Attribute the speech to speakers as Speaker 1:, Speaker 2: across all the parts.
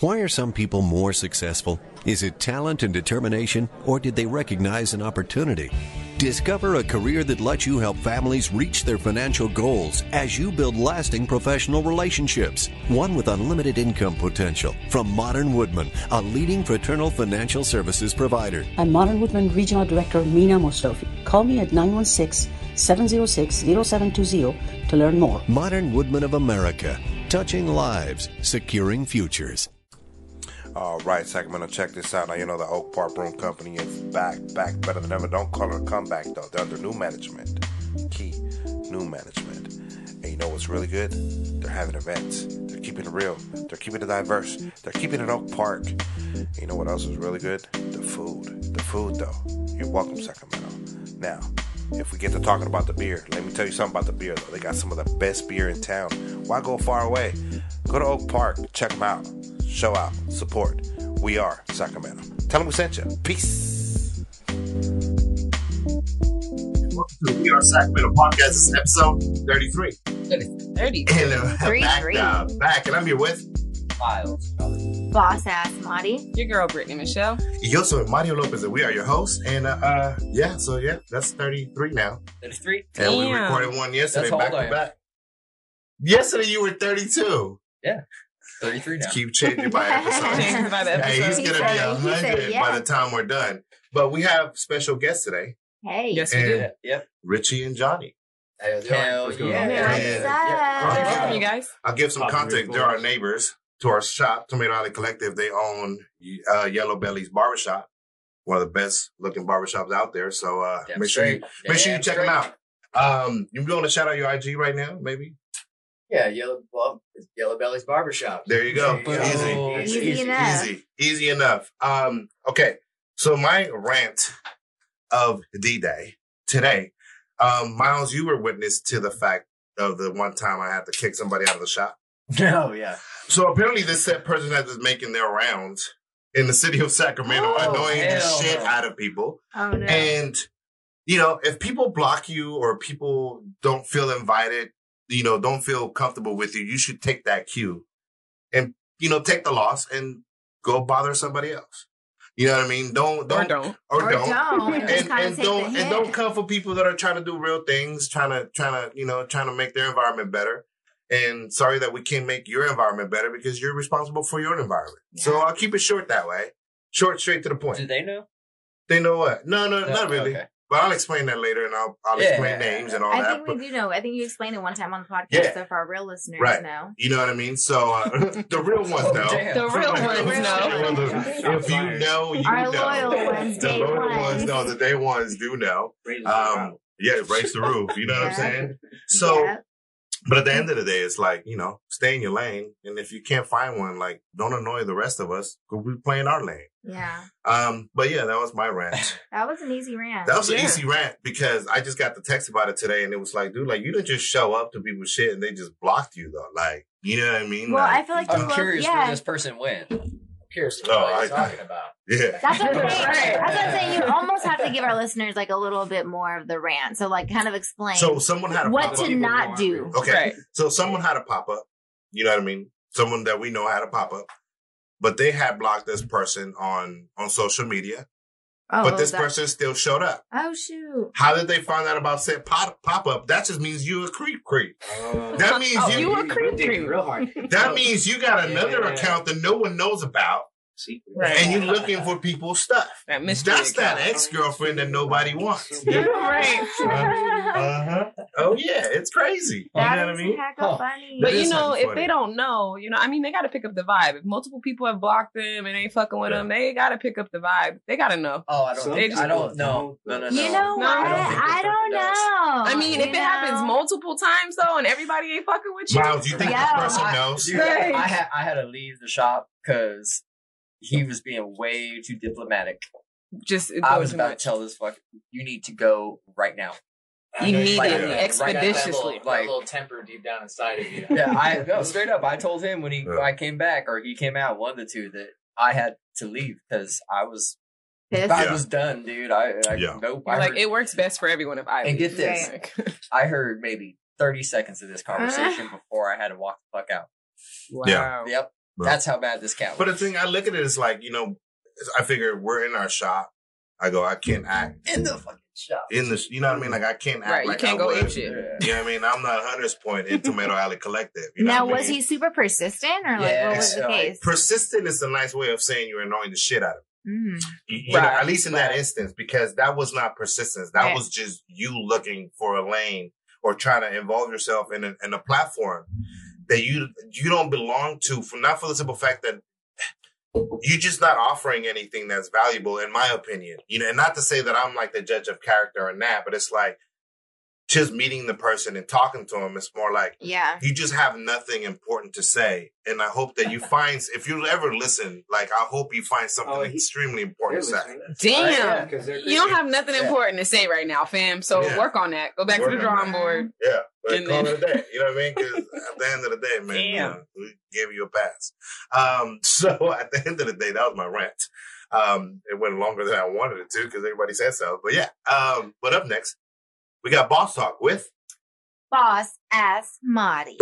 Speaker 1: Why are some people more successful? Is it talent and determination, or did they recognize an opportunity? Discover a career that lets you help families reach their financial goals as you build lasting professional relationships. One with unlimited income potential. From Modern Woodmen, a leading fraternal financial services provider.
Speaker 2: I'm Modern Woodmen Regional Director Mina Mostofi. Call me at 916 706 0720 to learn more.
Speaker 1: Modern Woodmen of America, touching lives, securing futures.
Speaker 3: All right, Sacramento, check this out. Now, you know, the Oak Park Broom Company is back, back better than ever. Don't call it a comeback, though. They're under new management. Key, new management. And you know what's really good? They're having events. They're keeping it real. They're keeping it diverse. They're keeping it Oak Park. And you know what else is really good? The food. The food, though. You're welcome, Sacramento. Now, if we get to talking about the beer, let me tell you something about the beer, though. They got some of the best beer in town. Why go far away? Go to Oak Park. Check them out show out, support. We are Sacramento. Tell them we sent you. Peace.
Speaker 4: Welcome to the We Are Sacramento podcast. This is episode 33.
Speaker 5: 30.
Speaker 4: And uh,
Speaker 6: Three,
Speaker 4: back,
Speaker 6: three.
Speaker 4: uh, back, and I'm here with
Speaker 5: Miles.
Speaker 6: Boss ass Marty.
Speaker 5: Your girl, Brittany Michelle.
Speaker 4: Yoso and Mario Lopez, and we are your hosts. And uh, uh, yeah, so yeah, that's 33 now.
Speaker 5: 33.
Speaker 4: And we recorded one yesterday,
Speaker 5: That's
Speaker 4: back to back. Yesterday you were 32.
Speaker 5: 33 now.
Speaker 4: Keep changing by episode.
Speaker 5: Changing by the
Speaker 4: Hey, he's.
Speaker 6: He
Speaker 4: gonna
Speaker 6: said-
Speaker 4: be a
Speaker 6: he said
Speaker 4: hundred by the time we're done. But we have special guests today,
Speaker 6: Hey.
Speaker 5: Yes, we
Speaker 4: And-
Speaker 5: did. Yep.
Speaker 4: Richie and Johnny.
Speaker 5: Hell
Speaker 4: yeah.
Speaker 6: What's
Speaker 4: Yeah.
Speaker 5: Thanks for having you guys.
Speaker 4: I'll give some context.
Speaker 7: very
Speaker 4: They're our
Speaker 7: cool.
Speaker 4: neighbors to our shop, Tomato Alley Collective. They own uh, Yellow Belly's Barbershop, one of the best looking barbershops out there. So uh, make sure you make sure you check
Speaker 5: straight.
Speaker 4: them out. Um, you want to shout out your IG right now, maybe?
Speaker 7: Yeah, yellow. Well, it's Yellow Belly's barbershop.
Speaker 4: There you go.
Speaker 7: There you
Speaker 4: Easy.
Speaker 7: go.
Speaker 6: Easy
Speaker 7: Easy.
Speaker 6: enough.
Speaker 4: Easy, easy enough. Um, okay, so my rant of D Day today, um, Miles, you were witness to the fact of the one time I had to kick somebody out of the shop.
Speaker 7: No, yeah.
Speaker 4: So apparently, this said person that is making their rounds in the city of Sacramento,
Speaker 5: Oh,
Speaker 4: annoying the shit out of people.
Speaker 6: Oh no.
Speaker 4: And you know, if people block you or people don't feel invited, you know, don't feel comfortable with you, you should take that cue and you know take the loss and go bother somebody else. You know what I mean? Don't don't
Speaker 5: or
Speaker 4: don't. or,
Speaker 6: Or
Speaker 4: don't.
Speaker 6: don't, and
Speaker 4: And,
Speaker 6: kinda
Speaker 4: and
Speaker 6: take
Speaker 4: don't and don't come for people that are trying to do real things, trying to trying to you know trying to make their environment better. And sorry that we can't make your environment better because you're responsible for your environment. So I'll keep it short that way, short, straight to the point.
Speaker 7: Do they know?
Speaker 4: They know what? No, no,
Speaker 7: No,
Speaker 4: not really.
Speaker 7: okay.
Speaker 4: But I'll explain that later, and I'll I'll
Speaker 7: Yeah,
Speaker 4: explain
Speaker 7: yeah, yeah,
Speaker 4: names and all
Speaker 6: I
Speaker 4: that.
Speaker 6: I think
Speaker 4: But
Speaker 6: we do know. I think you explained it one time on the podcast,
Speaker 4: Yeah.
Speaker 6: so if our real listeners
Speaker 4: Right.
Speaker 6: know.
Speaker 4: you know what I mean. So uh, the real ones
Speaker 7: Oh,
Speaker 4: know.
Speaker 7: damn.
Speaker 5: The real ones know.
Speaker 4: If you know, you
Speaker 6: Our
Speaker 4: know.
Speaker 6: loyal ones,
Speaker 4: the
Speaker 6: day
Speaker 4: loyal
Speaker 6: ones.
Speaker 4: ones know. The day ones do know. Um, yeah, raise the roof. You know what I'm saying? So,
Speaker 6: Yeah.
Speaker 4: But at the end of the day, it's like you know, stay in your lane, and if you can't find one, like don't annoy the rest of us. Go be playing our lane.
Speaker 6: yeah.
Speaker 4: Um, but yeah, that was my rant.
Speaker 6: That was an easy rant.
Speaker 4: That was an easy rant because I just got the text about it today, and it was like, dude, like you didn't just show up to people's shit and they just blocked you though. Like, you know what I mean?
Speaker 6: well,
Speaker 4: Like,
Speaker 6: I feel like
Speaker 7: I'm
Speaker 6: you love,
Speaker 7: curious
Speaker 6: yeah.
Speaker 7: where this person went. I'm curious
Speaker 4: Oh,
Speaker 7: what
Speaker 4: I-
Speaker 7: you're talking about.
Speaker 4: yeah.
Speaker 6: That's what I'm saying. That's what I'm saying. You almost have to give our listeners like a little bit more of the rant. So like kind of explain
Speaker 4: So someone had a
Speaker 6: what to not do.
Speaker 4: Okay,
Speaker 5: Right.
Speaker 4: so someone had a pop up. You know what I mean? Someone that we know had a pop up, but they had blocked this person on on social media.
Speaker 6: Oh,
Speaker 4: but oh, this
Speaker 6: that-
Speaker 4: person still showed up.
Speaker 6: Oh shoot.
Speaker 4: How did they find out about said pop pop up? That just means you a creep creep. Oh. That means
Speaker 5: Oh,
Speaker 4: you.
Speaker 5: you a creep creep.
Speaker 7: real hard.
Speaker 4: that means you got another
Speaker 7: yeah, yeah.
Speaker 4: account that no one knows about,
Speaker 5: Right.
Speaker 4: and you're looking for people's stuff.
Speaker 5: That mystery
Speaker 4: That's that ex girlfriend that nobody wants.
Speaker 5: right.
Speaker 4: Uh huh. Oh yeah, it's crazy. You know what I mean?
Speaker 7: Huh.
Speaker 6: funny.
Speaker 5: But you know, if
Speaker 4: funny.
Speaker 5: they don't know, you know, I mean, they got to pick up the vibe. If multiple people have blocked them and ain't fucking with
Speaker 4: Yeah.
Speaker 5: them, they got to pick up the vibe. They got to know.
Speaker 7: Oh, I don't.
Speaker 5: Some
Speaker 7: think, I don't know. No, no, no.
Speaker 6: you know
Speaker 5: No,
Speaker 6: what?
Speaker 5: I
Speaker 7: don't
Speaker 6: I don't know.
Speaker 5: I mean,
Speaker 6: You
Speaker 5: if it happens multiple times though, and everybody ain't fucking with you,
Speaker 4: Miles, you think
Speaker 6: Yeah.
Speaker 4: this person
Speaker 7: I-
Speaker 4: knows?
Speaker 7: Dude, I had I had to leave the shop because he was being way too diplomatic.
Speaker 5: just
Speaker 7: I was
Speaker 5: too
Speaker 7: about
Speaker 5: much.
Speaker 7: to tell this fuck, you need to go right now.
Speaker 5: Immediately,
Speaker 7: Like,
Speaker 5: expeditiously.
Speaker 7: that Like-
Speaker 8: little temper deep down inside of you.
Speaker 7: Yeah, I no, straight up. I told him when he
Speaker 4: Yeah.
Speaker 7: when I came back or he came out, one of the two, that I had to leave because I was
Speaker 6: Pissed.
Speaker 7: I
Speaker 4: Yeah.
Speaker 7: was done, dude. I, I
Speaker 4: Yeah.
Speaker 7: nope. I
Speaker 5: like
Speaker 7: heard,
Speaker 5: it works best for everyone if I
Speaker 7: And
Speaker 5: leave.
Speaker 7: get this.
Speaker 5: Like,
Speaker 7: I heard maybe thirty seconds of this conversation before I had to walk the fuck out.
Speaker 5: wow.
Speaker 4: Yeah.
Speaker 7: Yep. That's how bad this cat was.
Speaker 4: But the thing I look at it is like, you know, I figure we're in our shop. I go, I can't act
Speaker 7: in the fucking shop.
Speaker 4: in the, you know what I mean? Like I can't act
Speaker 5: Right, you can't
Speaker 4: I
Speaker 5: go
Speaker 4: would.
Speaker 5: ape shit.
Speaker 4: You know what I mean? I'm not Hunter's Point in Tomato Alley Collective. You know
Speaker 6: now,
Speaker 4: what
Speaker 6: was
Speaker 4: mean?
Speaker 6: he super persistent or like
Speaker 7: Yeah,
Speaker 6: what was the
Speaker 7: so,
Speaker 6: case?
Speaker 4: persistent is a nice way of saying you're annoying the shit out of him.
Speaker 6: Mm.
Speaker 4: You, you know, at least in that instance, because that was not persistence. That
Speaker 6: Right.
Speaker 4: was just you looking for a lane or trying to involve yourself in a, in a platform that you you don't belong to. For not for the simple fact that you're just not offering anything that's valuable, in my opinion. You know, and not to say that I'm like the judge of character and that, but it's like just meeting the person and talking to them. It's more like
Speaker 6: Yeah.
Speaker 4: you just have nothing important to say. And I hope that you find, if you ever listen, like, I hope you find something
Speaker 8: Oh, he-
Speaker 4: extremely important to say.
Speaker 5: Damn.
Speaker 8: because they're
Speaker 5: You don't have nothing
Speaker 7: Yeah.
Speaker 5: important to say right now, fam. So
Speaker 4: Yeah.
Speaker 5: work on that. Go back
Speaker 4: Work
Speaker 5: to the drawing board.
Speaker 4: Yeah. But
Speaker 5: And
Speaker 4: call
Speaker 5: then-
Speaker 4: it a day. You know what I mean? Because at the end of the day, man, you know, we gave you a pass. Um, so at the end of the day, that was my rant. Um, it went longer than I wanted it to because everybody said so. But yeah. Um, but up next, we got Boss Talk with
Speaker 6: Boss ass Marty.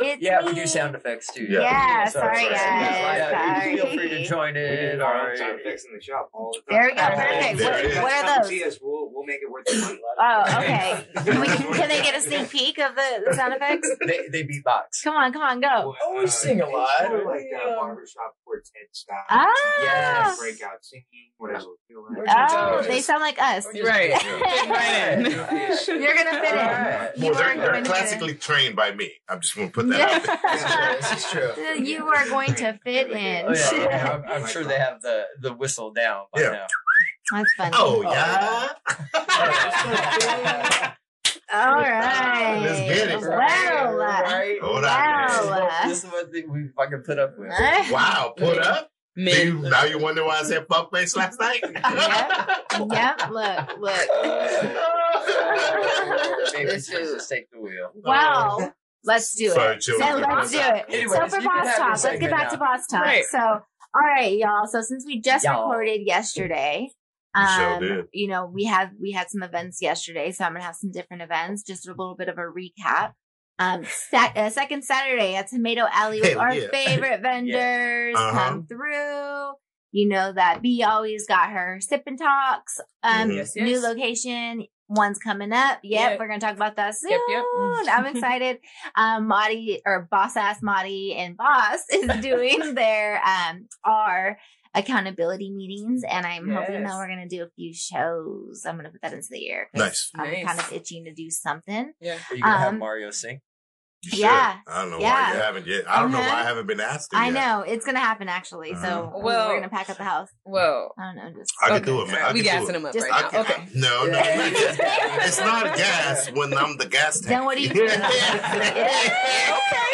Speaker 6: It's
Speaker 7: Yeah,
Speaker 6: me.
Speaker 7: we do sound effects too.
Speaker 4: Yeah.
Speaker 6: Yeah,
Speaker 7: So-
Speaker 6: sorry
Speaker 7: so-
Speaker 6: guys.
Speaker 7: yeah,
Speaker 6: sorry.
Speaker 7: Feel free to join
Speaker 8: We
Speaker 7: in.
Speaker 8: do our
Speaker 7: or-
Speaker 8: sound effects in the shop all the time.
Speaker 6: There we go.
Speaker 7: Oh,
Speaker 6: Perfect.
Speaker 4: there
Speaker 6: What,
Speaker 4: it is.
Speaker 6: what are those?
Speaker 8: See us. We'll, we'll make it worth the money.
Speaker 6: Oh, okay. Can, we, can they get a sneak peek of the, the sound effects?
Speaker 7: They they beatbox.
Speaker 6: Come on, come on, go.
Speaker 7: Oh, we sing a lot.
Speaker 8: Sort of like
Speaker 7: Yeah.
Speaker 8: uh, barbershop quartet style.
Speaker 6: Ah.
Speaker 7: Yes.
Speaker 8: Breakout singing, whatever. we feel like.
Speaker 7: Where'd you
Speaker 6: Oh, they sound like us.
Speaker 5: You're right. Fit right in.
Speaker 6: You're gonna fit in. You
Speaker 4: well, they're,
Speaker 6: are
Speaker 4: they're
Speaker 6: going
Speaker 4: classically trained by me. I'm just going to put that out.
Speaker 7: This is true. This is true.
Speaker 6: You are going to fit in.
Speaker 7: Oh, yeah, yeah, I'm, I'm sure they have the, the whistle down by
Speaker 4: Yeah.
Speaker 7: now.
Speaker 6: That's funny.
Speaker 4: Oh,
Speaker 7: Oh,
Speaker 4: yeah.
Speaker 6: All right.
Speaker 4: Let's get it.
Speaker 6: Well, uh,
Speaker 7: Right?
Speaker 4: Hold on.
Speaker 6: Well,
Speaker 7: This is what they, we fucking put up with.
Speaker 6: uh,
Speaker 4: Wow, put up. Do
Speaker 5: Men.
Speaker 4: you, now you wonder why I said fuck face last night?
Speaker 6: Yep. Yep. Look, look.
Speaker 7: Maybe
Speaker 5: This
Speaker 7: just
Speaker 5: is-
Speaker 7: take the wheel.
Speaker 6: Well, let's do
Speaker 4: Sorry,
Speaker 6: it.
Speaker 4: children.
Speaker 6: So let's do it.
Speaker 7: Anyways,
Speaker 6: so for
Speaker 7: you
Speaker 6: boss talk, let's get
Speaker 7: segment
Speaker 6: back to
Speaker 7: now.
Speaker 6: boss talk.
Speaker 5: Right.
Speaker 6: So, all right, y'all. So since we just
Speaker 7: Y'all.
Speaker 6: recorded yesterday,
Speaker 4: We sure
Speaker 6: um, you know, we had we had some events yesterday, so I'm gonna have some different events. Just a little bit of a recap. Um, sat, uh, second Saturday at Tomato Alley with
Speaker 4: Hell
Speaker 6: our
Speaker 4: yeah.
Speaker 6: favorite vendors
Speaker 4: Uh-huh.
Speaker 6: come through. You know that B always got her sip and talks. Um,
Speaker 4: Mhm.
Speaker 5: Yes,
Speaker 6: new location. One's coming up. Yep,
Speaker 5: Yep.
Speaker 6: we're gonna talk about that soon.
Speaker 5: Yep, yep.
Speaker 6: I'm excited. Um, Maudie or Boss Ass Maudie and Boss is doing their um our accountability meetings, and I'm hoping that we're gonna do a few shows. I'm gonna put that into the air. 'cause
Speaker 4: Nice.
Speaker 6: I'm
Speaker 5: Nice.
Speaker 6: kind of itching to do something.
Speaker 5: Yeah.
Speaker 7: Are you gonna have
Speaker 6: Um,
Speaker 7: Mario sing?
Speaker 4: You should.
Speaker 6: Yeah.
Speaker 4: I don't know
Speaker 6: Yeah.
Speaker 4: why you haven't yet. I don't know
Speaker 6: Uh-huh.
Speaker 4: why I haven't been asked
Speaker 6: I
Speaker 4: yet.
Speaker 6: know it's gonna happen actually. So
Speaker 4: Uh-huh.
Speaker 5: Well-
Speaker 6: we're gonna pack up the house.
Speaker 5: Well,
Speaker 6: I don't know. Just
Speaker 4: I can do it, man. I
Speaker 5: we
Speaker 4: can
Speaker 5: gassing
Speaker 4: it.
Speaker 5: them up
Speaker 6: Just-
Speaker 4: I
Speaker 5: right now.
Speaker 4: can,
Speaker 5: Okay.
Speaker 4: No, no. it's not gas when I'm the gas tank.
Speaker 6: Then what do you
Speaker 5: Okay.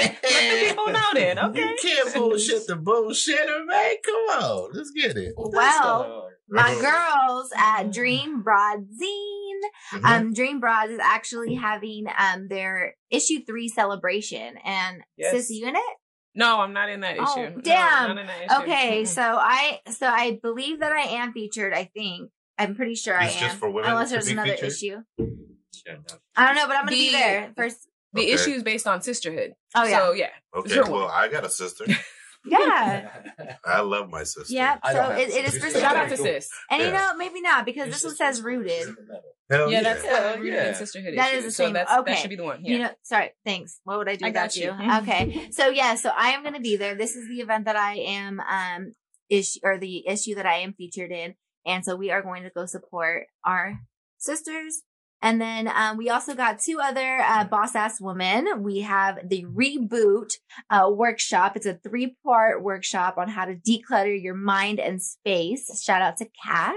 Speaker 5: Let the people know then. Okay.
Speaker 4: You can't bullshit the bullshitter, man. Come on. Let's get it.
Speaker 6: well. My girls at Dream Broad Zine
Speaker 4: Mhm.
Speaker 6: um dream bras is actually having um their issue three celebration and
Speaker 5: Yes.
Speaker 6: sis you in it
Speaker 5: No, I'm not in that
Speaker 6: Oh,
Speaker 5: issue. No,
Speaker 6: damn.
Speaker 5: not in that issue.
Speaker 6: okay so i so i believe that i am featured i think i'm pretty sure
Speaker 4: It's
Speaker 6: i
Speaker 4: just
Speaker 6: am
Speaker 4: for women
Speaker 6: unless there's another
Speaker 4: featured?
Speaker 6: issue
Speaker 7: Shut up.
Speaker 6: i don't know but i'm gonna be there first
Speaker 5: the
Speaker 4: Okay.
Speaker 5: issue is based on sisterhood.
Speaker 6: oh yeah
Speaker 5: So yeah.
Speaker 4: Okay,
Speaker 5: Sure.
Speaker 4: well, I got a sister.
Speaker 6: yeah
Speaker 4: I love my sister.
Speaker 6: yeah so it, it is for
Speaker 7: Shout
Speaker 5: Shout
Speaker 6: shout
Speaker 5: out to sis.
Speaker 6: and you know maybe not because this one says rooted
Speaker 4: Hell
Speaker 5: Yeah, that's
Speaker 7: Yeah.
Speaker 5: the rooted
Speaker 7: Yeah.
Speaker 5: in sisterhood
Speaker 6: That
Speaker 5: issue.
Speaker 6: is the
Speaker 5: so
Speaker 6: same-
Speaker 5: that's
Speaker 6: okay.
Speaker 5: that should be the one. Yeah.
Speaker 6: You know, sorry, thanks. What would I do
Speaker 5: I
Speaker 6: without
Speaker 5: got
Speaker 6: you?
Speaker 5: you. Mhm.
Speaker 6: Okay. So yeah, so I am gonna be there. This is the event that I am um issue or the issue that I am featured in. And so we are going to go support our sisters. And then um, we also got two other uh, boss ass women. We have the reboot uh, workshop. It's a three part workshop on how to declutter your mind and space. Shout out to Kat.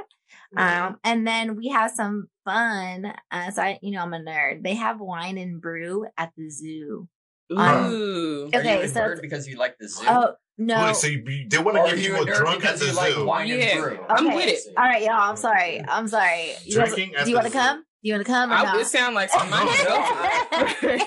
Speaker 6: Um, and then we have some fun. Uh, so I, you know, I'm a nerd. They have wine and brew at the zoo. Um,
Speaker 5: Ooh.
Speaker 7: Are
Speaker 6: Okay,
Speaker 7: you a
Speaker 6: so-
Speaker 7: nerd because you like the zoo?
Speaker 6: Oh no!
Speaker 4: Wait, so you, you- they want to
Speaker 7: Or
Speaker 4: get people
Speaker 7: a nerd
Speaker 4: drunk at the
Speaker 7: you like
Speaker 4: zoo.
Speaker 7: wine and
Speaker 5: Yeah.
Speaker 7: brew?
Speaker 5: I'm
Speaker 6: Okay.
Speaker 5: with it.
Speaker 6: All right, y'all. I'm sorry. I'm sorry. You guys-
Speaker 4: Drinking at
Speaker 6: do you want to come? Do you want to come or
Speaker 5: I,
Speaker 6: not?
Speaker 5: it sound like some money. Zoo for the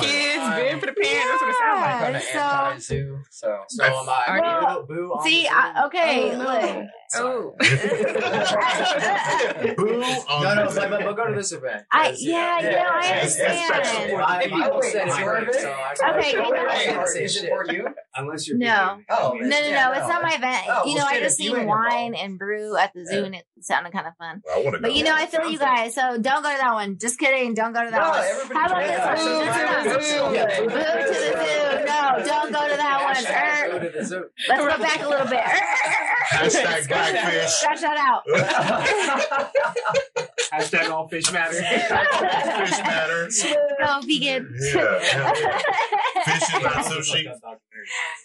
Speaker 5: kids, bed for the parents. That's what it sounds like.
Speaker 7: kind of
Speaker 6: So-
Speaker 7: anti-zoo, so
Speaker 8: So am I.
Speaker 5: Are you-
Speaker 8: Boo, boo on
Speaker 6: See, I, okay,
Speaker 5: Oh,
Speaker 6: look.
Speaker 5: Oh,
Speaker 4: Boo on
Speaker 8: No, no, but, but, but go to this event.
Speaker 6: I
Speaker 8: 'cause,
Speaker 6: yeah, you know, I
Speaker 4: It's- it's
Speaker 6: understand.
Speaker 4: special.
Speaker 8: My,
Speaker 7: If you
Speaker 8: whole
Speaker 7: said
Speaker 8: set
Speaker 7: it's your event,
Speaker 8: so
Speaker 6: Okay, you know-
Speaker 8: ahead.
Speaker 7: I didn't say
Speaker 8: Is it for you? Unless you're
Speaker 6: No.
Speaker 8: busy.
Speaker 7: Oh,
Speaker 6: No, no, no,
Speaker 7: Yeah,
Speaker 6: it's not my event.
Speaker 7: Oh,
Speaker 6: you
Speaker 7: well,
Speaker 6: know, I just
Speaker 7: if
Speaker 6: seen wine and brew at the zoo, and it sounded kind of fun.
Speaker 4: I want to.
Speaker 6: But you know, I feel you guys, so don't go to that one. Just kidding, don't go to that
Speaker 7: No,
Speaker 6: one. How about this one?
Speaker 5: Boo
Speaker 6: No,
Speaker 5: to
Speaker 6: no,
Speaker 5: the zoo.
Speaker 6: Boo to the zoo. No, don't go to that one. Er,
Speaker 8: go to the zoo.
Speaker 6: let's go back a little bit. Er, er, er, er.
Speaker 4: Hashtag blackfish.
Speaker 6: Scratch that out.
Speaker 8: Hashtag all fish matter.
Speaker 4: Fish matter.
Speaker 6: Go vegan.
Speaker 4: Yeah. Fish is not sushi. Yeah,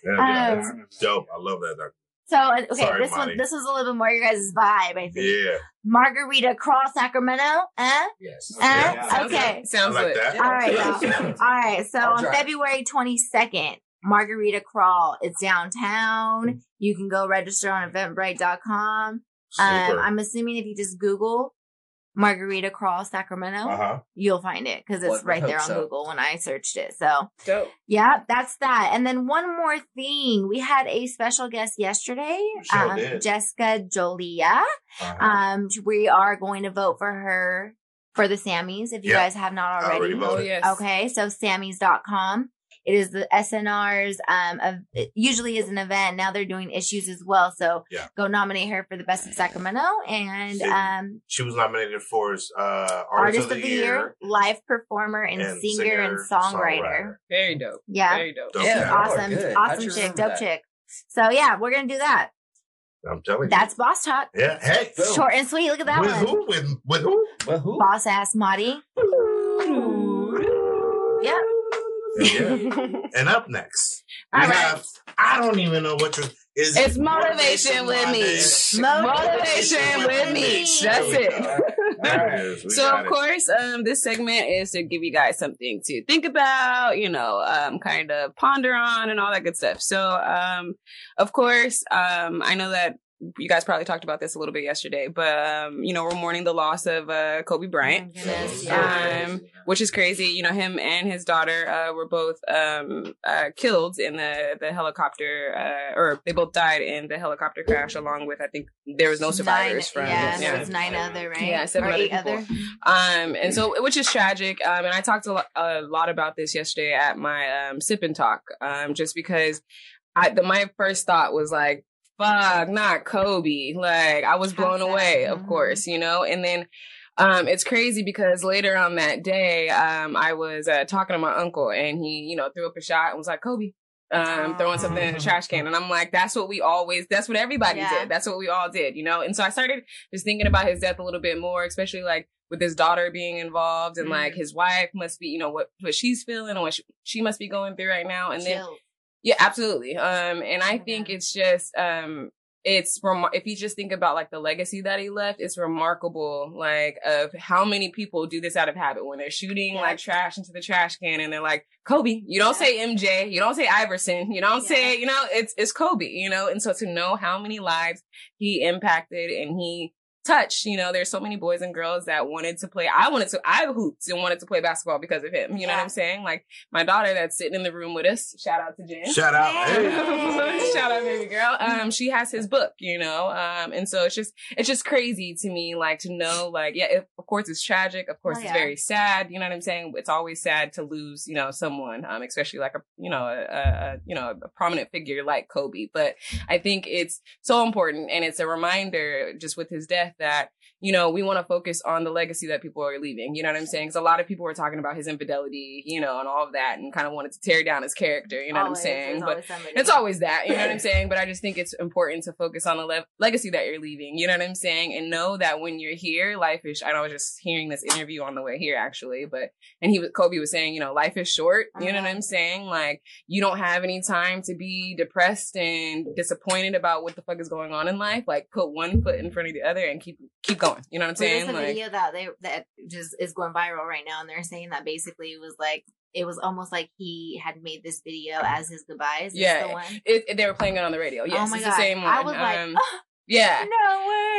Speaker 4: yeah,
Speaker 6: Um,
Speaker 4: dope. I love that. doc-
Speaker 6: So uh, okay,
Speaker 4: Sorry,
Speaker 6: this
Speaker 4: Monty.
Speaker 6: one this was a little bit more your guys' vibe, I think.
Speaker 4: Yeah.
Speaker 6: Margarita Crawl Sacramento. Uh?
Speaker 8: Yes.
Speaker 6: Uh,
Speaker 8: Yeah.
Speaker 5: sounds
Speaker 6: okay.
Speaker 5: Good. Sounds
Speaker 4: like
Speaker 5: good.
Speaker 4: that.
Speaker 6: All right, y'all. All right. So
Speaker 7: I'll
Speaker 6: on
Speaker 7: try.
Speaker 6: February 22nd, Margarita Crawl. It's downtown. You can go register on eventbrite.com. Um,
Speaker 4: Super.
Speaker 6: I'm assuming if you just Google Margarita Crawl Sacramento,
Speaker 4: Uh huh.
Speaker 6: you'll find it because it's
Speaker 7: Would
Speaker 6: right there on
Speaker 7: so.
Speaker 6: Google when I searched it. So
Speaker 5: Dope.
Speaker 6: yeah, that's that. And then one more thing. We had a special guest yesterday,
Speaker 4: Sure
Speaker 6: um,
Speaker 4: did.
Speaker 6: Jessica Jolia.
Speaker 4: Uh-huh.
Speaker 6: Um, we are going to vote for her for the Sammys if you
Speaker 4: Yeah.
Speaker 6: guys have not
Speaker 4: already
Speaker 6: already.
Speaker 4: voted.
Speaker 5: Oh yes.
Speaker 6: Okay, so Sammys.com. It is the SNR's um of, it usually is an event. Now they're doing issues as well. So
Speaker 4: Yeah.
Speaker 6: go nominate her for the best of Sacramento and
Speaker 4: See,
Speaker 6: um
Speaker 4: She was nominated for uh,
Speaker 6: artist, of the, year, live performer and,
Speaker 4: and
Speaker 6: singer, and songwriter.
Speaker 5: Very dope.
Speaker 6: Yeah.
Speaker 5: Very dope.
Speaker 4: Dope.
Speaker 7: Yeah,
Speaker 4: Yeah.
Speaker 6: Awesome,
Speaker 7: good.
Speaker 6: awesome chick, dope
Speaker 7: that?
Speaker 6: chick. So yeah, we're gonna do that.
Speaker 4: I'm telling you.
Speaker 6: That's boss talk.
Speaker 4: Yeah. Hey.
Speaker 7: Boom.
Speaker 6: Short and sweet. Look at that
Speaker 4: with
Speaker 6: one.
Speaker 4: who? With with who?
Speaker 7: Well, who?
Speaker 6: Boss ass Marty.
Speaker 4: Yeah. and up next, we
Speaker 6: right.
Speaker 4: have. I don't even know what your is.
Speaker 5: It's motivation with me. Motivation with me. That's it.
Speaker 4: There it is. We
Speaker 5: so of
Speaker 4: it.
Speaker 5: course, um, this segment is to give you guys something to think about, you know, um, kind of ponder on and all that good stuff. So, um, of course, um, I know that you guys probably talked about this a little bit yesterday, but um, you know, we're mourning the loss of uh, Kobe Bryant.
Speaker 6: Oh.
Speaker 5: Um, which is crazy. You know, him and his daughter uh, were both um, uh, killed in the the helicopter, uh, or they both died in the helicopter crash. Along with, I think there was no survivors
Speaker 6: nine,
Speaker 5: from.
Speaker 6: yeah,
Speaker 5: yeah.
Speaker 6: there was nine other, right?
Speaker 5: Yeah, seven
Speaker 6: or
Speaker 5: other
Speaker 6: eight
Speaker 5: people.
Speaker 6: other.
Speaker 5: Um, and so, which is tragic. Um, and I talked a lot, a lot about this yesterday at my um, sip and talk. Um, just because I, the, my first thought was like, fuck, not Kobe. Like, I was blown away, of
Speaker 6: Mhm.
Speaker 5: course, you know? And then, um, it's crazy because later on that day, um, I was uh, talking to my uncle and he, you know, threw up a shot and was like, Kobe. Um, throwing something in the trash can. And I'm like, that's what we always, that's what everybody
Speaker 6: Yeah.
Speaker 5: did. That's what we all did, you know? And so I started just thinking about his death a little bit more, especially like with his daughter being involved and like
Speaker 6: Mhm.
Speaker 5: his wife must be, you know, what, what she's feeling and what she, she must be going through right now. And then. Yeah, absolutely. Um, and I think it's just, um, it's remar- if you just think about like the legacy that he left, it's remarkable. Like of how many people do this out of habit when they're shooting
Speaker 6: Yeah.
Speaker 5: like trash into the trash can, and they're like Kobe. You don't
Speaker 6: Yeah.
Speaker 5: say MJ. You don't say Iverson. You don't
Speaker 6: Yeah.
Speaker 5: say you know it's it's Kobe. You know, and so to know how many lives he impacted and he touched, you know, there's so many boys and girls that wanted to play. I wanted to, I hooped and wanted to play basketball because of him. You know what I'm saying? Like my daughter that's sitting in the room with us. Shout out to Jen.
Speaker 4: Shout out.
Speaker 6: Hey.
Speaker 4: Hey.
Speaker 5: Shout out, baby girl. Um, she has his book, you know. Um, and so it's just it's just crazy to me, like to know, like, yeah, it, of course it's tragic, of course
Speaker 6: Oh,
Speaker 5: it's
Speaker 6: yeah.
Speaker 5: very sad. You know what I'm saying? It's always sad to lose, you know, someone, um, especially like a, you know, a, a, a you know, a prominent figure like Kobe. But I think it's so important, and it's a reminder, just with his death, that you know we want to focus on the legacy that people are leaving. You know what I'm saying? Because a lot of people were talking about his infidelity, you know, and all of that, and kind of wanted to tear down his character. You know
Speaker 6: Always,
Speaker 5: what I'm saying? But
Speaker 6: always
Speaker 5: it's always that, you know what I'm saying? But I just think it's important to focus on the le- legacy that you're leaving, you know what I'm saying? And know that when you're here, life is, I know I was just hearing this interview on the way here actually, but, and he was, Kobe was saying, you know, life is short, you know what. I'm saying? Like, you don't have any time to be depressed and disappointed about what the fuck is going on in life. Like, put one foot in front of the other and keep, keep going, you know what I'm saying?
Speaker 6: There's a
Speaker 5: Like,
Speaker 6: video that they that just is going viral right now, and they're saying that basically it was like it was almost like he had made this video as his goodbyes. Is
Speaker 5: Yeah.
Speaker 6: the one?
Speaker 5: it, it- they were playing it on the radio. Yes,
Speaker 6: oh my
Speaker 5: it's
Speaker 6: god!
Speaker 5: the same one.
Speaker 6: I was like,
Speaker 5: Um,
Speaker 6: "Ah,
Speaker 5: Yeah.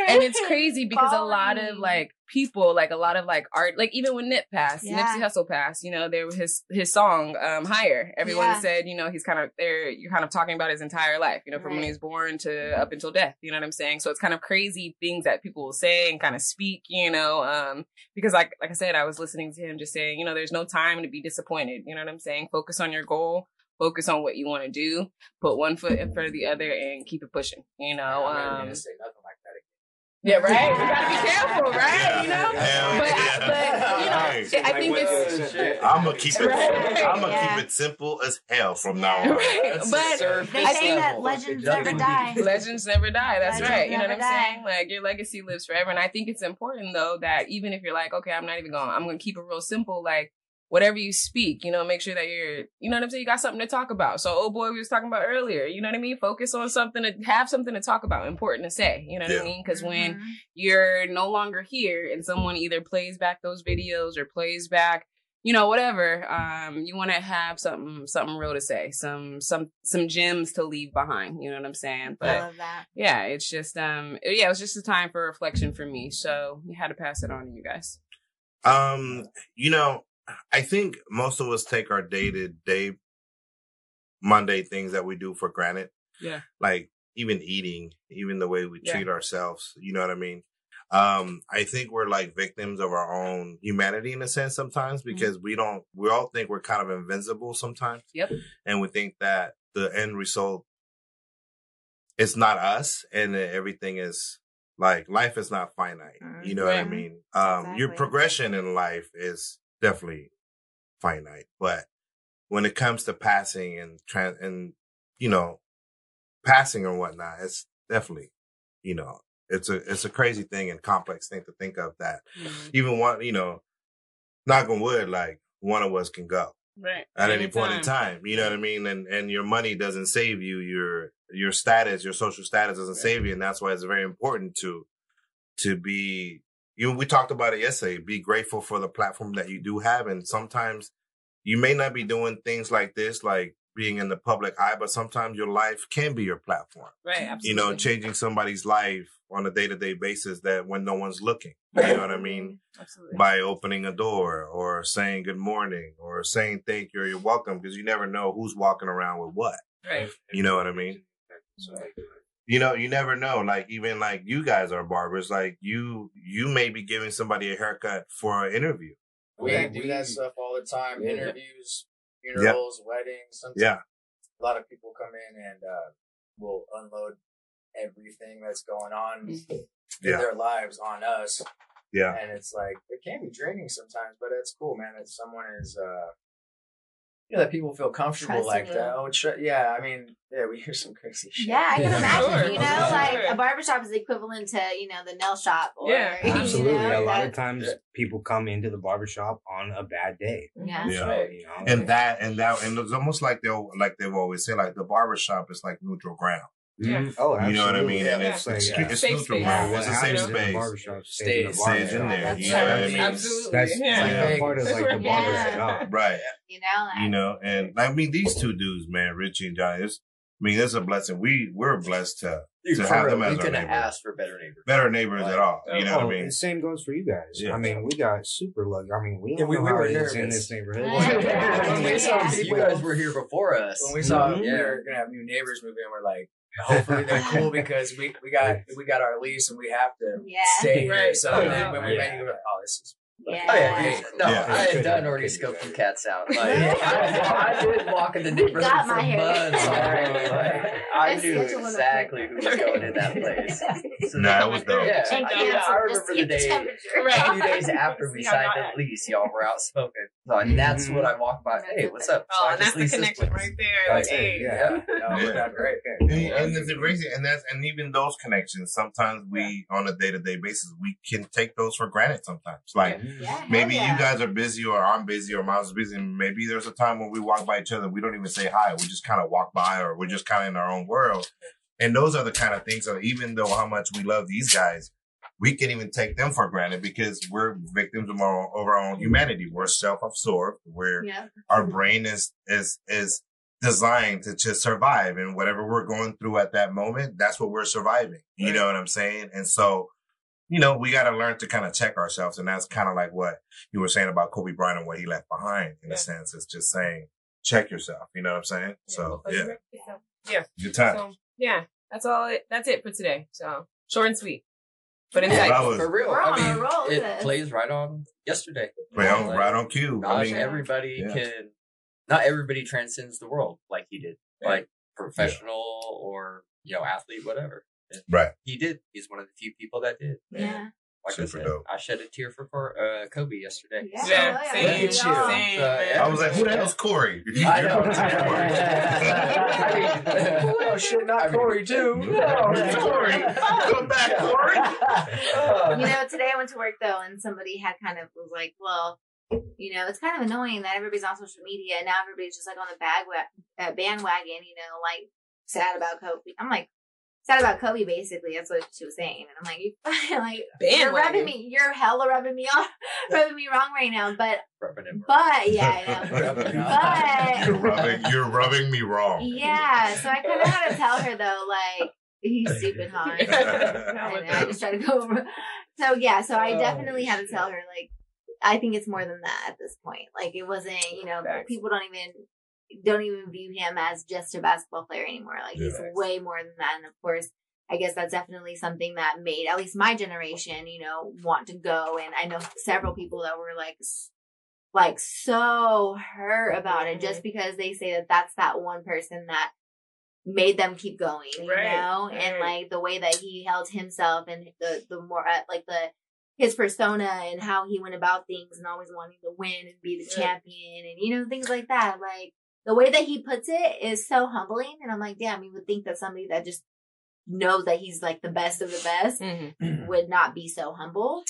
Speaker 5: And it's crazy because a lot of like people, like a lot of like art, like even when Nip passed,
Speaker 6: Yeah.
Speaker 5: Nipsey Hussle passed, you know, there was his his song, um, Higher. Everyone
Speaker 6: Yeah.
Speaker 5: said, you know, he's kind of there. You're kind of talking about his entire life, you know, from when
Speaker 6: Right.
Speaker 5: he was born to up until death. You know what I'm saying? So it's kind of crazy things that people will say and kind of speak, you know, um, because like like I said, I was listening to him just saying, you know, there's no time to be disappointed. You know what I'm saying? Focus on your goal. Focus on what you want to do. Put one foot in front of the other and keep it pushing. You know,
Speaker 8: I'm
Speaker 5: um,
Speaker 8: gonna say nothing like that again.
Speaker 5: yeah, right. You gotta be careful, right? You know,
Speaker 4: Hell
Speaker 5: but
Speaker 4: yeah.
Speaker 5: but you know,
Speaker 4: Hey.
Speaker 5: I think it's
Speaker 8: shit.
Speaker 4: I'm gonna keep it.
Speaker 5: Right.
Speaker 4: I'm gonna
Speaker 6: Yeah.
Speaker 4: keep it simple as hell from now on.
Speaker 5: right. But
Speaker 6: They say that legends never die.
Speaker 5: legends never die. That's
Speaker 6: Legends
Speaker 5: right. You know what I'm
Speaker 6: die.
Speaker 5: saying? Like your legacy lives forever. And I think it's important though that even if you're like, okay, I'm not even going, I'm gonna keep it real simple. Like whatever you speak, you know, make sure that you're, you know what I'm saying? You got something to talk about. So, oh boy, we was talking about earlier. You know what I mean? Focus on something to have something to talk about, important to say. You know what
Speaker 4: Yeah.
Speaker 5: I mean? Because when
Speaker 6: Mhm.
Speaker 5: you're no longer here and someone either plays back those videos or plays back you know whatever um you want to have something something real to say some some some gems to leave behind you know what i'm saying
Speaker 6: I
Speaker 5: but
Speaker 6: love that.
Speaker 5: yeah it's just um yeah it was just a time for reflection for me so we had to pass it on to you guys
Speaker 4: Um, you know, I think most of us take our day to day Monday things that we do for granted.
Speaker 5: Yeah.
Speaker 4: Like even eating, even the way we
Speaker 5: Yeah.
Speaker 4: treat ourselves. You know what I mean? Um, I think we're like victims of our own humanity in a sense sometimes
Speaker 5: Mm-hmm.
Speaker 4: because we don't, we all think we're kind of invincible sometimes.
Speaker 5: Yep.
Speaker 4: And we think that the end result is not us and that everything is like life is not finite. You know what I mean? Um, your progression in life is definitely finite, but when it comes to passing and trans and you know passing or whatnot, it's definitely you know it's a it's a crazy thing and complex thing to think of that mm-hmm. even one you know knock on wood like one of us can go
Speaker 5: right
Speaker 4: at any point in time. You know what I mean? And and your money doesn't save you. Your your status, your social status doesn't save you, and that's why it's very important to to be. You we talked about it yesterday. Be grateful for the platform that you do have, and sometimes you may not be doing things like this, like being in the public eye, but sometimes your life can be your platform.
Speaker 5: right absolutely
Speaker 4: You know, changing somebody's life on a day to day basis that when no one's looking. You know what I mean?
Speaker 5: absolutely
Speaker 4: by opening a door or saying good morning or saying thank you or you're welcome because you never know who's walking around with what.
Speaker 5: right
Speaker 4: You know what I mean? You know, you never know. Like even like you guys are barbers. Like you, you may be giving somebody a haircut for an interview.
Speaker 8: We
Speaker 7: Yeah,
Speaker 8: do
Speaker 7: we-
Speaker 8: that stuff all the time.
Speaker 7: Yeah.
Speaker 8: Interviews, funerals, weddings. Sometimes
Speaker 4: Yeah,
Speaker 8: a lot of people come in and uh, will unload everything that's going on in
Speaker 4: yeah,
Speaker 8: their lives on us.
Speaker 4: yeah.
Speaker 8: And it's like it can be draining sometimes, but it's cool, man. That someone is, uh, you know, that people feel comfortable
Speaker 6: Trusting
Speaker 8: like
Speaker 6: you.
Speaker 8: that. Oh, tr- yeah. I mean, yeah, we hear some crazy shit.
Speaker 6: Yeah, I can
Speaker 5: Yeah.
Speaker 6: imagine.
Speaker 5: Sure.
Speaker 6: You know, like a barbershop is equivalent to you know the nail shop. Or,
Speaker 5: Yeah.
Speaker 6: you know,
Speaker 9: Absolutely. a lot of times people come into the barbershop on a bad day.
Speaker 6: Yeah.
Speaker 4: Yeah.
Speaker 9: So, you know,
Speaker 4: And that and that and it's almost like they'll like they've always said like the barbershop is like neutral ground.
Speaker 5: Yeah.
Speaker 9: Mhm. Oh,
Speaker 4: You know what I
Speaker 9: absolutely.
Speaker 4: mean?
Speaker 5: Yeah.
Speaker 4: And it's
Speaker 9: Yeah.
Speaker 4: it's,
Speaker 9: Yeah.
Speaker 4: it's
Speaker 5: Safe
Speaker 4: neutral
Speaker 5: space.
Speaker 4: ground.
Speaker 9: What
Speaker 4: It's a safe space.
Speaker 9: barbershop stays,
Speaker 8: Stays-
Speaker 9: in the
Speaker 4: stays in
Speaker 9: barbershop.
Speaker 4: there.
Speaker 6: That's
Speaker 4: You know what I mean?
Speaker 5: absolutely
Speaker 9: That's,
Speaker 5: yeah.
Speaker 9: that's part of like the
Speaker 6: Yeah.
Speaker 9: barber's job.
Speaker 4: Right.
Speaker 6: You know, like,
Speaker 4: you know, and I mean these two dudes, man, Richie and Johnny. It's, I mean, it's a blessing. We we're blessed to to
Speaker 7: for
Speaker 4: have
Speaker 7: real,
Speaker 4: them as
Speaker 7: we
Speaker 4: our
Speaker 7: couldn't ask for better neighbors.
Speaker 4: better neighbors at all. You know
Speaker 9: oh,
Speaker 4: what I mean?
Speaker 9: The same goes for you guys.
Speaker 4: Yeah.
Speaker 9: I mean, we got super lucky. I mean, we
Speaker 7: Yeah,
Speaker 9: don't
Speaker 7: we-
Speaker 9: know
Speaker 7: we
Speaker 9: how
Speaker 7: were
Speaker 9: it is in this neighborhood.
Speaker 7: When we saw you guys were here before us.
Speaker 8: When we saw
Speaker 9: Mhm.
Speaker 8: we're gonna have new neighbors move in, we're like, hopefully they're cool because we, we got we got our lease and we have to
Speaker 6: Yeah.
Speaker 8: stay here.
Speaker 5: Right.
Speaker 8: So
Speaker 5: Oh,
Speaker 8: then when we
Speaker 9: Yeah.
Speaker 8: met you, we were like, oh, this is
Speaker 6: Yeah.
Speaker 7: Oh yeah, yeah. no,
Speaker 4: Yeah.
Speaker 7: I had done already scoped some cats out. Like, I, I did walk in the neighborhood
Speaker 6: got
Speaker 7: for
Speaker 6: my hair.
Speaker 7: months already. Like, I
Speaker 6: I
Speaker 7: knew exactly who was going in that place. So
Speaker 4: Nah, it was dope.
Speaker 7: Yeah, I, yeah, I remember the
Speaker 6: get
Speaker 7: day.
Speaker 6: temperature.
Speaker 7: A few days after we signed the lease, y'all were outspoken. So, and that's what mm-hmm. I walked by. Hey, what's up?
Speaker 5: Oh
Speaker 7: I
Speaker 5: and that's the connection right there like
Speaker 7: That's
Speaker 5: hey
Speaker 9: yeah.
Speaker 7: Yeah, no,
Speaker 4: Yeah.
Speaker 7: we got great.
Speaker 4: And, and the crazy, and that's and even those connections. Sometimes we, on a day to day basis, we can take those for granted. Sometimes, like
Speaker 6: Yeah, hell
Speaker 4: maybe
Speaker 6: yeah.
Speaker 4: you guys are busy, or I'm busy, or Miles is busy. And maybe there's a time when we walk by each other, we don't even say hi. We just kind of walk by, or we're just kind of in our own world. And those are the kind of things that, even though how much we love these guys, we can even take them for granted because we're victims of our, of our own humanity. We're self absorbed. We're
Speaker 6: Yeah.
Speaker 4: our brain is is is designed to just survive and whatever we're going through at that moment, that's what we're surviving. You
Speaker 5: Right.
Speaker 4: know what I'm saying? And so, you know, we got to learn to kind of check ourselves. And that's kind of like what you were saying about Kobe Bryant and what he left behind in
Speaker 5: Yeah.
Speaker 4: a sense. It's just saying, check yourself. You know what I'm saying? So, yeah,
Speaker 5: yeah.
Speaker 4: good time.
Speaker 5: So yeah, that's all. It, that's it for today. So short and sweet, but
Speaker 4: Yeah,
Speaker 5: insightful.
Speaker 4: that was-
Speaker 7: For real. I mean,
Speaker 6: roll
Speaker 7: it
Speaker 6: this.
Speaker 7: plays right on yesterday.
Speaker 4: right, on,
Speaker 7: Like,
Speaker 4: right on cue. I mean,
Speaker 7: everybody
Speaker 4: yeah.
Speaker 7: can. Not everybody transcends the world like he did,
Speaker 5: Yeah.
Speaker 7: like professional or you know athlete, whatever. And
Speaker 4: right.
Speaker 7: He did. He's one of the few people that did.
Speaker 6: Yeah.
Speaker 7: Like
Speaker 4: Super
Speaker 7: I said,
Speaker 4: dope.
Speaker 7: I shed a tear for Cor- uh, Kobe yesterday.
Speaker 6: Yeah.
Speaker 7: So-
Speaker 5: Yeah, same,
Speaker 6: yeah,
Speaker 7: Look at
Speaker 5: same,
Speaker 7: you.
Speaker 5: same,
Speaker 7: Uh,
Speaker 5: man.
Speaker 4: I was like, who the hell's Corey?
Speaker 7: I
Speaker 4: You're
Speaker 7: know.
Speaker 4: not Corey.
Speaker 8: oh shit, not Corey too.
Speaker 4: It's Corey. Come back, Corey.
Speaker 6: You know, today I went to work though, and somebody had kind of was like, "Well, you know, it's kind of annoying that everybody's on social media and now everybody's just like on the bag uh, bandwagon, you know, like sad about Kobe." I'm like, sad about Kobe, basically. That's what she was saying, and I'm like, you, like you're rubbing me, you're hella rubbing me off, rubbing me wrong right now. But,
Speaker 7: Rubbing
Speaker 6: but yeah, I know.
Speaker 4: you're rubbing, you're rubbing me wrong.
Speaker 6: Yeah, so I kind of had to tell her though, like he's stupid hard. and I just try to go over. So yeah, so I
Speaker 7: Oh,
Speaker 6: definitely had to tell her like I think it's more than that at this point. Like it wasn't, you know,
Speaker 5: Facts.
Speaker 6: people don't even don't even view him as just a basketball player anymore. Like he's
Speaker 4: Yeah.
Speaker 6: way more than that. And of course, I guess that's definitely something that made at least my generation, you know, want to go. And I know several people that were like, like so hurt about it just because they say that that's that one person that made them keep going, you
Speaker 5: Right,
Speaker 6: know, and like the way that he held himself and the the more uh, like the his persona and how he went about things and always wanting to win and be the
Speaker 5: Yeah.
Speaker 6: champion and you know things like that. Like the way that he puts it is so humbling, and I'm like, damn, you would think that somebody that just knows that he's like the best of the best
Speaker 5: Mhm.
Speaker 6: would not be so humble,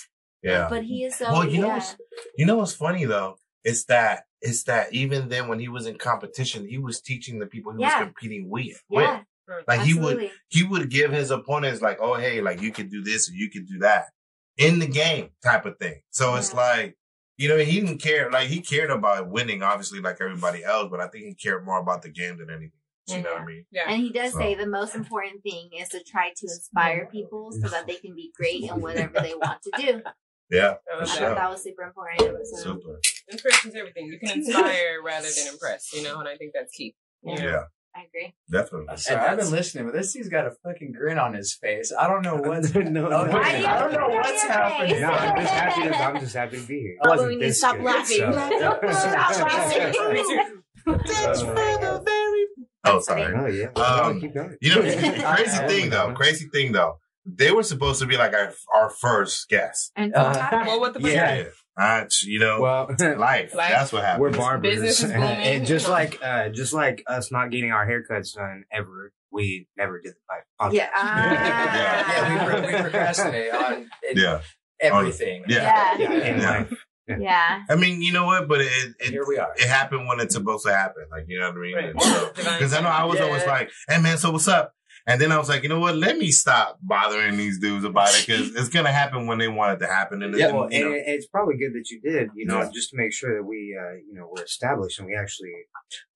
Speaker 4: Yeah.
Speaker 6: but he is so.
Speaker 4: Well, you know what's you know what's funny though? It's that it's that even then when he was in competition, he was teaching the people he
Speaker 6: Yeah.
Speaker 4: was competing with. with.
Speaker 6: yeah,
Speaker 4: Like he would he would give his opponents like, oh hey, like you could do this or you could do that in the game type of thing. So it's like, you know, he didn't care. Like he cared about winning, obviously, like everybody else, but I think he cared more about the game than anything. You know what I mean?
Speaker 5: Yeah.
Speaker 6: And he does
Speaker 4: So-
Speaker 6: say the most important thing is to try to inspire people so that they can be great in whatever they want to do.
Speaker 4: Yeah,
Speaker 5: I
Speaker 6: I
Speaker 5: love
Speaker 4: For
Speaker 6: thought
Speaker 4: sure.
Speaker 6: that was super important. So.
Speaker 4: super.
Speaker 5: Inspiration's everything. You can inspire rather than impress, you know, and I think that's key.
Speaker 6: Yeah.
Speaker 4: Yeah,
Speaker 6: I agree.
Speaker 4: definitely.
Speaker 8: So I've been listening, but this dude's got a fucking grin on his face. I don't know what's
Speaker 9: No,
Speaker 8: no,
Speaker 9: no,
Speaker 8: no,
Speaker 9: no.
Speaker 8: I don't know what's happening.
Speaker 9: No, I'm just happy. To, I'm just happy to be here.
Speaker 6: Oh,
Speaker 9: wasn't
Speaker 6: we need to stop
Speaker 9: good,
Speaker 6: laughing.
Speaker 9: so-
Speaker 6: Stop laughing.
Speaker 4: That's for very. Oh, sorry.
Speaker 9: Oh yeah.
Speaker 4: Um,
Speaker 9: keep going.
Speaker 4: You know, crazy thing though. Crazy thing though. They were supposed to be like our our first guest.
Speaker 6: And
Speaker 7: Uh,
Speaker 5: Well, what the fuck?
Speaker 9: Yeah.
Speaker 4: Uh, you know,
Speaker 9: Well,
Speaker 4: life.
Speaker 5: Life.
Speaker 4: That's what happens.
Speaker 9: we're barbers,
Speaker 5: is
Speaker 9: and, and just like uh, just like us not getting our haircuts done ever, we never did the podcast.
Speaker 6: Yeah.
Speaker 4: Yeah.
Speaker 8: Yeah, we, we procrastinate on in
Speaker 4: Yeah,
Speaker 8: everything.
Speaker 4: yeah.
Speaker 6: Yeah.
Speaker 9: yeah,
Speaker 4: Yeah.
Speaker 6: Yeah.
Speaker 4: I mean, you know what? But it it,
Speaker 8: Here we are.
Speaker 4: it happened when it's supposed to happen. Like you know what I mean?
Speaker 5: Right.
Speaker 4: Because I know I was
Speaker 7: Yeah.
Speaker 4: always like, "Hey man, so what's up?" And then I was like, you know what? Let me stop bothering these dudes about it because it's gonna happen when they want it to happen. And
Speaker 7: Yeah,
Speaker 9: Well,
Speaker 4: you
Speaker 9: and it's probably good that you did, you know,
Speaker 4: Yeah.
Speaker 9: just to make sure that we, uh, you know, we're established and we actually.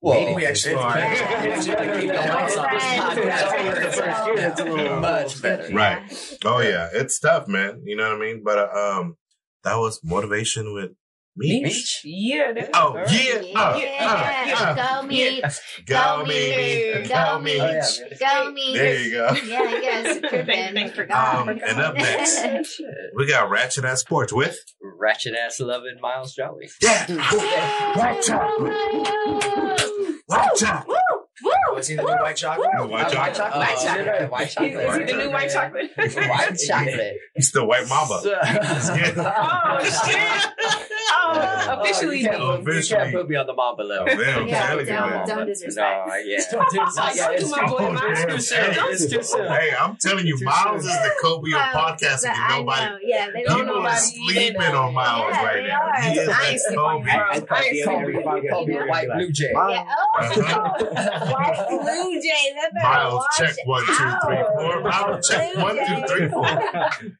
Speaker 7: Well,
Speaker 9: made
Speaker 8: we actually are.
Speaker 7: It's gonna keep the lights on this podcast.
Speaker 9: The first year, it's a little-
Speaker 7: much better.
Speaker 4: Right. oh yeah, it's tough, man. You know what I mean? But uh, um, that was motivation with me.
Speaker 7: Meech?
Speaker 5: Yeah. that-
Speaker 4: Oh
Speaker 5: all right.
Speaker 4: yeah, uh,
Speaker 6: Yeah.
Speaker 4: uh, uh.
Speaker 6: Go meet.
Speaker 4: go
Speaker 6: Go
Speaker 4: me,
Speaker 6: me.
Speaker 4: go
Speaker 6: Go
Speaker 4: me.
Speaker 6: me.
Speaker 7: Oh, yeah.
Speaker 6: Go meet.
Speaker 4: There you go.
Speaker 6: Yeah, you guys tripping.
Speaker 5: Thank- thank you.
Speaker 6: Forgot.
Speaker 4: Um, and up next, we got Ratchet at Sports with
Speaker 7: Ratchet ass loving Miles Jolly.
Speaker 4: yeah, White Chocolate, White Chocolate.
Speaker 8: What's he the new white chocolate?
Speaker 4: White chocolate.
Speaker 7: Oh,
Speaker 5: White chocolate.
Speaker 7: White
Speaker 5: Is,
Speaker 7: chocolate.
Speaker 5: is he the new white chocolate?
Speaker 7: White chocolate.
Speaker 4: He's still White Mamba.
Speaker 5: oh shit! Oh, officially.
Speaker 7: you can't, put- you can't put me on the Mamba level.
Speaker 4: Oh, man,
Speaker 6: Yeah,
Speaker 4: telling you,
Speaker 6: don't,
Speaker 4: man.
Speaker 6: don't disrespect.
Speaker 7: No, yeah.
Speaker 8: Don't do this.
Speaker 7: Not yet. It's too,
Speaker 5: boy,
Speaker 4: Oh,
Speaker 5: Miles.
Speaker 4: damn.
Speaker 7: it's too soon. It's too soon.
Speaker 4: Hey, I'm telling you, Miles is the Kobe of
Speaker 6: Well,
Speaker 4: podcasting.
Speaker 6: I
Speaker 4: Nobody,
Speaker 6: know. Yeah, they
Speaker 5: Don't
Speaker 6: don't
Speaker 4: people are sleeping on Miles
Speaker 6: Yeah,
Speaker 4: right now.
Speaker 6: are.
Speaker 4: He is
Speaker 5: I ain't
Speaker 4: the
Speaker 5: sleep
Speaker 4: Kobe.
Speaker 5: Bro,
Speaker 9: I
Speaker 5: I ain't
Speaker 9: the
Speaker 5: so
Speaker 9: every podcast
Speaker 7: White Blue Jay.
Speaker 6: Yeah.
Speaker 4: Uh-huh.
Speaker 6: Oh, white blue jays. That better
Speaker 4: Miles, check one, two, three,
Speaker 6: out.
Speaker 4: four. Miles, check
Speaker 6: Blue
Speaker 4: one, two, three, four.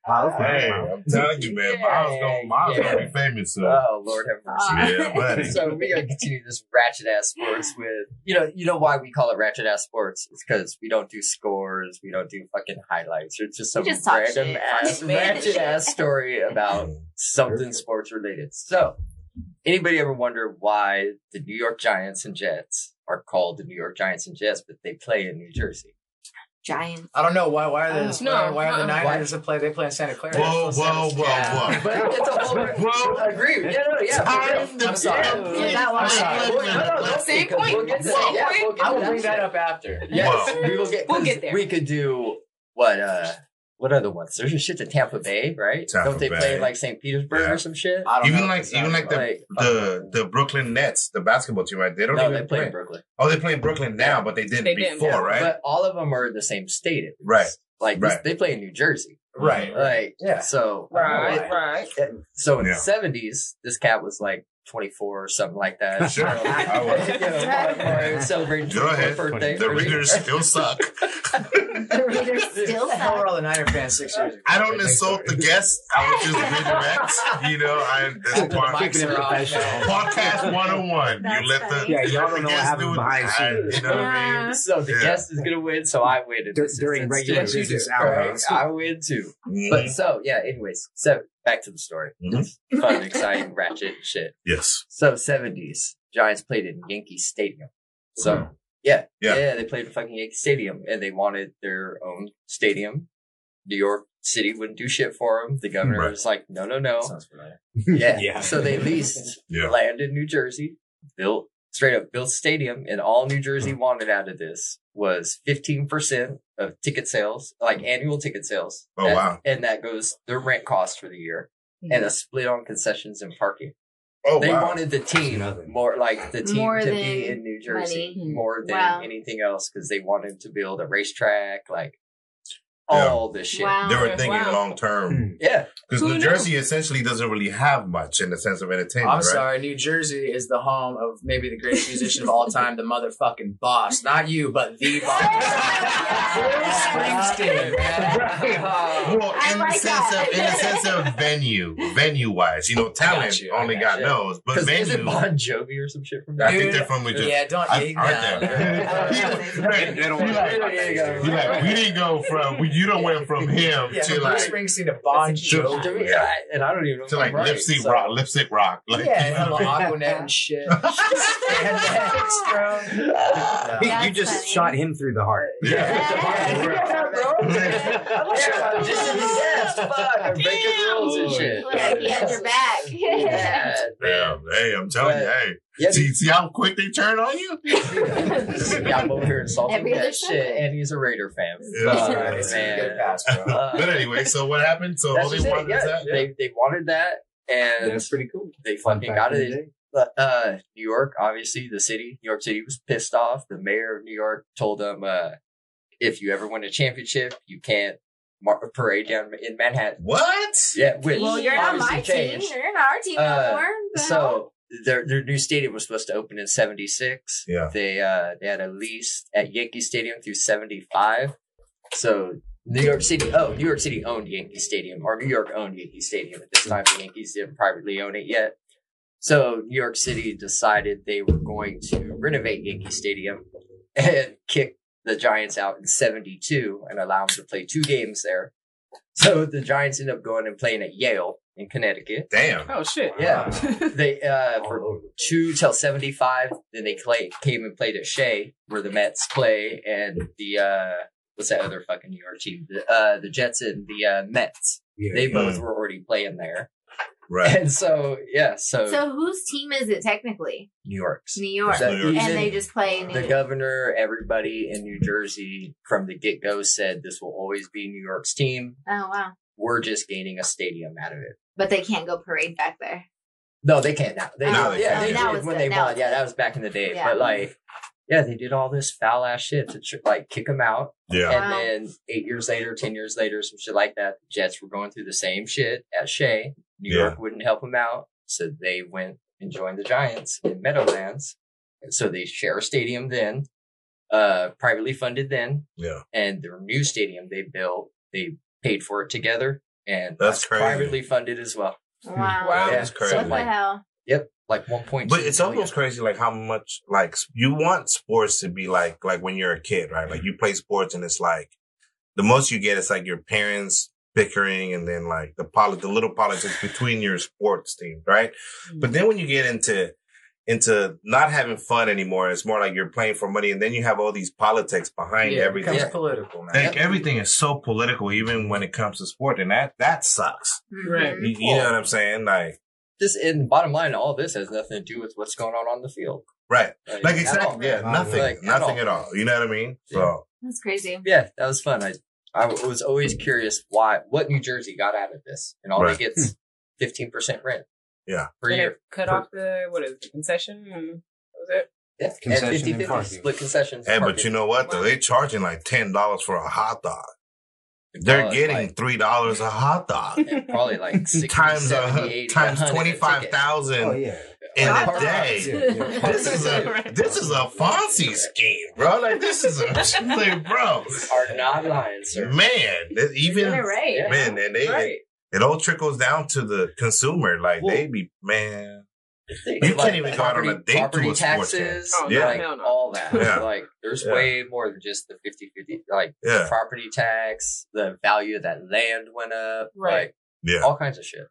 Speaker 9: Miles,
Speaker 4: Hey, I'm telling you, man, Miles gonna, Miles
Speaker 7: Yeah.
Speaker 4: gonna be famous soon.
Speaker 7: Uh, Oh Lord have mercy.
Speaker 4: Yeah, buddy.
Speaker 7: so we gotta continue this ratchet ass sports with you know you know why we call it ratchet ass sports? It's because we don't do scores, we don't do fucking highlights. It's just some
Speaker 6: just
Speaker 7: random ass ratchet ass story about something sports related. So anybody ever wonder why the New York Giants and Jets are called the New York Giants and Jets, but they play in New Jersey?
Speaker 6: Giants.
Speaker 8: I don't know why. Why are they?
Speaker 5: Oh, no,
Speaker 8: why are the. Niners that play? They play in Santa Clara.
Speaker 4: Whoa,
Speaker 8: They're
Speaker 4: whoa, whoa,
Speaker 8: Yeah.
Speaker 4: whoa.
Speaker 7: But it's a whole
Speaker 4: Bro.
Speaker 7: I agree. Yeah, no, yeah.
Speaker 4: Time
Speaker 7: for
Speaker 4: to
Speaker 7: real. I'm sorry.
Speaker 4: stop
Speaker 6: Is that why?
Speaker 8: I'm sorry.
Speaker 7: Well, no, no, don't
Speaker 5: Same point.
Speaker 7: We'll get to
Speaker 5: Same.
Speaker 7: Yeah,
Speaker 5: point.
Speaker 7: we'll get
Speaker 8: I will bring that up after.
Speaker 7: Yes,
Speaker 4: Whoa.
Speaker 7: we will get.
Speaker 5: We'll
Speaker 7: 'cause
Speaker 5: get there.
Speaker 7: We could do what? uh What other ones? There's a shit to Tampa Bay, right?
Speaker 4: Tampa
Speaker 7: Don't they
Speaker 4: Bay.
Speaker 7: play in like St. Petersburg
Speaker 4: Yeah.
Speaker 7: or some shit?
Speaker 8: I don't
Speaker 4: Even
Speaker 8: know
Speaker 4: like- even
Speaker 8: that
Speaker 4: like the-
Speaker 7: Like,
Speaker 4: The uh, the Brooklyn Nets, the basketball team, right? They don't
Speaker 7: no,
Speaker 4: even
Speaker 7: they play
Speaker 4: play.
Speaker 7: in Brooklyn.
Speaker 4: Oh, they play in Brooklyn now, but they didn't
Speaker 5: They didn't,
Speaker 4: before,
Speaker 5: yeah.
Speaker 4: right?
Speaker 7: But all of them are in the same state. at least.
Speaker 4: Right.
Speaker 7: Like this-
Speaker 4: Right.
Speaker 7: they play in New Jersey.
Speaker 8: right.
Speaker 7: Like
Speaker 8: Yeah.
Speaker 7: So
Speaker 5: Right,
Speaker 7: it-
Speaker 5: right.
Speaker 7: So in
Speaker 4: Yeah.
Speaker 7: the seventies, this cat was like twenty four or something like that.
Speaker 4: Sure, I was.
Speaker 7: You know, my- my celebrating
Speaker 4: Go
Speaker 7: 24th
Speaker 4: ahead.
Speaker 7: birthday.
Speaker 4: The Raiders still suck.
Speaker 6: The Raiders still
Speaker 8: How
Speaker 6: suck.
Speaker 8: were all the Niner fans six years ago?
Speaker 4: I don't insult the guests. I would just redirect. You know, I that's part
Speaker 8: Keeping professional.
Speaker 4: podcast one on one.
Speaker 6: That's
Speaker 4: You let the.
Speaker 9: Yeah, y'all don't know what
Speaker 4: guests do it.
Speaker 9: behind
Speaker 4: I-
Speaker 9: scenes.
Speaker 4: You know what I mean?
Speaker 7: So the
Speaker 4: Yeah.
Speaker 7: guest is gonna win, so I win. in
Speaker 9: Dur- during regular
Speaker 7: too.
Speaker 9: business hours.
Speaker 7: I win too. But so yeah. Anyways, so back to the story.
Speaker 4: Mhm.
Speaker 7: Fun, exciting, ratchet shit.
Speaker 4: yes.
Speaker 7: So seventies, Giants played in Yankee Stadium. So yeah,
Speaker 4: Yeah.
Speaker 7: yeah, they played in fucking Yankee Stadium, and they wanted their own stadium. New York City wouldn't do shit for them. The governor
Speaker 4: Right.
Speaker 7: was like, no, no, no.
Speaker 8: Sounds familiar.
Speaker 7: Yeah.
Speaker 9: Yeah.
Speaker 7: So they leased
Speaker 4: Yeah.
Speaker 7: land in New Jersey, built straight up built stadium, and all New Jersey hmm. wanted out of this was fifteen percent of ticket sales, like annual ticket sales.
Speaker 4: Oh,
Speaker 7: And-
Speaker 4: wow.
Speaker 7: And that goes their rent cost for the year, hmm. and a split on concessions and parking.
Speaker 4: Oh
Speaker 7: they
Speaker 4: wow.
Speaker 7: wanted the team more like the team
Speaker 6: More
Speaker 7: to be in New Jersey
Speaker 6: money.
Speaker 7: more than
Speaker 6: Wow.
Speaker 7: anything else because they wanted to build a racetrack, like
Speaker 4: Yeah.
Speaker 7: all this shit.
Speaker 6: Wow.
Speaker 4: They were thinking
Speaker 5: Wow.
Speaker 4: long term hmm.
Speaker 7: Yeah,
Speaker 4: because New
Speaker 5: knew?
Speaker 4: Jersey essentially doesn't really have much in the sense of entertainment.
Speaker 8: I'm
Speaker 4: right?
Speaker 8: sorry, New Jersey is the home of maybe the greatest musician of all time, the motherfucking boss. Not you, but the boss. Bruce Springsteen, man.
Speaker 4: Well, in
Speaker 6: like
Speaker 4: the sense
Speaker 6: that.
Speaker 4: of in the sense of venue, venue wise, you know, talent
Speaker 8: got you,
Speaker 4: only
Speaker 8: got
Speaker 4: God
Speaker 8: you.
Speaker 4: knows, but
Speaker 7: because is it
Speaker 4: venue.
Speaker 7: Bon Jovi or some shit from
Speaker 4: I think they're from New Jersey.
Speaker 8: Yeah, don't.
Speaker 4: I-
Speaker 8: yeah,
Speaker 4: I
Speaker 8: no,
Speaker 4: heard
Speaker 8: no.
Speaker 4: that.
Speaker 8: no.
Speaker 4: Right.
Speaker 9: They don't
Speaker 4: You
Speaker 9: want
Speaker 4: like-
Speaker 9: to-
Speaker 7: There you go.
Speaker 4: you like, we didn't go from we, you don't went from him
Speaker 8: Yeah,
Speaker 4: to
Speaker 8: from
Speaker 4: like
Speaker 8: Bruce Springsteen to Bon
Speaker 7: Jovi,
Speaker 8: Jovi.
Speaker 7: yeah, and I don't even know
Speaker 4: to like
Speaker 7: right,
Speaker 4: lipstick
Speaker 7: so-
Speaker 4: rock, lipstick rock. Like,
Speaker 8: Yeah,
Speaker 4: you
Speaker 8: and
Speaker 4: know
Speaker 8: the
Speaker 4: what I mean?
Speaker 8: Aquanet and shit. And Extra.
Speaker 9: He-
Speaker 6: That's
Speaker 9: you just
Speaker 6: funny.
Speaker 9: shot him through the heart.
Speaker 4: Yeah.
Speaker 7: Yeah, just in the guest, fuck, I'm breaking rules and shit.
Speaker 6: Look like he had your back.
Speaker 7: Yeah,
Speaker 4: Damn, hey, I'm telling you, hey,
Speaker 7: yeah,
Speaker 4: see, see how quick they turn on you?
Speaker 7: yeah, I'm over here insulting
Speaker 6: Every other
Speaker 7: that shit,
Speaker 6: second.
Speaker 7: and he's a Raider fan.
Speaker 4: Yeah.
Speaker 7: Fuck,
Speaker 8: It's a
Speaker 7: man.
Speaker 8: pass, bro.
Speaker 7: Uh,
Speaker 4: But anyway, so what happened? So all they
Speaker 7: it,
Speaker 4: wanted
Speaker 7: yeah.
Speaker 4: that.
Speaker 7: They they wanted that, and
Speaker 9: That's pretty cool.
Speaker 7: they
Speaker 9: Fun
Speaker 7: fucking got it. But uh, New York, obviously, the city, New York City was pissed off. The mayor of New York told them, uh, if you ever win a championship, you can't mar- parade down in Manhattan.
Speaker 4: What?
Speaker 7: Yeah, which
Speaker 6: well, you're not my
Speaker 7: changed.
Speaker 6: team. You're not our team
Speaker 7: Uh,
Speaker 6: no more.
Speaker 7: So their their new stadium was supposed to open in '76.
Speaker 4: Yeah.
Speaker 7: They uh they had a lease at Yankee Stadium through '75. So New York City, oh, New York City owned Yankee Stadium, or New York owned Yankee Stadium at this time. The Yankees didn't privately own it yet. So New York City decided they were going to renovate Yankee Stadium and kick the Giants out in '72 and allow them to play two games there. So the Giants ended up going and playing at Yale in Connecticut.
Speaker 4: Damn.
Speaker 5: Oh shit.
Speaker 7: Yeah. They uh for two till seventy five, then they play came and played at Shea where the Mets play and the uh what's that other fucking New York team? The uh the Jets and the uh Mets.
Speaker 9: Yeah.
Speaker 7: They both
Speaker 4: Mm.
Speaker 7: were already playing there.
Speaker 4: Right.
Speaker 7: And so yeah, so,
Speaker 6: so whose team is it technically?
Speaker 7: New York's.
Speaker 6: New York.
Speaker 7: So
Speaker 4: New York.
Speaker 6: And they just play New
Speaker 7: the
Speaker 6: York.
Speaker 7: governor, everybody in New Jersey from the get go said this will always be New York's team.
Speaker 6: Oh wow.
Speaker 7: We're just gaining a stadium out of it.
Speaker 6: But they can't go parade back there.
Speaker 7: No, they can't now. They,
Speaker 6: Now
Speaker 4: they
Speaker 7: yeah,
Speaker 4: can.
Speaker 7: they did when
Speaker 6: good.
Speaker 7: they
Speaker 6: Now
Speaker 7: won. Yeah, that was back in the day.
Speaker 6: Yeah.
Speaker 7: But like, yeah, they did all this foul ass shit to tr- like kick them out,
Speaker 4: Yeah.
Speaker 7: and
Speaker 6: Wow.
Speaker 7: then eight years later, ten years later, some shit like that. The Jets were going through the same shit at Shea. New
Speaker 4: Yeah.
Speaker 7: York wouldn't help them out, so they went and joined the Giants in Meadowlands. And so they share a stadium then, uh, privately funded then,
Speaker 4: Yeah.
Speaker 7: and their new stadium they built, they paid for it together, and
Speaker 4: That's crazy.
Speaker 7: privately funded as well.
Speaker 6: Wow. Hmm.
Speaker 5: Wow.
Speaker 7: Yeah,
Speaker 4: That's crazy.
Speaker 7: so
Speaker 6: What the
Speaker 7: like,
Speaker 6: hell?
Speaker 7: yep, like one point.
Speaker 4: But it's almost crazy, like how much like you want sports to be like like when you're a kid, right? Like you play sports and it's like the most you get is like your parents bickering and then like the poli- the little politics between your sports teams, right? But hmm. then when you get into into not having fun anymore, it's more like you're playing for money, and then you have all these politics behind
Speaker 8: Yeah,
Speaker 4: everything.
Speaker 8: becomes
Speaker 7: Yeah.
Speaker 8: political, man.
Speaker 4: Like everything is so political, even when it comes to sport, and that that sucks.
Speaker 5: Right.
Speaker 6: Mhm.
Speaker 4: You, you know what I'm saying? Like
Speaker 7: this. In bottom line, all this has nothing to do with what's going on on the field.
Speaker 4: right,
Speaker 7: Like,
Speaker 4: like exactly,
Speaker 7: all.
Speaker 4: yeah,
Speaker 9: Like,
Speaker 4: nothing,
Speaker 7: at
Speaker 4: nothing
Speaker 7: all.
Speaker 4: at all. You know what I mean? So.
Speaker 6: That's crazy.
Speaker 7: Yeah, that was fun. I I was always curious why what New Jersey got out of this, and all
Speaker 4: Right.
Speaker 7: they get's fifteen percent rent.
Speaker 4: Yeah.
Speaker 7: per
Speaker 5: Did
Speaker 7: year.
Speaker 5: cut
Speaker 7: Per-
Speaker 5: off the what is it, the concession? And what was it?
Speaker 7: Yeah, and
Speaker 9: Concession
Speaker 7: 50
Speaker 9: and
Speaker 7: 50
Speaker 9: parking.
Speaker 7: split concessions.
Speaker 4: Hey, but you know what though? They're charging like ten dollars for a hot dog. They're getting
Speaker 7: like-
Speaker 4: three dollars a hot dog
Speaker 7: and probably like 60,
Speaker 4: times
Speaker 7: 70,
Speaker 4: uh,
Speaker 7: 80,
Speaker 4: times
Speaker 7: 100
Speaker 4: twenty five
Speaker 7: ticket.
Speaker 4: thousand
Speaker 9: Oh yeah.
Speaker 4: in
Speaker 7: Hot
Speaker 4: a
Speaker 7: dogs.
Speaker 4: day.
Speaker 9: Yeah, yeah.
Speaker 4: This is a this is a Fonzie scheme, bro. Like this is a like, bro.
Speaker 7: Are not lying, sir.
Speaker 4: Man, that even
Speaker 5: Get it right.
Speaker 4: Man, and they
Speaker 5: Right.
Speaker 4: It all trickles down to the consumer. Like
Speaker 7: Well,
Speaker 4: they be man.
Speaker 7: They-
Speaker 4: You can't even go out on a
Speaker 7: property-
Speaker 4: date to
Speaker 7: property
Speaker 4: a sports game.
Speaker 7: taxes,
Speaker 5: Oh,
Speaker 4: yeah.
Speaker 7: like
Speaker 5: hell no.
Speaker 7: all that.
Speaker 4: Yeah.
Speaker 7: Like there's
Speaker 4: Yeah.
Speaker 7: way more than just the 50-50. Like
Speaker 4: Yeah,
Speaker 7: property tax, the value of that land went up,
Speaker 5: Right.
Speaker 7: like
Speaker 4: yeah.
Speaker 7: all kinds of shit.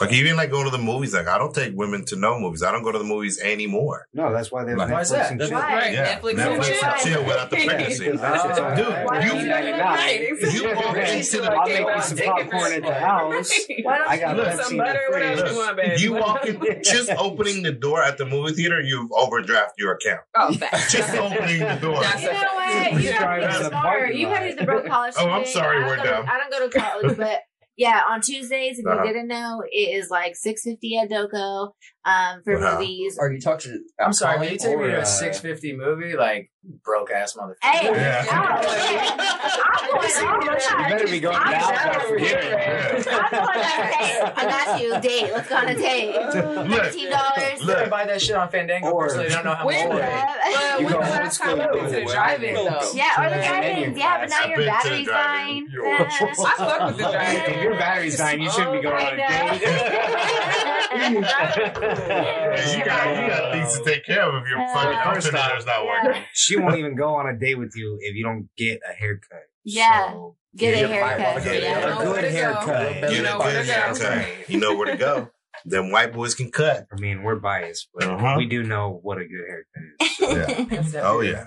Speaker 4: Like even like going to the movies. Like I don't take women to no movies. I don't go to the movies anymore.
Speaker 9: No, that's why they have
Speaker 4: Like-
Speaker 8: Why
Speaker 9: Netflix
Speaker 8: that?
Speaker 9: and chill.
Speaker 6: Why?
Speaker 5: Right.
Speaker 4: Yeah,
Speaker 5: Netflix,
Speaker 4: Netflix
Speaker 5: and chill.
Speaker 4: and chill without the pregnancy.
Speaker 9: Because that's
Speaker 4: Dude,
Speaker 6: Why
Speaker 4: you-
Speaker 6: don't you
Speaker 9: Right
Speaker 6: do
Speaker 9: now,
Speaker 6: that?
Speaker 4: You walk into the
Speaker 9: I'll make you some popcorn at the house.
Speaker 6: Why don't
Speaker 9: I got
Speaker 6: do
Speaker 4: Look,
Speaker 5: some butter, what else
Speaker 9: fridge.
Speaker 5: you want, babe?
Speaker 4: You walk in, just opening the door at the movie theater, you've overdraft your account.
Speaker 5: Oh, facts.
Speaker 4: Just opening the door.
Speaker 5: That's
Speaker 6: You know what? You
Speaker 9: Just
Speaker 6: gotta be smart. You
Speaker 9: lot.
Speaker 6: gotta do the broke college
Speaker 4: Oh, I'm sorry, we're
Speaker 6: go
Speaker 4: dumb.
Speaker 6: I don't go to college, but yeah, on Tuesdays, if
Speaker 4: Uh-huh.
Speaker 6: you didn't know, it is like six fifty at Doco um, for
Speaker 4: Uh-huh.
Speaker 6: movies.
Speaker 7: Are you talking?
Speaker 8: I'm sorry, when you take me
Speaker 9: Or,
Speaker 8: to
Speaker 9: uh,
Speaker 8: a 650 movie, like broke ass motherfucker.
Speaker 6: Hey,
Speaker 4: Yeah.
Speaker 6: oh, shit. I'm going all the
Speaker 9: You better be going
Speaker 6: I'm
Speaker 9: down
Speaker 6: down for
Speaker 9: Yeah.
Speaker 6: I'm going on a date. I got you. Date. Let's go on a date. Thirteen dollars.
Speaker 4: Look.
Speaker 8: I buy that shit on Fandango,
Speaker 9: Or-
Speaker 8: so they don't know how much
Speaker 5: Wait,
Speaker 8: I'm
Speaker 5: what?
Speaker 8: paying.
Speaker 5: Well,
Speaker 9: You
Speaker 5: when
Speaker 9: go
Speaker 5: the
Speaker 9: old
Speaker 5: last time
Speaker 9: school.
Speaker 5: went the drive-in, though?
Speaker 6: Yeah, or the
Speaker 9: driving.
Speaker 6: Yeah, but now your
Speaker 4: been to the
Speaker 6: battery's
Speaker 4: drive-in.
Speaker 6: dying.
Speaker 5: I fuck with the drive-in.
Speaker 9: If your battery's dying, you shouldn't be going on a
Speaker 4: Yeah, you got you got things to take care of if your
Speaker 6: Uh,
Speaker 4: fucking
Speaker 9: first off,
Speaker 4: alternator's not
Speaker 6: yeah.
Speaker 4: working.
Speaker 9: she won't even go on a date with you if you don't get a haircut.
Speaker 6: Yeah.
Speaker 9: So,
Speaker 6: Get a
Speaker 7: Yeah,
Speaker 6: haircut.
Speaker 4: get a
Speaker 6: Yeah.
Speaker 4: haircut.
Speaker 9: a good haircut.
Speaker 4: Get
Speaker 5: You
Speaker 4: a
Speaker 5: know where
Speaker 4: good
Speaker 5: to go.
Speaker 4: haircut. You know where to go. Them white boys can cut.
Speaker 9: I mean, we're biased, but
Speaker 4: Uh-huh.
Speaker 9: we do know what a good haircut is.
Speaker 4: Yeah. Oh yeah.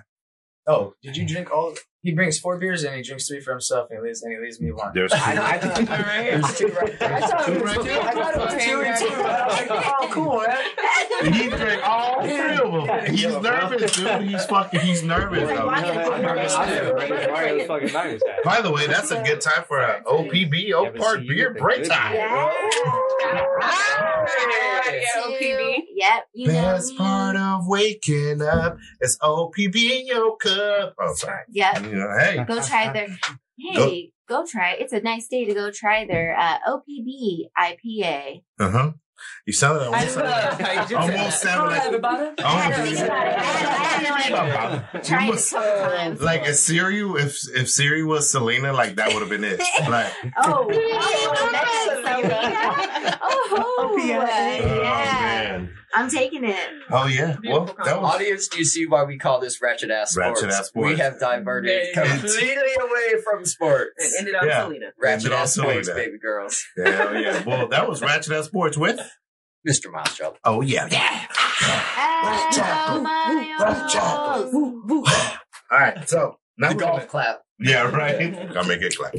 Speaker 8: Oh, did you drink all? He brings four beers and he drinks three for himself, and he leaves and he leaves me one.
Speaker 4: There's
Speaker 9: I, I,
Speaker 8: There's two right there. I thought it was two. I thought it was two and two. I was like, oh, cool, man.
Speaker 4: he drank all three of them. He's nervous, dude. He's fucking. He's nervous. Though.
Speaker 9: I'm nervous too. Mario's fucking nervous.
Speaker 4: By the way, that's a good time for an OPB
Speaker 9: Yeah,
Speaker 4: Oak Park beer break time.
Speaker 6: Yeah.
Speaker 5: Yeah, OPB.
Speaker 6: Yep. You
Speaker 4: Best
Speaker 6: me.
Speaker 4: part of waking up is OPB in your cup. Oh, sorry.
Speaker 6: Yep.
Speaker 4: You know, hey,
Speaker 6: Go try their. Hey, go, try. It. It's a nice day to go try their uh, OPB IPA.
Speaker 4: uh huh. You sounded
Speaker 5: I
Speaker 4: almost
Speaker 5: love
Speaker 4: like,
Speaker 5: how you just said
Speaker 4: almost
Speaker 5: that.
Speaker 4: sounded like,
Speaker 6: I had to
Speaker 4: almost
Speaker 6: think about it. I had, I had no idea.
Speaker 4: You
Speaker 6: Tried it a
Speaker 4: must-
Speaker 6: couple times.
Speaker 4: like if Siri, if if Siri was Selena, like that would have been it. Like,
Speaker 6: Oh, oh, that's Selena. Oh,
Speaker 9: OPA.
Speaker 4: oh
Speaker 6: yeah.
Speaker 4: man,
Speaker 6: I'm taking it.
Speaker 4: oh yeah. Well,
Speaker 5: Beautiful
Speaker 4: that was
Speaker 7: Audience, do you see why we call this ratchet ass sports?
Speaker 4: Ratchet Ass Sports.
Speaker 7: We have diverted
Speaker 5: There
Speaker 7: completely away from sports.
Speaker 5: And ended up
Speaker 4: Yeah.
Speaker 5: Selena.
Speaker 7: Ratchet
Speaker 4: Ended on
Speaker 7: ass sports,
Speaker 4: Selena.
Speaker 7: baby girls.
Speaker 4: hell oh, yeah. Well, that was Ratchet Ass Sports with.
Speaker 7: Mr. Miles Trouble.
Speaker 4: Oh yeah, yeah.
Speaker 6: Oh, my
Speaker 4: All right, so now
Speaker 7: The
Speaker 4: we're
Speaker 7: golf
Speaker 4: gonna-
Speaker 7: clap.
Speaker 4: Yeah, right. I'll make it clap.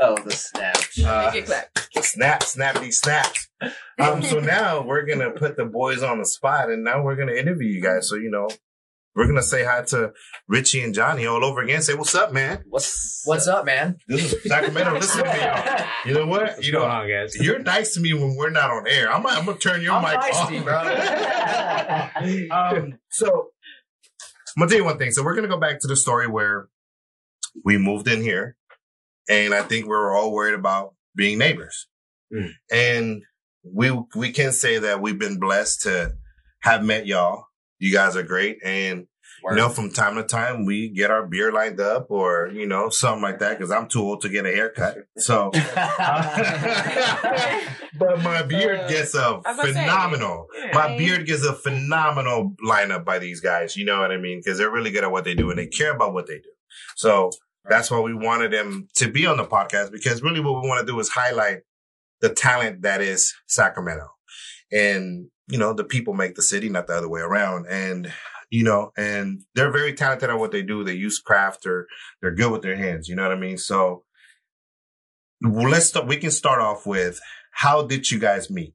Speaker 7: Oh, the snap.
Speaker 4: Uh,
Speaker 5: Make it
Speaker 4: snap, snappity snaps. Um, so now we're gonna put the boys on the spot, and now we're gonna interview you guys. So you know, we're gonna say hi to Richie and Johnny all over again. Say what's up, man.
Speaker 7: What's
Speaker 8: What's up, man?
Speaker 4: This is Sacramento. Listen to me, y'all. You know what?
Speaker 9: What's
Speaker 4: You
Speaker 9: going
Speaker 4: know,
Speaker 9: on, guys?
Speaker 4: you're nice to me when we're not on air. I'm, I'm gonna turn your
Speaker 8: I'm
Speaker 4: mic
Speaker 8: feisty,
Speaker 4: off.
Speaker 8: bro.
Speaker 4: um, so I'm gonna tell you one thing. So we're gonna go back to the story where we moved in here, and I think we were all worried about being neighbors,
Speaker 9: Mm.
Speaker 4: and we we can say that we've been blessed to have met y'all. You guys are great, and You know, from time to time, we get our beard lined up or, you know, something like that because I'm too old to get a haircut. So, but my beard gets a
Speaker 5: was say,
Speaker 4: phenomenal,
Speaker 5: yeah.
Speaker 4: my beard gets a phenomenal lineup by these guys. You know what I mean? Because they're really good at what they do and they care about what they do. So that's why we wanted them to be on the podcast because really what we want to do is highlight the talent that is Sacramento. And, you know, the people make the city, not the other way around. And, you know, and they're very talented at what they do. They use craft or they're good with their hands. You know what I mean? So let's start, we can start off with how did you guys meet?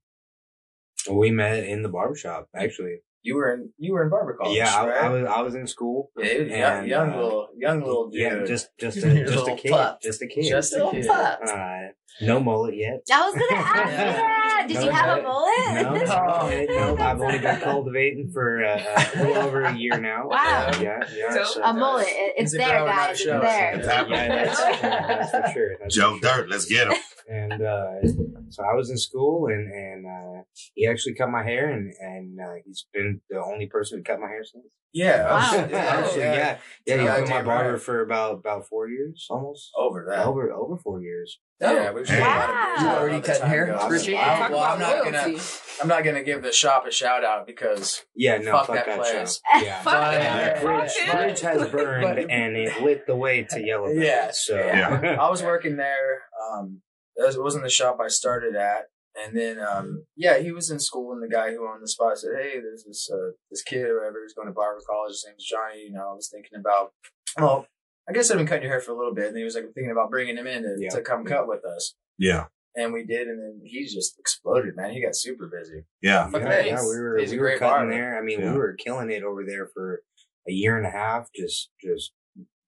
Speaker 9: We met in the barbershop, actually.
Speaker 8: You were in you were in barber college.
Speaker 9: yeah, I,
Speaker 8: right?
Speaker 9: I was I was in school.
Speaker 8: Yeah, he was young, young
Speaker 9: uh,
Speaker 8: little young little dude.
Speaker 9: Yeah, just just a, just a kid,
Speaker 8: pup.
Speaker 9: just a kid,
Speaker 8: Just a kid.
Speaker 9: Uh, no mullet yet.
Speaker 6: I was gonna ask you that. Did
Speaker 9: No,
Speaker 6: you have a mullet?
Speaker 9: No, no, I've only been cultivating for uh, a little over a year now.
Speaker 6: Wow.
Speaker 9: Yeah, yeah.
Speaker 5: So-
Speaker 9: so-
Speaker 6: A mullet. It- It's
Speaker 8: He's
Speaker 6: there,
Speaker 8: grower, not a
Speaker 6: guys. It's
Speaker 8: show.
Speaker 6: there.
Speaker 4: It's
Speaker 9: yeah, that's, that's for sure. That's
Speaker 4: Joe
Speaker 9: for sure.
Speaker 4: Dirt, let's get him.
Speaker 9: And uh, so I was in school, and and uh, he actually cut my hair, and and uh, he's been the only person who cut my hair since.
Speaker 8: Yeah,
Speaker 6: Wow.
Speaker 8: oh, shit,
Speaker 9: Actually, yeah, yeah,
Speaker 8: Yeah,
Speaker 9: he's been my
Speaker 8: damn
Speaker 9: barber
Speaker 8: right.
Speaker 9: for about about four years, almost
Speaker 8: Over that.
Speaker 9: over over four years.
Speaker 8: Yeah, we've seen a lot of
Speaker 6: Wow. You
Speaker 7: already
Speaker 8: the
Speaker 7: cutting hair,
Speaker 8: goes.
Speaker 7: Richie?
Speaker 8: I, well, I'm not gonna. I'm not gonna give the shop a shout out because
Speaker 9: Yeah, no,
Speaker 8: Fuck
Speaker 9: fuck,
Speaker 8: that
Speaker 9: that,
Speaker 8: place.
Speaker 9: show. Yeah.
Speaker 5: Fuck
Speaker 8: But,
Speaker 5: it.
Speaker 9: Bridge,
Speaker 5: Fuck.
Speaker 9: Bridge has burned and it lit the way to Yellow.
Speaker 8: Yeah,
Speaker 9: so
Speaker 4: yeah.
Speaker 8: I was working there. Um, it was- it wasn't the shop I started at, and then um, yeah, he was in school, and the guy who owned the spot said, "Hey, there's this uh, this kid or whatever who's going to barber college. His name's Johnny." You know, I was thinking about, well, I guess I've been cutting your hair for a little bit, and he was like thinking about bringing him in to,
Speaker 9: Yeah.
Speaker 8: to come cut with us,
Speaker 4: Yeah.
Speaker 8: and we did, and then he just exploded, man. He got super busy.
Speaker 4: Yeah.
Speaker 8: Fucking
Speaker 9: yeah,
Speaker 8: A.
Speaker 9: yeah, we were
Speaker 8: He's a
Speaker 9: we were cutting
Speaker 8: barber.
Speaker 9: there. I mean,
Speaker 4: Yeah.
Speaker 9: we were killing it over there for a year and a half. Just just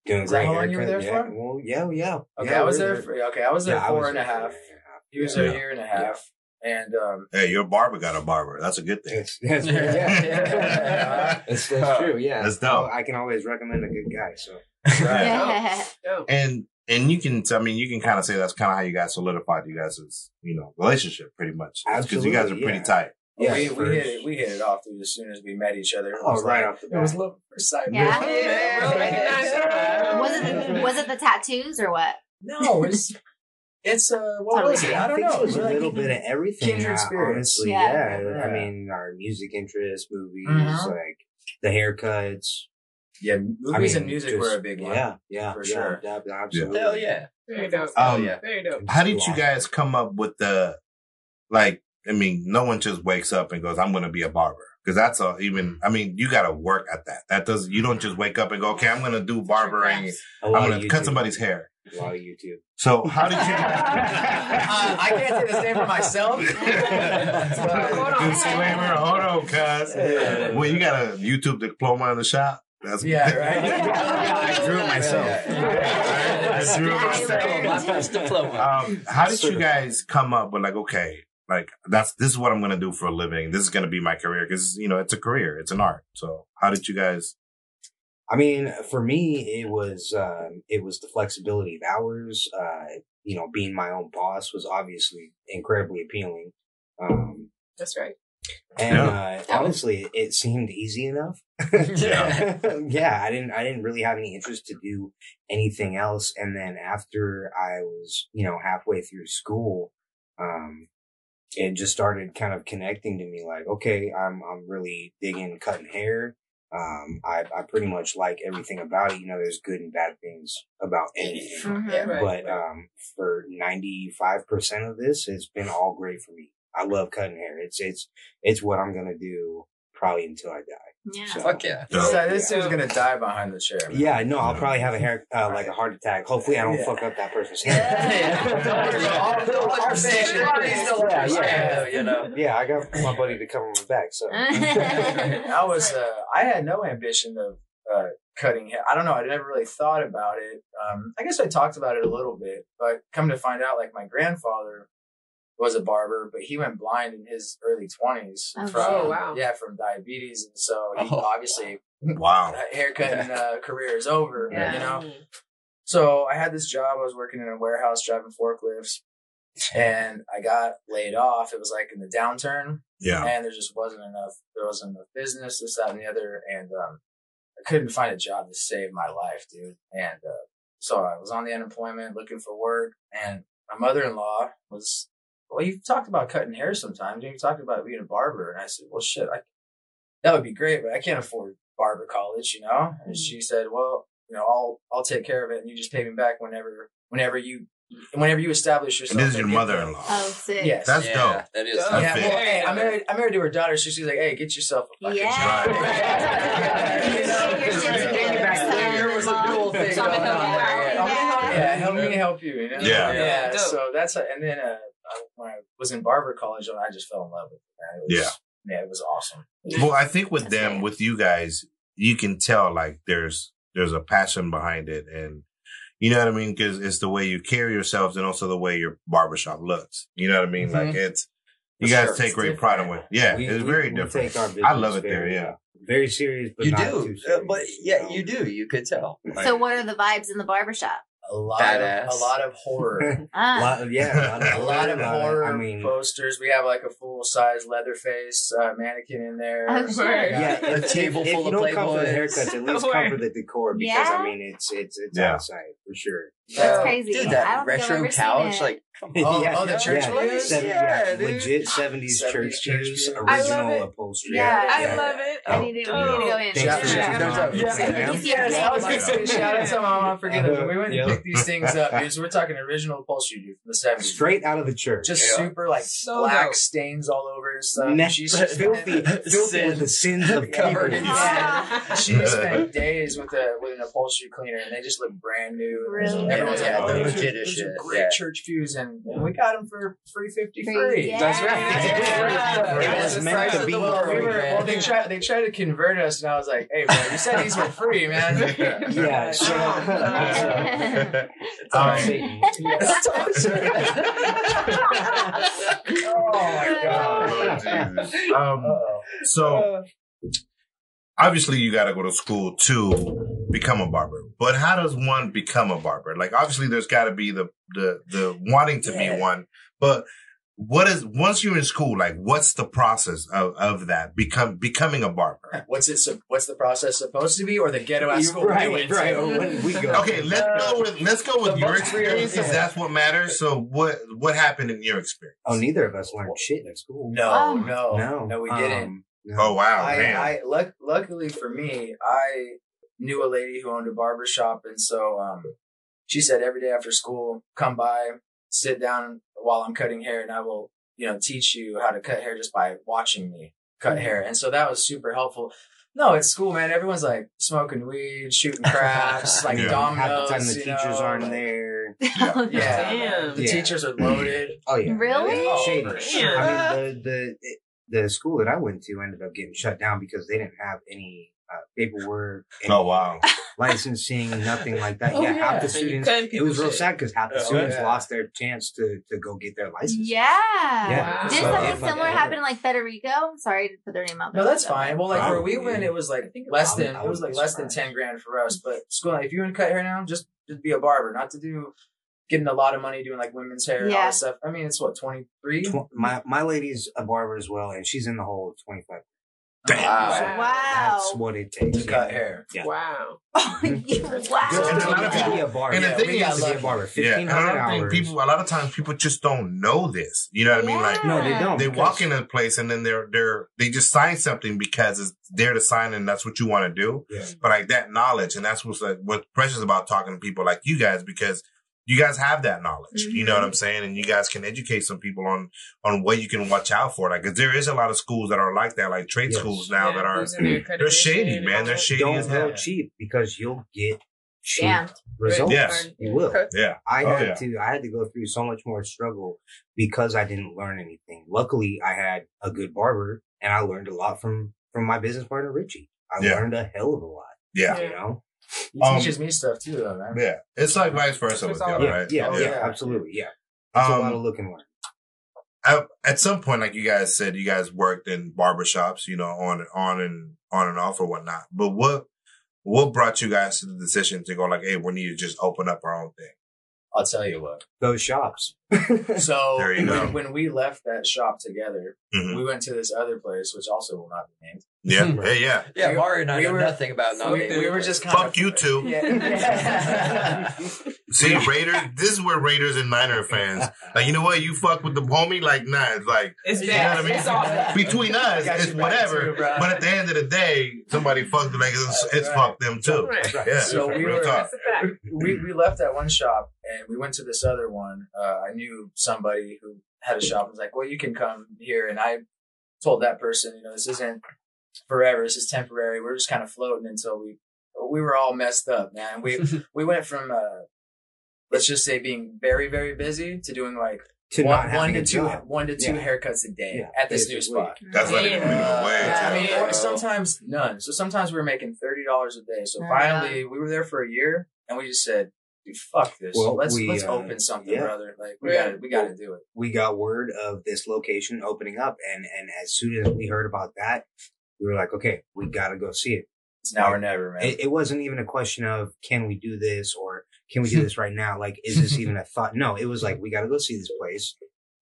Speaker 9: doing
Speaker 8: Is
Speaker 9: great
Speaker 8: how long you were there
Speaker 9: yeah.
Speaker 8: for?
Speaker 9: Well, yeah, yeah.
Speaker 8: Okay,
Speaker 9: yeah,
Speaker 8: I was
Speaker 9: we
Speaker 8: there. For, okay, I was there
Speaker 9: Yeah,
Speaker 8: four
Speaker 9: was
Speaker 8: and a half.
Speaker 9: a year and a half.
Speaker 8: He was there a year and a half, and um,
Speaker 4: Hey, your barber got a barber. That's a good thing.
Speaker 9: That's, that's, yeah,
Speaker 8: Yeah.
Speaker 9: that's, that's true. Yeah,
Speaker 4: That's dope.
Speaker 9: I can always recommend a good guy. So
Speaker 6: Yeah.
Speaker 5: Dope.
Speaker 4: And and you can, I mean, you can kind of say that's kind of how you guys solidified you guys' you know relationship, pretty much, because you guys are pretty
Speaker 9: yeah.
Speaker 4: tight.
Speaker 9: yeah,
Speaker 8: we, we hit it. We hit it off dude, as soon as we met each other. It
Speaker 9: Oh,
Speaker 8: was
Speaker 9: right
Speaker 8: like-
Speaker 9: off the bat,
Speaker 8: It was
Speaker 9: bat.
Speaker 8: love at first sight.
Speaker 6: Yeah.
Speaker 8: really, man.
Speaker 5: Yeah,
Speaker 6: was it the, was it the tattoos or what?
Speaker 8: No, it's it's uh what was it? I don't know.
Speaker 9: it was a
Speaker 8: Like,
Speaker 9: little bit of everything.
Speaker 8: kindred spirits.
Speaker 9: Honestly,
Speaker 6: Yeah.
Speaker 9: yeah. I mean, our music interests, movies,
Speaker 8: Mhm.
Speaker 9: like the haircuts.
Speaker 8: Yeah, movies
Speaker 9: I
Speaker 8: and music
Speaker 9: just-
Speaker 8: were a big one.
Speaker 9: Yeah, yeah,
Speaker 8: For
Speaker 9: yeah,
Speaker 8: sure.
Speaker 9: yeah, absolutely.
Speaker 7: Hell yeah.
Speaker 5: Very dope.
Speaker 4: Um,
Speaker 7: yeah.
Speaker 5: Very dope.
Speaker 4: How did you guys come up with the like? I mean, no one just wakes up and goes, "I'm going to be a barber," because that's a even. I mean, you got to work at that. That does. You don't just wake up and go, "Okay, I'm going to do barbering. I'm going to cut somebody's hair."
Speaker 9: A lot of YouTube.
Speaker 4: So how did you?
Speaker 8: Uh, I can't say the same for myself. But-
Speaker 4: Disclaimer. Hold on, cuz. Well, you got a YouTube diploma in the shop. That's
Speaker 8: yeah, right.
Speaker 9: I drew it myself.
Speaker 4: I drew it myself.
Speaker 7: Diploma.
Speaker 4: Um, how did you guys come up with like, okay, like that's this is what I'm gonna do for a living. This is gonna be my career because you know it's a career, it's an art. So how did you guys?
Speaker 9: I mean, for me, it was um, it was the flexibility of hours. Uh, you know, being my own boss was obviously incredibly appealing. Um,
Speaker 5: That's right.
Speaker 9: and uh, honestly, it seemed easy enough.
Speaker 4: Yeah.
Speaker 9: yeah, I didn't I didn't really have any interest to do anything else. And then after I was, you know, halfway through school, um, it just started kind of connecting to me like, okay, I'm I'm really digging cutting hair. Um, I I pretty much like everything about it. You know, there's good and bad things about anything.
Speaker 6: Mhm.
Speaker 5: Yeah, right.
Speaker 9: But um, for ninety five percent of this, it's been all great for me. I love cutting hair. It's it's it's what I'm gonna do probably until I die.
Speaker 6: Yeah.
Speaker 9: So-
Speaker 7: Fuck yeah.
Speaker 8: This, guy- this dude's gonna die behind the chair. man.
Speaker 9: Yeah, no, I'll probably have a hair uh, like a heart attack. Hopefully, I don't
Speaker 8: Yeah.
Speaker 9: fuck up that person's hair.
Speaker 8: All- all our station is still
Speaker 9: Yeah, yeah.
Speaker 8: you know.
Speaker 9: yeah, I got my buddy to cover my back. So
Speaker 8: I was uh, I had no ambition of uh, cutting hair. I don't know. I never really thought about it. Um, I guess I talked about it a little bit, but come to find out, like my grandfather was a barber, but he went blind in his early twenties
Speaker 6: Oh,
Speaker 8: from.
Speaker 5: Oh, wow.
Speaker 8: yeah from diabetes, and so he
Speaker 7: Oh.
Speaker 8: obviously
Speaker 4: Wow.
Speaker 8: haircutting uh, career is over.
Speaker 5: Yeah.
Speaker 8: You know. So I had this job. I was working in a warehouse driving forklifts, and I got laid off. It was like in the downturn
Speaker 4: Yeah.
Speaker 8: and there just wasn't enough. There wasn't enough business, this, that, and the other. And um, I couldn't find a job to save my life, dude. And uh, so I was on the unemployment looking for work, and my mother in law was, well, you've talked about cutting hair sometimes. You've talked about being a barber, and I said, well, shit, I, that would be great, but I can't afford barber college, you know. And she said, well, you know, I'll I'll take care of it, and you just pay me back whenever whenever you whenever you establish yourself.
Speaker 4: And this is your
Speaker 8: and get the-
Speaker 4: mother-in-law.
Speaker 6: Oh, sick.
Speaker 8: Yes.
Speaker 4: That's
Speaker 7: yeah,
Speaker 4: dope.
Speaker 7: That is.
Speaker 5: Dope.
Speaker 4: That's
Speaker 8: yeah,
Speaker 4: big.
Speaker 8: well, hey, I married. I married to her daughter, so she's like, "Hey, get yourself a fucking
Speaker 6: Yeah.
Speaker 8: job."
Speaker 4: Right.
Speaker 6: You know, your shit's
Speaker 8: Right.
Speaker 6: getting
Speaker 8: Back
Speaker 6: your
Speaker 8: then, there was a dual thing going on
Speaker 5: help you
Speaker 8: there.
Speaker 5: out.
Speaker 8: Yeah.
Speaker 6: Yeah.
Speaker 8: yeah, help me help you. you know?
Speaker 4: Yeah.
Speaker 8: yeah.
Speaker 5: Dope.
Speaker 8: So that's a, and then uh, I- when I was in barber college, and I just fell in love with it. Man. It was, yeah, it was awesome.
Speaker 4: Well, I think with them,
Speaker 6: great.
Speaker 4: with you guys, you can tell like there's there's a passion behind it, and you know what I mean because it's the way you carry yourselves and also the way your barbershop looks. You know what I mean?
Speaker 8: Mhm.
Speaker 4: Like it's you
Speaker 8: For
Speaker 4: guys
Speaker 8: sure.
Speaker 4: take great pride in
Speaker 8: different.
Speaker 4: it. Yeah,
Speaker 9: We-
Speaker 4: it's
Speaker 9: we-
Speaker 4: very
Speaker 9: we
Speaker 4: different.
Speaker 9: take our
Speaker 4: I love
Speaker 9: business
Speaker 4: it there. Yeah.
Speaker 9: Very serious, but
Speaker 7: you
Speaker 9: not
Speaker 7: do,
Speaker 9: too
Speaker 7: uh, but yeah,
Speaker 9: know?
Speaker 7: you do. You could tell.
Speaker 6: So what are the vibes in the barbershop?
Speaker 8: A lot
Speaker 7: Badass.
Speaker 8: of a lot of horror.
Speaker 6: Ah.
Speaker 9: lot of, yeah, a lot of,
Speaker 8: a lot of horror
Speaker 9: I mean,
Speaker 8: posters. We have like a full size Leatherface uh, mannequin in there.
Speaker 6: Oh, shit.
Speaker 9: yeah,
Speaker 7: A
Speaker 9: if,
Speaker 7: table
Speaker 9: if, if
Speaker 7: full
Speaker 9: you
Speaker 7: of
Speaker 9: don't come for the haircuts, at least
Speaker 5: Word.
Speaker 9: come for the decor because
Speaker 6: Yeah.
Speaker 9: I mean it's it's it's
Speaker 4: Yeah.
Speaker 9: outside for sure.
Speaker 6: That's
Speaker 8: Yeah.
Speaker 6: crazy.
Speaker 7: Dude,
Speaker 6: I
Speaker 7: that
Speaker 6: don't think I've
Speaker 7: retro
Speaker 6: ever seen
Speaker 7: couch,
Speaker 6: it.
Speaker 7: like, come
Speaker 8: Oh,
Speaker 7: on.
Speaker 8: oh, the church
Speaker 9: yeah,
Speaker 8: views?
Speaker 9: seven-
Speaker 7: Yeah,
Speaker 9: yeah, legit seventies
Speaker 8: 70s
Speaker 9: church
Speaker 8: church
Speaker 9: views,
Speaker 8: views.
Speaker 5: I love
Speaker 9: original
Speaker 5: it.
Speaker 9: upholstery.
Speaker 6: Yeah.
Speaker 5: I
Speaker 6: Yeah.
Speaker 5: love it.
Speaker 6: I need to, we need to go in.
Speaker 9: Thanks
Speaker 8: Shout-
Speaker 9: for
Speaker 8: shout-
Speaker 9: sharing.
Speaker 8: shout out.
Speaker 7: Yeah.
Speaker 8: Yeah.
Speaker 6: You
Speaker 8: Yes,
Speaker 6: the
Speaker 8: I was
Speaker 6: name.
Speaker 8: gonna out to my mom for getting
Speaker 9: Uh,
Speaker 8: We went and picked these things up, dude. So we're talking original upholstery, dude, from the 70s.
Speaker 9: Straight out of the church.
Speaker 8: Just super like
Speaker 5: So
Speaker 8: black
Speaker 5: dope.
Speaker 8: stains all over and stuff.
Speaker 9: Ne-
Speaker 8: She's
Speaker 9: filthy, filthy with the sins of
Speaker 7: Covered
Speaker 9: people.
Speaker 7: in
Speaker 6: Ah.
Speaker 8: She spent days with a with an upholstery cleaner, and they just look brand new.
Speaker 6: Really?
Speaker 8: Everyone's
Speaker 7: Yeah,
Speaker 8: like, "Oh, those are,
Speaker 7: legit shit,
Speaker 8: great church views," and, and we got them for free fifty
Speaker 6: Free,
Speaker 8: free.
Speaker 6: yeah.
Speaker 8: That's right.
Speaker 6: Yeah.
Speaker 8: It was
Speaker 9: meant to be
Speaker 8: the
Speaker 9: free,
Speaker 8: We were- well, they tried they tried to convert us, and I was like, "Hey, bro, you said these were free, man."
Speaker 9: Yeah, so,
Speaker 8: It's
Speaker 4: Um,
Speaker 8: all right.
Speaker 9: Satan.
Speaker 8: oh my god.
Speaker 4: Oh, Jesus. Um,
Speaker 8: Uh-oh.
Speaker 4: so obviously you got to go to school to become a barber but how does one become a barber like obviously there's got to be the the the wanting to
Speaker 8: Yeah.
Speaker 4: be one but what is once you're in school like what's the process of, of that become becoming a barber
Speaker 8: What's it? So, what's the process supposed to be, or the ghetto at school
Speaker 9: Right,
Speaker 8: we
Speaker 9: right.
Speaker 8: to?
Speaker 9: We go.
Speaker 4: okay let's go with let's go with
Speaker 8: The
Speaker 4: your
Speaker 8: most weird
Speaker 4: experience 'cause
Speaker 8: thing.
Speaker 4: that's what matters so what what happened in your experience
Speaker 9: Oh, neither of us learned shit in school.
Speaker 8: No,
Speaker 6: Oh.
Speaker 8: no,
Speaker 9: no,
Speaker 8: no, we didn't.
Speaker 9: Um, no.
Speaker 4: oh wow
Speaker 8: I,
Speaker 4: man
Speaker 8: I luck, luckily for me, I knew a lady who owned a barber shop, and so um, she said every day after school, come by, sit down while I'm cutting hair, and I will, you know, teach you how to cut hair just by watching me cut hair. And so that was super helpful. No, it's school, man. Everyone's like smoking weed, shooting craps, like
Speaker 4: Yeah.
Speaker 8: dominoes.
Speaker 9: Half the time the teachers
Speaker 8: know,
Speaker 9: aren't
Speaker 8: like-
Speaker 9: there.
Speaker 6: Oh,
Speaker 8: Yeah,
Speaker 5: Damn.
Speaker 8: the
Speaker 9: Yeah.
Speaker 8: teachers are loaded.
Speaker 9: Oh yeah,
Speaker 6: Really?
Speaker 8: Oh,
Speaker 9: shady.
Speaker 5: sure.
Speaker 9: I mean, the the the school that I went to ended up getting shut down because they didn't have any uh, paperwork.
Speaker 4: oh wow!
Speaker 9: Licensing, nothing like that.
Speaker 5: Oh,
Speaker 9: yeah,
Speaker 5: yeah,
Speaker 9: half the students. It was real sad because half the
Speaker 8: oh,
Speaker 9: students
Speaker 8: yeah.
Speaker 9: lost their chance to to go get their license.
Speaker 6: Yeah.
Speaker 9: yeah. Wow.
Speaker 6: Did
Speaker 5: so,
Speaker 6: something similar happen in like Federico? I'm sorry to put their name out. there.
Speaker 8: No, that's fine. Well, like for where we went, it was like less than it was like less than ten grand for us. But school, like, if you want to cut hair now, just just be a barber, not to do getting a lot of money doing like women's hair yeah. and all this stuff. I mean, it's what,
Speaker 9: 23? my, my lady's a barber as well, and she's in the hole 25.
Speaker 7: Wow.
Speaker 9: That's what it takes.
Speaker 8: To cut hair.
Speaker 9: Yeah.
Speaker 5: Wow.
Speaker 6: wow.
Speaker 4: and a lot of people,
Speaker 9: a bar,
Speaker 4: and the thing is,
Speaker 9: to a barber,
Speaker 4: yeah, and I don't think people. A lot of times, people just don't know this. You know what yeah. I mean? Like,
Speaker 9: no, they don't.
Speaker 4: They walk in a place and then they're they're they just sign something because it's there to sign and that's what you want to do.
Speaker 9: Yeah.
Speaker 4: But like that knowledge and that's what's like precious about talking to people like you guys because you guys have that knowledge. You know what I'm saying? And you guys can educate some people on on what you can watch out for. Like, cause there is a lot of schools that are like that, like trade
Speaker 9: Yes.
Speaker 4: schools now
Speaker 5: Yeah,
Speaker 4: that are
Speaker 5: who's mm-hmm.
Speaker 4: they're shady, man.
Speaker 5: all
Speaker 4: They're shady as
Speaker 9: Don't
Speaker 4: hell.
Speaker 9: go cheap because you'll get cheap
Speaker 6: Yeah.
Speaker 9: results.
Speaker 4: Yes.
Speaker 9: You will.
Speaker 4: Yeah.
Speaker 9: I
Speaker 4: Oh,
Speaker 9: had
Speaker 4: yeah.
Speaker 9: to I had to go through so much more struggle because I didn't learn anything. Luckily I had a good barber and I learned a lot from from my business partner Richie. I
Speaker 4: Yeah.
Speaker 9: learned a hell of a lot.
Speaker 4: Yeah.
Speaker 9: You know?
Speaker 8: He
Speaker 4: Um,
Speaker 8: teaches me stuff too, though, man.
Speaker 4: Yeah. It's like vice versa with
Speaker 5: It's all
Speaker 4: you,
Speaker 9: Yeah,
Speaker 4: right?
Speaker 9: yeah,
Speaker 8: Oh,
Speaker 9: yeah,
Speaker 8: yeah.
Speaker 9: absolutely. Yeah. It's a
Speaker 4: Um,
Speaker 9: lot of look and learn.
Speaker 4: at, at some point, like you guys said, you guys worked in barbershops, you know, on and on and on and off or whatnot. But what what brought you guys to the decision to go like, hey, we need to just open up our own thing?
Speaker 8: I'll tell you what.
Speaker 9: Those shops.
Speaker 8: So
Speaker 4: There you go.
Speaker 8: when, when we left that shop together,
Speaker 4: Mhm.
Speaker 8: we went to this other place, which also will not be named.
Speaker 4: Yeah. Hey, yeah.
Speaker 7: Yeah,
Speaker 8: We-
Speaker 7: Mario and I
Speaker 8: we
Speaker 7: know
Speaker 8: were-
Speaker 7: nothing about not
Speaker 8: we, we were just kind
Speaker 4: Fuck
Speaker 8: of
Speaker 4: you too.
Speaker 8: Yeah.
Speaker 4: See, Raiders. This is where Raiders and Niner fans like. You know what? You fuck with the homie. Like, nah. It's like
Speaker 5: It's
Speaker 4: you know what I mean.
Speaker 5: It's all bad.
Speaker 4: Between us, it's whatever.
Speaker 8: too,
Speaker 4: but at the end of the day, somebody fucked it. Like it's,
Speaker 8: That's
Speaker 4: it's
Speaker 8: right.
Speaker 4: fucked them too.
Speaker 5: Right.
Speaker 4: Yeah.
Speaker 8: So we were-
Speaker 4: talk.
Speaker 5: That's a fact.
Speaker 8: we, we left that one shop and we went to this other one. Uh, I knew somebody who had a shop and was like, well, you can come here. And I told that person, you know, this isn't forever. This is temporary. We're just kind of floating until we, we were all messed up, man. We, we went from, uh, let's just say being very, very busy to doing like
Speaker 9: to
Speaker 8: one,
Speaker 9: not
Speaker 8: one to two,
Speaker 9: job.
Speaker 8: one to two
Speaker 9: Yeah.
Speaker 8: haircuts a day
Speaker 9: Yeah,
Speaker 8: at this new spot.
Speaker 4: That's not even
Speaker 5: Yeah.
Speaker 4: a way.
Speaker 8: Yeah, I mean,
Speaker 7: Yeah.
Speaker 8: sometimes none. So sometimes we were making thirty dollars a day. So finally, we were there for a year, and we just said, "Dude, fuck this.
Speaker 9: Well,
Speaker 8: let's
Speaker 9: we,
Speaker 8: let's
Speaker 9: uh,
Speaker 8: open something,
Speaker 9: yeah.
Speaker 8: brother. Like we
Speaker 5: Yeah.
Speaker 8: got to we got to do it."
Speaker 9: we got word of this location opening up and and as soon as we heard about that we were like okay we gotta go see it
Speaker 8: It's now or never, man.
Speaker 9: it, it wasn't even a question of can we do this or can we do this right now like is this even a thought no it was like we gotta go see this place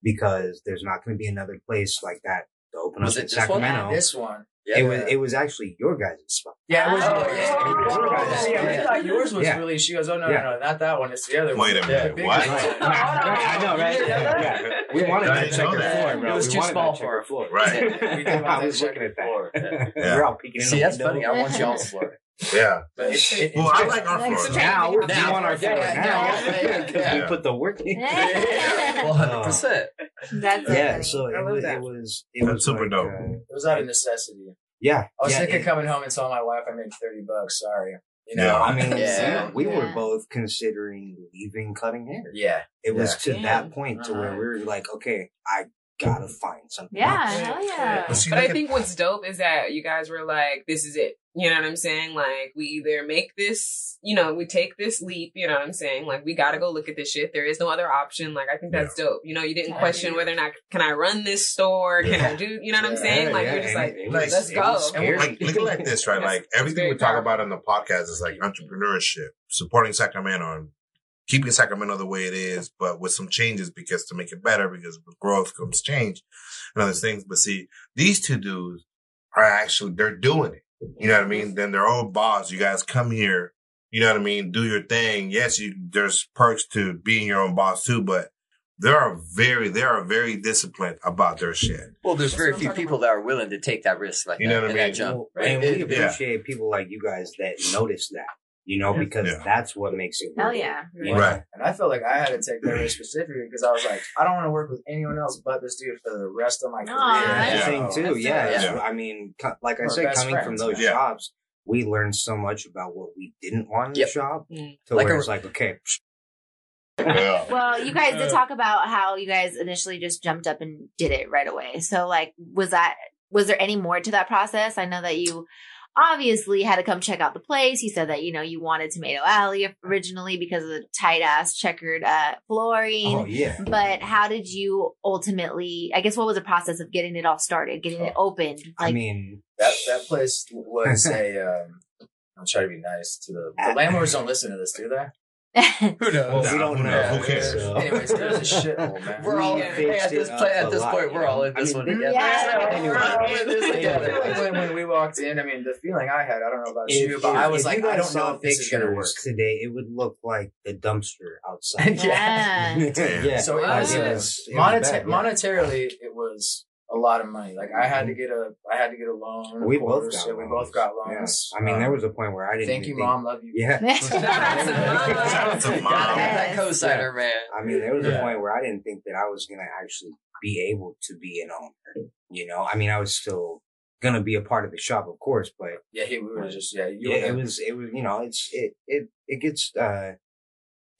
Speaker 9: because there's not going to be another place like that to open
Speaker 7: Was
Speaker 9: up
Speaker 7: it
Speaker 9: in
Speaker 7: this one?
Speaker 9: sacramento
Speaker 8: this one,
Speaker 7: Yeah.
Speaker 9: it was it was actually your guys' spot
Speaker 8: yeah, it was.
Speaker 6: Oh,
Speaker 8: yeah,
Speaker 6: yeah.
Speaker 8: it was your guys'. Yeah, we thought yours was
Speaker 9: Yeah.
Speaker 8: really. She goes, "Oh no,
Speaker 9: Yeah.
Speaker 8: no, no, not that one. It's the other one."
Speaker 4: Wait a minute,
Speaker 8: big
Speaker 4: what?
Speaker 8: one.
Speaker 9: I know, right? Yeah. We wanted
Speaker 4: I
Speaker 9: that
Speaker 4: didn't know that.
Speaker 9: floor, bro.
Speaker 7: It was
Speaker 9: We
Speaker 7: too small
Speaker 9: that
Speaker 7: for
Speaker 9: checker
Speaker 7: our
Speaker 9: floor.
Speaker 4: Right.
Speaker 8: We did want
Speaker 9: I
Speaker 8: that
Speaker 9: was looking at that.
Speaker 8: floor.
Speaker 4: Yeah.
Speaker 9: We're all peeking in
Speaker 7: See, that's funny. I want y'all's floor.
Speaker 4: Yeah.
Speaker 8: But it, it,
Speaker 4: Well,
Speaker 8: it's
Speaker 4: I like our
Speaker 5: Thanks
Speaker 4: floor.
Speaker 5: for
Speaker 9: Now, we
Speaker 7: Now.
Speaker 9: want our
Speaker 8: Yeah,
Speaker 9: floor
Speaker 8: yeah,
Speaker 9: now.
Speaker 8: yeah, yeah.
Speaker 9: We put the work in.
Speaker 7: Well, hundred percent.
Speaker 6: That's so
Speaker 9: Yeah, so it was, it was, it
Speaker 4: That's
Speaker 9: was
Speaker 4: super
Speaker 9: like,
Speaker 4: dope.
Speaker 9: uh,
Speaker 8: It was out of necessity.
Speaker 9: yeah,
Speaker 8: I was
Speaker 9: yeah,
Speaker 8: thinking
Speaker 9: it-
Speaker 8: coming home and telling my wife I made thirty bucks. Sorry, you know.
Speaker 4: Yeah.
Speaker 9: I mean,
Speaker 7: Yeah.
Speaker 9: we, we were both considering leaving cutting hair.
Speaker 8: Yeah,
Speaker 9: It was
Speaker 8: Yeah.
Speaker 9: to
Speaker 5: Damn.
Speaker 9: that point to where
Speaker 8: Uh-huh.
Speaker 9: we were like, okay, I gotta find something.
Speaker 6: Yeah,
Speaker 9: else.
Speaker 6: hell yeah.
Speaker 4: But see,
Speaker 5: But I
Speaker 4: look at-
Speaker 5: think what's dope is that you guys were like, this is it. You know what I'm saying? Like, we either make this, you know, we take this leap, you know what I'm saying? Like, we gotta go look at this shit. There is no other option. Like, I think that's dope. You know, you didn't
Speaker 6: Yeah.
Speaker 5: question whether or not, can I run this store? Can I do, you know what I'm
Speaker 8: Yeah,
Speaker 5: saying? Like,
Speaker 9: yeah,
Speaker 5: you're just
Speaker 9: and
Speaker 5: like,
Speaker 4: like,
Speaker 5: let's go.
Speaker 9: was
Speaker 4: And
Speaker 9: scary.
Speaker 4: like, look at like this, right? Like everything we talk
Speaker 5: powerful.
Speaker 4: about on the podcast is like entrepreneurship, supporting Sacramento and keeping Sacramento the way it is, but with some changes because to make it better, because with growth comes change and other things. But see, these two dudes are actually, they're doing it. You know what I mean? Then their own boss. You guys come here. You know what I mean? Do your thing. Yes, you, there's perks to being your own boss too, but they are very, they are very disciplined about their shit.
Speaker 7: Well, there's very few people that are willing to take that risk like
Speaker 4: You
Speaker 7: that,
Speaker 4: know what I mean?
Speaker 7: jump.
Speaker 9: Well,
Speaker 7: Right?
Speaker 9: And
Speaker 7: It-
Speaker 9: we
Speaker 4: yeah.
Speaker 9: appreciate people like you guys that notice that, you know, because
Speaker 4: Yeah.
Speaker 9: that's what makes it
Speaker 6: Hell
Speaker 9: work.
Speaker 6: yeah.
Speaker 9: You know?
Speaker 4: Right.
Speaker 8: And I felt like I had to take that risk specifically because I was like, I don't want to work with anyone else but this dude for the rest of my career.
Speaker 6: Aw,
Speaker 9: That's the
Speaker 4: Yeah.
Speaker 9: thing too.
Speaker 6: That's
Speaker 9: Yeah,
Speaker 6: nice.
Speaker 9: it's- I mean, like I said,
Speaker 8: best
Speaker 9: coming from those
Speaker 4: yeah.
Speaker 9: jobs, we learned so much about what we didn't want in
Speaker 7: Yep.
Speaker 9: the job.
Speaker 5: Mm.
Speaker 9: To
Speaker 7: Like
Speaker 9: where
Speaker 7: a-
Speaker 9: it's like, okay,
Speaker 4: Yeah.
Speaker 6: Well, you guys did talk about how you guys initially just jumped up and did it right away. So, like, was that was there any more to that process? I know that you obviously had to come check out the place. He said that you know you wanted Tomato Alley originally because of the tight ass checkered uh, flooring.
Speaker 9: oh yeah.
Speaker 6: But how did you ultimately? I guess what was the process of getting it all started, getting it opened?
Speaker 9: I mean,
Speaker 8: That that place was a. Um, I'm trying to be nice to the, the landlords. Don't listen to this, do they?
Speaker 7: Who knows?
Speaker 9: well, we don't
Speaker 4: who
Speaker 9: know.
Speaker 4: knows? Who cares?
Speaker 9: so-
Speaker 8: Anyways, it was a shithole, man.
Speaker 7: We're all
Speaker 5: Yeah.
Speaker 7: hey, at this play, at this
Speaker 9: lot,
Speaker 7: point. We're all
Speaker 9: know?
Speaker 7: in this
Speaker 9: I
Speaker 7: one together.
Speaker 6: Yeah.
Speaker 7: We're all in this together.
Speaker 8: When, when we walked in, I mean, the feeling I had, I don't know about
Speaker 9: If-
Speaker 8: you, but
Speaker 9: if-
Speaker 8: I was like, I don't know if this is gonna work.
Speaker 9: today. It would look like the dumpster outside.
Speaker 6: Yeah.
Speaker 9: yeah.
Speaker 8: So it
Speaker 9: like,
Speaker 8: was,
Speaker 9: it
Speaker 8: uh,
Speaker 9: was, it was
Speaker 8: Moneta-
Speaker 9: bad, yeah.
Speaker 8: monetarily, it was a lot of money. Like I had to get a, I had to get a loan.
Speaker 9: We both got
Speaker 8: Yeah,
Speaker 9: loans.
Speaker 8: we both got
Speaker 9: Yeah.
Speaker 8: loans.
Speaker 9: I mean, there
Speaker 8: Um,
Speaker 9: was a point where I didn't.
Speaker 8: Thank you,
Speaker 9: think-
Speaker 8: mom. Love you.
Speaker 9: Yeah.
Speaker 4: Shout out to mom.
Speaker 7: Gotta have that man.
Speaker 9: I mean, there was
Speaker 8: Yeah.
Speaker 9: a point where I didn't think that I was gonna actually be able to be an owner. You know, I mean, I was still gonna be a part of the shop, of course, but
Speaker 8: Yeah, he, we were just yeah. You
Speaker 9: yeah,
Speaker 8: were
Speaker 9: it was, it was, you know, it's it it it gets uh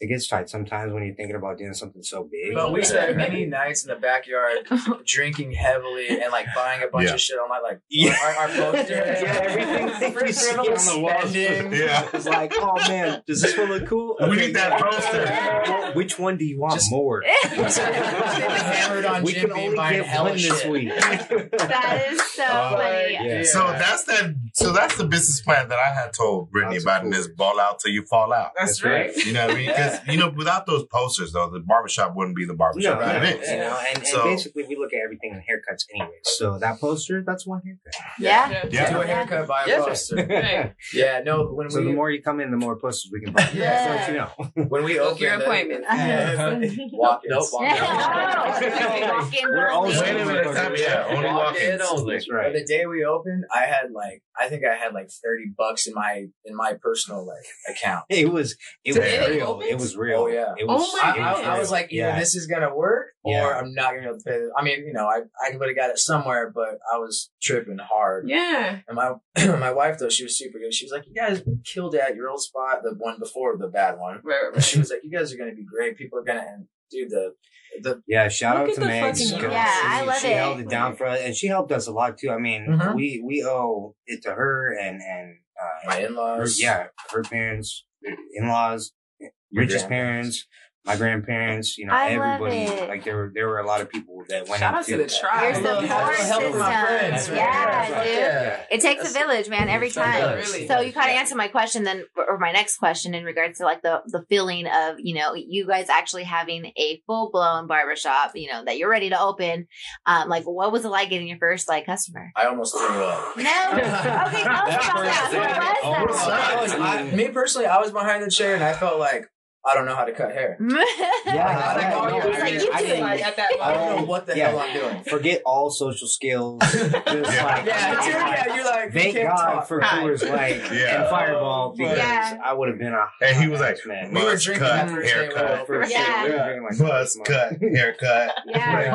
Speaker 9: it gets tight sometimes when you're thinking about doing something so big.
Speaker 8: But we spent many nights in the backyard drinking heavily and like buying a bunch
Speaker 4: Yeah.
Speaker 8: of shit on my like
Speaker 9: Yeah.
Speaker 8: our, our posters.
Speaker 9: Yeah, everything that you see on the wall.
Speaker 8: Spending.
Speaker 4: Yeah.
Speaker 9: It's like, oh man, does this one look cool?
Speaker 4: We need that poster.
Speaker 9: Well, which one do you want
Speaker 8: Just-
Speaker 9: more?
Speaker 8: hammered on
Speaker 9: we
Speaker 8: Jim
Speaker 9: can
Speaker 8: Beam
Speaker 9: only
Speaker 8: buying
Speaker 9: get
Speaker 8: hella
Speaker 9: one this
Speaker 8: shit.
Speaker 9: week.
Speaker 6: that is so
Speaker 4: Uh,
Speaker 6: funny.
Speaker 9: yeah.
Speaker 4: So that's that. So that's the business plan that I had told Brittany
Speaker 9: Lots of
Speaker 4: about in this ball out till you fall out.
Speaker 5: That's
Speaker 9: That's right.
Speaker 5: right.
Speaker 4: You know what I mean? 'Cause because you know, without those posters, though, the barbershop wouldn't be the barbershop
Speaker 9: No,
Speaker 4: that
Speaker 9: no,
Speaker 4: it is.
Speaker 9: you know, and, and basically we look at everything in haircuts anyway. So that poster, that's one haircut.
Speaker 6: Yeah.
Speaker 4: Yeah.
Speaker 8: Do a haircut, buy a
Speaker 7: Yeah.
Speaker 8: poster.
Speaker 5: Right.
Speaker 8: Yeah, no, when
Speaker 9: So
Speaker 8: we
Speaker 9: the more you come in, the more posters we can buy.
Speaker 6: Yeah.
Speaker 9: So you know.
Speaker 8: when we
Speaker 5: Book
Speaker 8: open
Speaker 5: your
Speaker 8: the-
Speaker 5: appointments.
Speaker 8: Yeah. walk
Speaker 7: Nope, walk
Speaker 6: Yeah. Walk-in
Speaker 9: We're all
Speaker 6: only.
Speaker 4: Wait a minute, yeah, only
Speaker 7: Walk in
Speaker 4: walk-ins.
Speaker 7: only.
Speaker 9: That's
Speaker 8: But
Speaker 9: right.
Speaker 8: the day we opened, I had like I think I had like thirty bucks in my in my personal like account.
Speaker 9: It was it
Speaker 5: Did
Speaker 9: was
Speaker 5: it
Speaker 9: real.
Speaker 5: open?
Speaker 9: It was oh, real.
Speaker 8: Oh, yeah.
Speaker 9: It was,
Speaker 5: Oh, my
Speaker 8: I, I,
Speaker 9: was
Speaker 8: I was like, either
Speaker 9: yeah.
Speaker 8: this is gonna work or
Speaker 9: Yeah.
Speaker 8: I'm not gonna be able to pay. This. I mean, you know, I I would have got it somewhere, but I was tripping hard.
Speaker 5: Yeah.
Speaker 8: And my my wife though, she was super good. She was like, "You guys killed it at your old spot, the one before the bad one."
Speaker 5: Right, right,
Speaker 8: And she was like, "You guys are gonna be great. People are gonna and dude the the
Speaker 9: Yeah, shout
Speaker 5: Look
Speaker 9: out to
Speaker 5: the
Speaker 9: Megs.
Speaker 5: fucking-
Speaker 9: 'cause
Speaker 6: Yeah,
Speaker 9: she,
Speaker 6: I love
Speaker 9: she
Speaker 6: it.
Speaker 9: held it down for us, and she helped us a lot too. I mean,
Speaker 8: Mhm.
Speaker 9: we we owe it to her and and uh,
Speaker 8: my in-laws.
Speaker 9: yeah, her parents, in laws, Rich's
Speaker 8: grandparents.
Speaker 9: parents, my grandparents. You know,
Speaker 6: I love
Speaker 9: everybody.
Speaker 6: it.
Speaker 9: Like there were there were a lot of people that went
Speaker 5: Shout out
Speaker 9: into
Speaker 5: to the tribe.
Speaker 6: Your
Speaker 8: I love-
Speaker 6: support
Speaker 8: I love helping my friends,
Speaker 6: system.
Speaker 8: man.
Speaker 6: Yeah, dude.
Speaker 7: Yeah.
Speaker 6: It takes a village, man, every time.
Speaker 7: does.
Speaker 5: Really
Speaker 6: So
Speaker 5: does,
Speaker 6: you kind of
Speaker 5: yeah.
Speaker 6: answered my question then, or my next question in regards to like the the feeling of you know you guys actually having a full blown barbershop, you know that you're ready to open. Um, like what was it like getting your first like customer?
Speaker 8: I almost threw up.
Speaker 6: No, okay, tell us about that. Who was that?
Speaker 8: was- I- me personally, I was behind the chair and I felt like I don't know how to cut hair.
Speaker 9: Yeah,
Speaker 8: Like, oh,
Speaker 9: no,
Speaker 8: you're
Speaker 9: I mean, I
Speaker 6: do
Speaker 9: didn't-
Speaker 5: at that
Speaker 8: I don't know what the
Speaker 9: Yeah.
Speaker 8: hell I'm doing.
Speaker 9: Forget all social skills. Just like,
Speaker 8: Yeah, dude, yeah, you're like,
Speaker 9: Thank
Speaker 8: can't
Speaker 9: God
Speaker 8: talk.
Speaker 9: for
Speaker 5: Hi.
Speaker 9: Coors Light
Speaker 4: Yeah.
Speaker 9: and Fireball because
Speaker 6: Yeah.
Speaker 9: I would have been a.
Speaker 4: And he was like,
Speaker 9: man.
Speaker 8: We were drinking
Speaker 4: cut,
Speaker 8: that first
Speaker 4: haircut.
Speaker 8: were
Speaker 9: For
Speaker 8: open.
Speaker 9: sure.
Speaker 6: Yeah.
Speaker 9: We were drinking like
Speaker 4: Buzz cut, haircut.
Speaker 6: Yeah,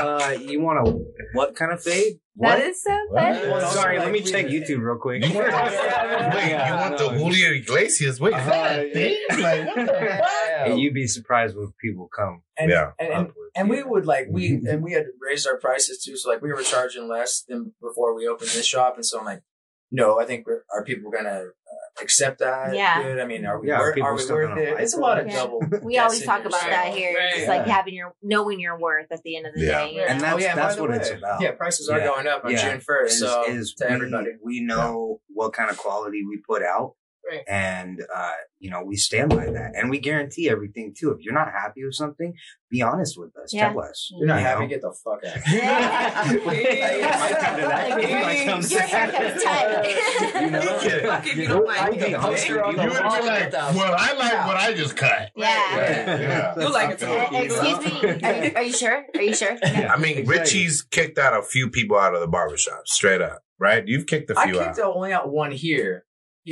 Speaker 9: uh, you want a what kind of fade?
Speaker 6: That
Speaker 9: What?
Speaker 6: is so funny.
Speaker 8: Well,
Speaker 9: Sorry,
Speaker 8: also,
Speaker 9: let me check YouTube real quick.
Speaker 4: You want, wait, you want the Julio Iglesias? Wait, is that a thing? Like, what the fuck?
Speaker 9: And you'd be surprised when people come.
Speaker 8: And,
Speaker 4: Yeah.
Speaker 8: and, and, and we would like we and we had raised our prices too. So like we were charging less than before we opened this shop, and so I'm like, no, I think we're, are people gonna uh, accept that?
Speaker 6: Yeah.
Speaker 8: Good. I mean, are we
Speaker 9: Yeah,
Speaker 8: worth,
Speaker 9: people
Speaker 8: are we worth it? It's a lot of
Speaker 6: Yeah.
Speaker 8: double.
Speaker 6: We always talk about
Speaker 8: yourself.
Speaker 6: that here.
Speaker 5: Right.
Speaker 6: It's like having your knowing your worth at the end of the
Speaker 4: Yeah.
Speaker 6: day. you
Speaker 9: And
Speaker 6: know?
Speaker 9: that's
Speaker 8: oh, yeah,
Speaker 9: that's what
Speaker 8: way,
Speaker 9: it's about.
Speaker 8: Yeah, prices are
Speaker 9: Yeah.
Speaker 8: going up on
Speaker 9: Yeah.
Speaker 8: June first,
Speaker 9: Is,
Speaker 8: so
Speaker 9: is
Speaker 8: to
Speaker 9: we,
Speaker 8: everybody.
Speaker 9: we know what kind of quality we put out,
Speaker 5: Right.
Speaker 9: and uh, you know we stand by that, and we guarantee everything too. If you're not happy with something, be honest with us.
Speaker 6: Yeah.
Speaker 9: Tell us.
Speaker 8: You're not
Speaker 9: you
Speaker 8: happy,
Speaker 9: know?
Speaker 8: get the fuck out.
Speaker 6: Yeah.
Speaker 9: Might come to that.
Speaker 6: Like,
Speaker 9: It might come to
Speaker 6: Your haircut's tight.
Speaker 9: You know?
Speaker 5: Fuck if you don't
Speaker 9: I'll
Speaker 5: like
Speaker 9: be
Speaker 5: it.
Speaker 9: honest
Speaker 7: Poster
Speaker 9: with
Speaker 7: on
Speaker 9: you.
Speaker 7: the
Speaker 4: You would
Speaker 7: wall.
Speaker 4: be like, well, I like what I just cut.
Speaker 6: Yeah.
Speaker 4: Yeah.
Speaker 5: You like it too.
Speaker 6: Uh, excuse me. Are you, are you sure? Are you sure?
Speaker 4: I mean,
Speaker 9: Exactly.
Speaker 4: Richie's kicked out a few people out of the barbershop, straight up, right? You've kicked a few out.
Speaker 8: I kicked only out one here.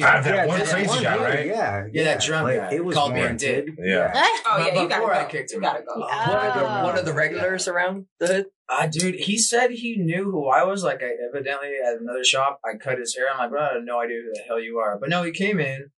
Speaker 4: Ah, that one
Speaker 9: that's
Speaker 4: crazy
Speaker 9: one
Speaker 4: guy,
Speaker 9: dude,
Speaker 4: right?
Speaker 9: Yeah,
Speaker 8: Yeah, that drunk
Speaker 9: Like,
Speaker 8: guy
Speaker 9: It was
Speaker 8: called me a
Speaker 9: warranted.
Speaker 4: Yeah.
Speaker 5: Oh
Speaker 8: But
Speaker 5: yeah, you gotta
Speaker 8: before
Speaker 5: go.
Speaker 8: I kicked him
Speaker 5: you gotta
Speaker 8: out.
Speaker 5: go.
Speaker 7: One of the one of the regulars around the hood.
Speaker 8: Uh, dude, he said he knew who I was. Like, I, evidently at another shop, I cut his hair. I'm like, bro, I have no idea who the hell you are. But no, he came in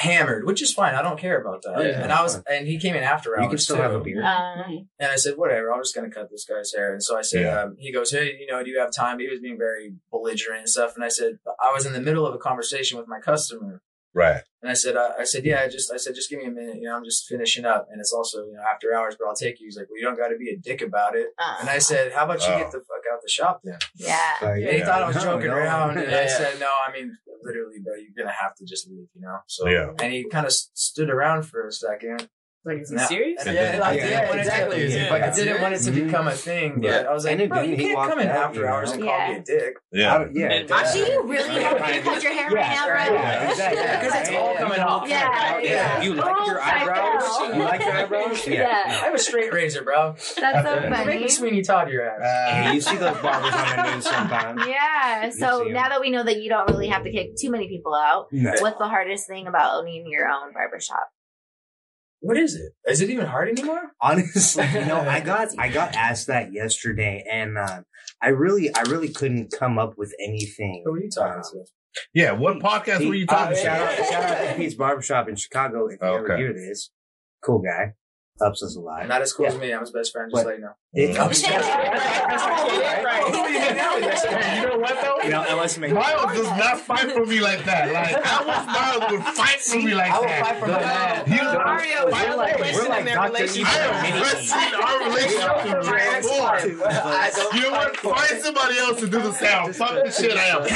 Speaker 8: hammered, which is fine. I don't care about that.
Speaker 9: Yeah,
Speaker 8: and I was,
Speaker 9: fine.
Speaker 8: and he came in after hours.
Speaker 9: You can still
Speaker 8: too.
Speaker 9: have a beer.
Speaker 6: Um,
Speaker 8: And I said, whatever, I'm just going to cut this guy's hair. And so I said,
Speaker 4: Yeah.
Speaker 8: um, he goes, hey, you know, do you have time? He was being very belligerent and stuff. And I said, I was in the middle of a conversation with my customer.
Speaker 4: Right.
Speaker 8: And I said, uh, I said, yeah, I just, I said, just give me a minute. You know, I'm just finishing up. And it's also, you know, after hours, but I'll take you. He's like, well, you don't got to be a dick about it.
Speaker 6: uh,
Speaker 8: And I said, how about you
Speaker 4: Oh.
Speaker 8: get the fuck out the shop then?
Speaker 6: yeah.
Speaker 9: Like,
Speaker 8: And he thought I was
Speaker 9: No,
Speaker 8: joking
Speaker 9: no.
Speaker 8: around. And
Speaker 7: Yeah,
Speaker 8: I said, no, I mean, literally, bro, you're going to have to just leave, you know? So,
Speaker 4: Yeah.
Speaker 8: and he kind of stood around for a second.
Speaker 5: Like, is he
Speaker 8: Now-
Speaker 5: serious?
Speaker 8: And yeah, I
Speaker 9: Yeah,
Speaker 8: didn't want it
Speaker 7: exactly.
Speaker 8: To,
Speaker 7: Yeah.
Speaker 8: Like, I didn't want it to become a thing, but
Speaker 9: Yeah.
Speaker 8: I was like,
Speaker 9: And
Speaker 8: bro, you
Speaker 9: He
Speaker 8: can't come in after
Speaker 9: you
Speaker 8: hours and call me a dick.
Speaker 4: Yeah.
Speaker 9: I- yeah.
Speaker 5: And
Speaker 9: that's-
Speaker 6: Do you really have to cut your hair right now, bro?
Speaker 9: Yeah, exactly.
Speaker 8: Yeah, 'cause it's all coming off.
Speaker 6: Yeah,
Speaker 8: yeah.
Speaker 9: You like your
Speaker 6: Oh my
Speaker 9: eyebrows? You like your eyebrows?
Speaker 6: Yeah.
Speaker 8: I have a straight razor, bro.
Speaker 6: That's so funny.
Speaker 8: Make
Speaker 6: funny.
Speaker 8: me Sweeney Todd your ass.
Speaker 9: Uh, you see those barbers on the news sometimes.
Speaker 6: Yeah. So now that we know that you don't really have to kick too many people out, what's the hardest thing about owning your own barbershop?
Speaker 8: What is it? Is it even hard anymore?
Speaker 9: Honestly, you know, I got I got asked that yesterday, and uh, I really I really couldn't come up with anything.
Speaker 8: Who are you talking
Speaker 9: Um,
Speaker 8: to?
Speaker 4: Yeah. What podcast were you talking
Speaker 9: uh,
Speaker 4: to?
Speaker 9: Shout out, shout out to Pete's Barbershop in Chicago. If you ever hear this, cool guy, helps us a lot.
Speaker 8: Not as cool
Speaker 9: Yeah.
Speaker 8: as me. I'm his best friend. Just
Speaker 9: What?
Speaker 8: let you know.
Speaker 9: It-
Speaker 4: I'm
Speaker 8: just kidding.
Speaker 4: Who are you hanging out with? You know what though?
Speaker 9: you know, unless make
Speaker 4: Miles does not fight for me like that. Like I wish Miles would fight for me like
Speaker 8: I will
Speaker 4: that.
Speaker 8: fight for my man.
Speaker 4: He was
Speaker 5: Mario,
Speaker 9: We're
Speaker 5: Mario,
Speaker 9: like-
Speaker 5: listen
Speaker 9: we're like
Speaker 5: in their
Speaker 9: Dr.
Speaker 5: relationship.
Speaker 4: I
Speaker 9: Evil.
Speaker 4: am wrestling our relationship to
Speaker 8: Right.
Speaker 4: the floor.
Speaker 8: I don't
Speaker 4: You know what? Find somebody else to do the sound. Fuck the shit. I am out.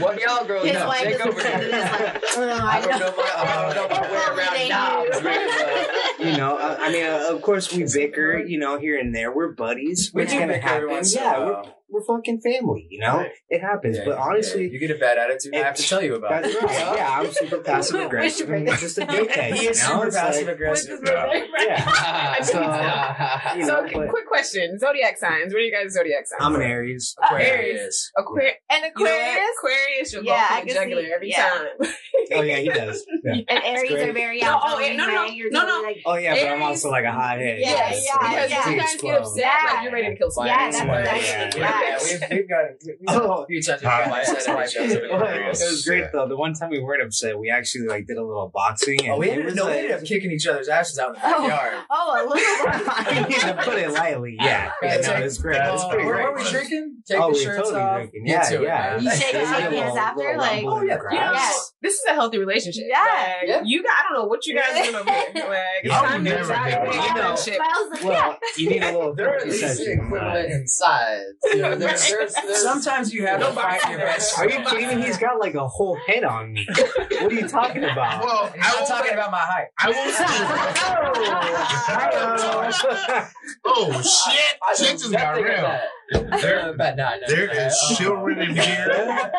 Speaker 7: What y'all girls
Speaker 6: His
Speaker 7: know?
Speaker 6: wife
Speaker 7: Take
Speaker 6: is
Speaker 7: over
Speaker 6: offended.
Speaker 7: here.
Speaker 6: Is like, oh,
Speaker 7: I
Speaker 6: I
Speaker 7: don't
Speaker 6: know.
Speaker 7: know about, I don't know about where
Speaker 9: it's very, uh, you know, I mean, uh, of course we bicker, you know, here and there. We're buddies.
Speaker 8: We
Speaker 9: It's
Speaker 8: do
Speaker 9: gonna
Speaker 8: bicker
Speaker 9: happen.
Speaker 8: once
Speaker 9: Yeah, we're, fucking family, you know?
Speaker 8: Right.
Speaker 9: It happens.
Speaker 8: Yeah,
Speaker 9: but
Speaker 8: yeah,
Speaker 9: honestly,
Speaker 8: you get a bad attitude, I have to tell you about it.
Speaker 9: right. Yeah, I'm super passive aggressive. and
Speaker 6: break
Speaker 9: just a dickhead.
Speaker 8: He
Speaker 9: you
Speaker 8: is
Speaker 9: know?
Speaker 8: super passive
Speaker 9: like-
Speaker 8: aggressive.
Speaker 9: Yeah. So, uh, you
Speaker 5: so,
Speaker 9: know, but
Speaker 5: quick question: zodiac signs. What are you guys' zodiac signs?
Speaker 9: I'm an Aries.
Speaker 5: Uh, Aries. Aquarius.
Speaker 6: And
Speaker 5: You know?
Speaker 6: Aquarius
Speaker 5: Aquarius, you'll
Speaker 6: Yeah,
Speaker 5: go
Speaker 6: I
Speaker 5: for jugular
Speaker 6: see-
Speaker 5: every
Speaker 6: yeah.
Speaker 5: time.
Speaker 9: Oh yeah, he does. Yeah.
Speaker 6: and Aries are very
Speaker 5: No, oh,
Speaker 6: outgoing.
Speaker 5: no, no,
Speaker 6: right?
Speaker 5: No, no.
Speaker 6: like,
Speaker 9: Oh yeah, but I'm also like a hothead.
Speaker 6: Yeah,
Speaker 5: Yes,
Speaker 6: yeah,
Speaker 5: because
Speaker 6: yeah.
Speaker 5: you guys get upset,
Speaker 6: Yeah.
Speaker 5: like you're ready to kill someone.
Speaker 6: Yeah, that's
Speaker 9: Yeah,
Speaker 6: exactly.
Speaker 9: Yeah,
Speaker 6: Yeah.
Speaker 8: Yeah, we've, we've got it. We've
Speaker 9: Oh.
Speaker 8: a few times we've
Speaker 4: Huh?
Speaker 8: got upset in my shows.
Speaker 9: It was great
Speaker 4: Yeah.
Speaker 9: though. The one time we weren't upset, we actually like did a little boxing. And
Speaker 8: Oh, we
Speaker 9: it
Speaker 8: ended,
Speaker 9: was,
Speaker 8: no, we
Speaker 9: like-
Speaker 8: ended up kicking each other's asses out in the
Speaker 6: Oh.
Speaker 8: backyard.
Speaker 6: oh, a little
Speaker 9: to put it lightly, yeah.
Speaker 8: Yeah,
Speaker 9: yeah
Speaker 8: take-
Speaker 9: no, it's great.
Speaker 4: That's
Speaker 9: It's
Speaker 8: Oh,
Speaker 9: pretty
Speaker 8: what
Speaker 9: great.
Speaker 8: were we drinking? Take
Speaker 9: oh,
Speaker 8: the
Speaker 9: we
Speaker 8: shirts
Speaker 9: totally
Speaker 8: off.
Speaker 9: drinking.
Speaker 8: Get
Speaker 9: Yeah, yeah.
Speaker 6: You shake hands after, like-
Speaker 8: Oh, yeah.
Speaker 5: You know,
Speaker 6: Yes.
Speaker 5: this is a healthy relationship.
Speaker 6: Yeah.
Speaker 5: Like,
Speaker 8: Yeah.
Speaker 5: you got, I don't know what you guys are doing over here. Like,
Speaker 4: I would
Speaker 5: oh,
Speaker 4: never
Speaker 5: try
Speaker 4: do
Speaker 5: to
Speaker 4: it.
Speaker 9: You know.
Speaker 5: friendship.
Speaker 6: Smiles,
Speaker 9: Well, you need a little
Speaker 7: They're at least equivalent in size. You know, there's, there's, there's,
Speaker 8: Sometimes you have to fight your best.
Speaker 9: Are you kidding me? He's got like a whole head on me. What are you talking about?
Speaker 4: Well,
Speaker 8: I'm not
Speaker 4: will
Speaker 8: talking about my height.
Speaker 4: I will say. oh shit!
Speaker 7: I
Speaker 4: Shit just got
Speaker 7: nothing
Speaker 4: real.
Speaker 7: about that.
Speaker 4: There,
Speaker 7: About nine.
Speaker 4: there is children in here.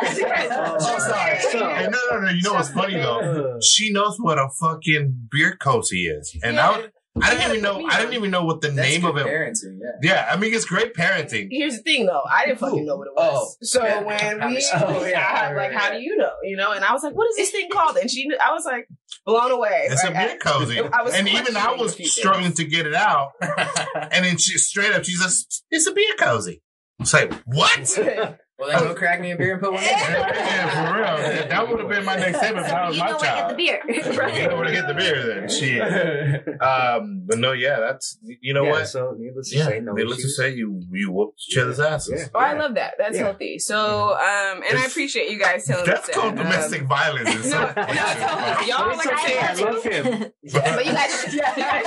Speaker 9: Oh,
Speaker 4: sorry. Hey, no, no, no. You know what's funny though? She knows what a fucking beer cozy is, and I, was- I didn't even know. I didn't even know what the
Speaker 8: That's
Speaker 4: name
Speaker 8: good
Speaker 4: of it.
Speaker 8: parenting, yeah.
Speaker 4: Yeah, I mean it's great parenting.
Speaker 5: Here's the thing, though. I didn't fucking know what it was.
Speaker 7: Oh.
Speaker 5: so
Speaker 8: Yeah.
Speaker 5: when we,
Speaker 8: Oh, yeah.
Speaker 5: I, like, how do you know? You know, and I was like, "What is this thing called?" And she, I was like, blown away.
Speaker 4: It's a
Speaker 5: Like, I-
Speaker 4: beer cozy,
Speaker 5: I was
Speaker 4: and even I was
Speaker 5: few things.
Speaker 4: struggling to get it out. And then she straight up, she's just, "It's a beer cozy." It's like what?
Speaker 8: Well, then go crack me a beer and put one in.
Speaker 4: yeah, for real. That would have been my next step if that was
Speaker 6: you
Speaker 4: my
Speaker 6: know where to get the
Speaker 4: child.
Speaker 6: beer.
Speaker 4: You know where to get the beer then. Shit. Um, but no, yeah, that's you know
Speaker 9: yeah,
Speaker 4: what.
Speaker 9: So needless to
Speaker 4: Yeah,
Speaker 9: say, no
Speaker 4: needless to say, you you whooped each other's asses.
Speaker 9: Yeah.
Speaker 5: Oh, I love that. That's
Speaker 9: Yeah.
Speaker 5: healthy. So, um, and I appreciate you guys telling
Speaker 4: That's
Speaker 5: us
Speaker 4: called
Speaker 5: that. Um,
Speaker 4: domestic violence. in
Speaker 5: no,
Speaker 4: some
Speaker 5: no,
Speaker 4: places.
Speaker 5: y'all
Speaker 9: It's
Speaker 5: like
Speaker 9: okay,
Speaker 5: I
Speaker 9: I love him.
Speaker 5: but you guys, you guys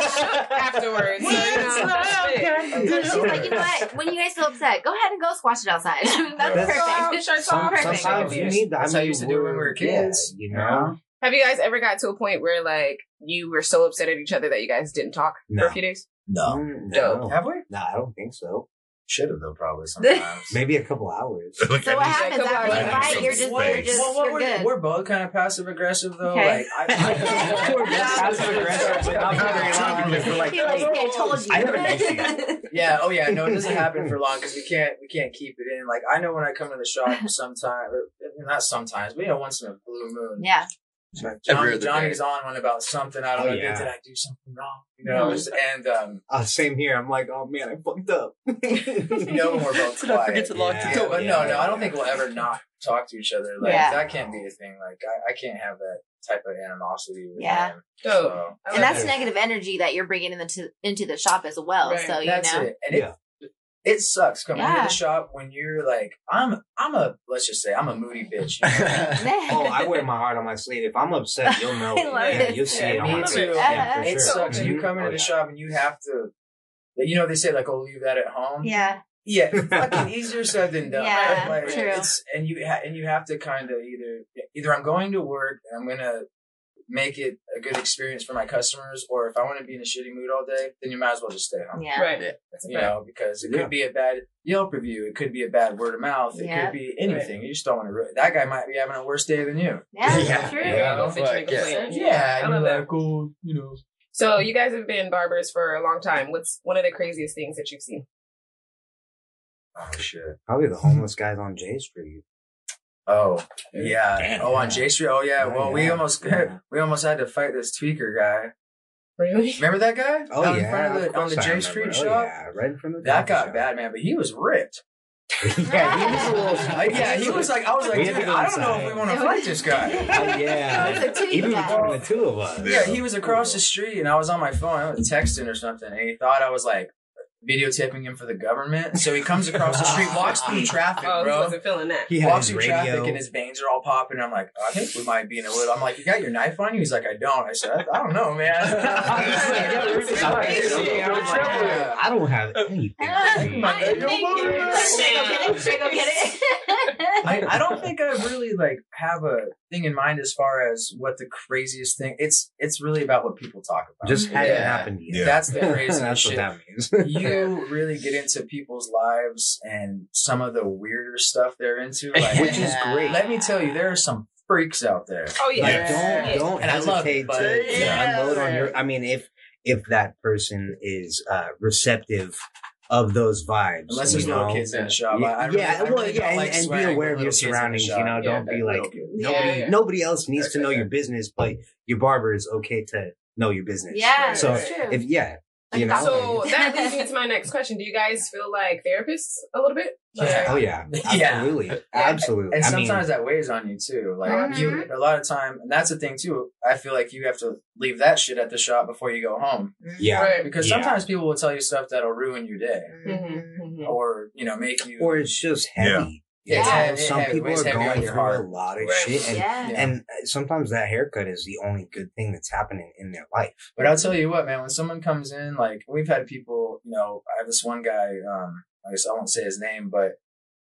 Speaker 5: afterwards. So, you know, that's it.
Speaker 6: So she's like, you know what? When you guys feel upset, go ahead and go squash it outside. That's
Speaker 9: That's-
Speaker 6: perfect.
Speaker 5: Shirts
Speaker 9: Some,
Speaker 5: off.
Speaker 6: Perfect.
Speaker 9: sometimes you need that.
Speaker 8: That's
Speaker 9: I
Speaker 8: how I used to do it when we were
Speaker 9: yeah,
Speaker 8: kids.
Speaker 9: you know?
Speaker 5: Have you guys ever got to a point where like you were so upset at each other that you guys didn't talk for a few days?
Speaker 8: No.
Speaker 9: Mm,
Speaker 5: Dope.
Speaker 9: no.
Speaker 8: Have we?
Speaker 9: No, I don't think so.
Speaker 8: Should have though, probably sometimes.
Speaker 9: Maybe a couple hours.
Speaker 4: Look
Speaker 6: So
Speaker 4: at
Speaker 6: what
Speaker 4: these-
Speaker 6: happens
Speaker 5: Like,
Speaker 6: after you
Speaker 4: I
Speaker 6: fight? You're just, you're
Speaker 4: space.
Speaker 6: just,
Speaker 8: well, well,
Speaker 6: you're
Speaker 8: we're,
Speaker 6: good.
Speaker 8: we're both kind of passive aggressive though.
Speaker 6: Okay.
Speaker 8: Like, I,
Speaker 9: We're passive aggressive, but not for very long because we're like,
Speaker 6: You're like, okay, I told you.
Speaker 9: I have an issue.
Speaker 8: yeah, oh yeah, no, it doesn't happen for long because we can't we can't keep it in. Like I know when I come to the shop sometimes, or not sometimes, but you know, once in a blue moon,
Speaker 6: yeah.
Speaker 7: Every
Speaker 8: Johnny,
Speaker 7: other
Speaker 8: Johnny's on one about something. I don't
Speaker 9: Oh,
Speaker 8: know.
Speaker 9: yeah.
Speaker 8: Did I do something wrong? You know, and um,
Speaker 9: Uh, same here. I'm like, oh man, I fucked up.
Speaker 8: you know when we're both
Speaker 9: Did I forget to lock
Speaker 8: yeah,
Speaker 9: the door?
Speaker 8: But no, no, I don't think we'll ever not talk to each other. Like
Speaker 6: Yeah.
Speaker 8: that can't be a thing. Like I, I can't have that type of animosity. With
Speaker 6: Yeah.
Speaker 8: him.
Speaker 5: Dope.
Speaker 8: So,
Speaker 5: I love
Speaker 6: And that's
Speaker 5: that.
Speaker 6: negative energy that you're bringing into into the shop as well.
Speaker 5: Right.
Speaker 6: So you
Speaker 8: that's
Speaker 6: know,
Speaker 8: it. And it, it sucks coming
Speaker 6: Yeah.
Speaker 8: to the shop when you're like, I'm, I'm a, let's just say, I'm a moody bitch. you know?
Speaker 9: oh, I wear my heart on my sleeve. If I'm upset, you'll know.
Speaker 6: I love
Speaker 9: yeah,
Speaker 6: it.
Speaker 9: you'll see
Speaker 8: Yeah,
Speaker 9: it
Speaker 8: me
Speaker 9: my
Speaker 8: too.
Speaker 9: face. Yeah, for
Speaker 8: it
Speaker 9: sure.
Speaker 8: sucks when you
Speaker 9: mm-hmm.
Speaker 8: come into
Speaker 9: Oh,
Speaker 8: the shop and you have to, you know, they say like, oh, leave that at home.
Speaker 6: yeah,
Speaker 8: Yeah, fucking easier said than done.
Speaker 6: Yeah.
Speaker 8: Like,
Speaker 6: true.
Speaker 8: It's, and you ha- and you have to kind of either either I'm going to work and I'm gonna make it a good experience for my customers, or if I want to be in a shitty mood all day, then you might as well just stay home.
Speaker 6: yeah.
Speaker 5: Right.
Speaker 7: Yeah.
Speaker 8: You
Speaker 5: fact.
Speaker 8: know, because it
Speaker 9: Yeah.
Speaker 8: could be a bad Yelp review, it could be a bad word of mouth, it
Speaker 6: Yeah.
Speaker 8: could be anything. You just don't want to. Ru- that guy might be having a worse day than you.
Speaker 6: Yeah,
Speaker 7: Yeah.
Speaker 6: true.
Speaker 5: Yeah, don't
Speaker 7: Fuck,
Speaker 5: bitch, make a
Speaker 7: yeah.
Speaker 8: Yeah,
Speaker 5: I
Speaker 8: and you're
Speaker 5: that.
Speaker 8: like, oh, you know.
Speaker 5: So you guys have been barbers for a long time. What's one of the craziest things that you've seen?
Speaker 8: Oh shit.
Speaker 9: Probably the homeless guys on J Street.
Speaker 8: Oh yeah.
Speaker 9: Damn.
Speaker 8: oh, on J Street. Oh yeah.
Speaker 9: Oh,
Speaker 8: Well, we almost
Speaker 9: Yeah.
Speaker 8: we almost had to fight this tweaker guy.
Speaker 5: Really?
Speaker 8: Remember that guy?
Speaker 9: Oh
Speaker 8: Down
Speaker 9: yeah,
Speaker 8: in front of the, on the
Speaker 9: I
Speaker 8: J
Speaker 9: remember.
Speaker 8: Street
Speaker 9: Oh,
Speaker 8: shop.
Speaker 9: Yeah, right from the
Speaker 8: That
Speaker 9: coffee
Speaker 8: got
Speaker 9: shop.
Speaker 8: bad, man. But he was ripped.
Speaker 9: yeah, he was a little.
Speaker 8: Like, yeah, he was like, I was like,
Speaker 9: We
Speaker 8: dude, I don't know if we want to fight this guy.
Speaker 9: Oh, yeah,
Speaker 6: It was a two
Speaker 9: even
Speaker 6: guy.
Speaker 9: between the two of us.
Speaker 8: Yeah, he was across the street, and I was on my phone. I was texting or something, and he thought I was like videotaping him for the government. So he comes across the street, walks through traffic,
Speaker 5: Oh, he
Speaker 8: bro.
Speaker 5: wasn't feeling that.
Speaker 9: He
Speaker 8: Walks
Speaker 9: his
Speaker 8: through traffic and his veins are all popping. And I'm like, I think we might be in a little. I'm like, you got your knife on you? He's like, I don't. I said, I don't know, man. Yeah.
Speaker 9: I don't have anything.
Speaker 6: I go get it? Should I go get it?
Speaker 8: I, I don't think I really like have a thing in mind as far as what the craziest thing. It's it's really about what people talk about.
Speaker 9: Just hadn't
Speaker 7: Yeah.
Speaker 9: happened yet.
Speaker 4: Yeah.
Speaker 8: That's the craziest
Speaker 9: That's what
Speaker 8: shit.
Speaker 9: that means.
Speaker 8: you really get into people's lives and some of the weirder stuff they're into. Like,
Speaker 9: Which is great.
Speaker 8: Let me tell you, there are some freaks out there.
Speaker 5: Oh yeah.
Speaker 9: Like, don't don't
Speaker 8: And I love
Speaker 9: hesitate
Speaker 8: it,
Speaker 9: to, to
Speaker 8: Yeah.
Speaker 9: unload on your. I mean, if if that person is uh receptive of those vibes,
Speaker 8: Unless
Speaker 9: you
Speaker 8: there's little
Speaker 9: know?
Speaker 8: kids in the shop.
Speaker 9: Yeah,
Speaker 8: I, I really,
Speaker 9: yeah,
Speaker 8: I
Speaker 9: well,
Speaker 8: really
Speaker 9: yeah, and,
Speaker 8: like
Speaker 9: and be aware of your
Speaker 8: kids in the
Speaker 9: surroundings. You know,
Speaker 5: Yeah,
Speaker 9: don't be like nobody.
Speaker 5: Yeah, yeah.
Speaker 9: Nobody else needs
Speaker 8: That's
Speaker 9: to know
Speaker 8: okay.
Speaker 9: your business, but your barber is okay to know your business.
Speaker 6: Yeah,
Speaker 9: So
Speaker 6: that's true.
Speaker 9: if yeah,
Speaker 6: Like
Speaker 9: you know.
Speaker 5: So that leads me to my next question. Do you guys feel like therapists a little bit?
Speaker 8: Yeah.
Speaker 9: oh yeah,
Speaker 8: Yeah.
Speaker 9: absolutely, absolutely.
Speaker 8: And
Speaker 9: I mean,
Speaker 8: sometimes that weighs on you too. Like
Speaker 6: Mhm.
Speaker 8: you, a lot of time, and that's the thing too. I feel like you have to leave that shit at the shop before you go home
Speaker 9: yeah,
Speaker 5: Right.
Speaker 8: because
Speaker 9: Yeah.
Speaker 8: sometimes people will tell you stuff that'll ruin your day
Speaker 5: Mhm, mhm.
Speaker 8: or you know make you.
Speaker 9: or it's just heavy.
Speaker 8: Yeah,
Speaker 6: it's
Speaker 9: You know,
Speaker 6: heavy,
Speaker 9: some
Speaker 8: heavy,
Speaker 9: people
Speaker 8: weighs
Speaker 9: are going through
Speaker 8: heart.
Speaker 9: a lot of
Speaker 5: Right.
Speaker 9: shit, and
Speaker 6: yeah.
Speaker 8: Yeah.
Speaker 9: and sometimes that haircut is the only good thing that's happening in their life.
Speaker 8: But I'll tell you what, man, when someone comes in, like we've had people, you know, I have this one guy, um, I guess I won't say his name, but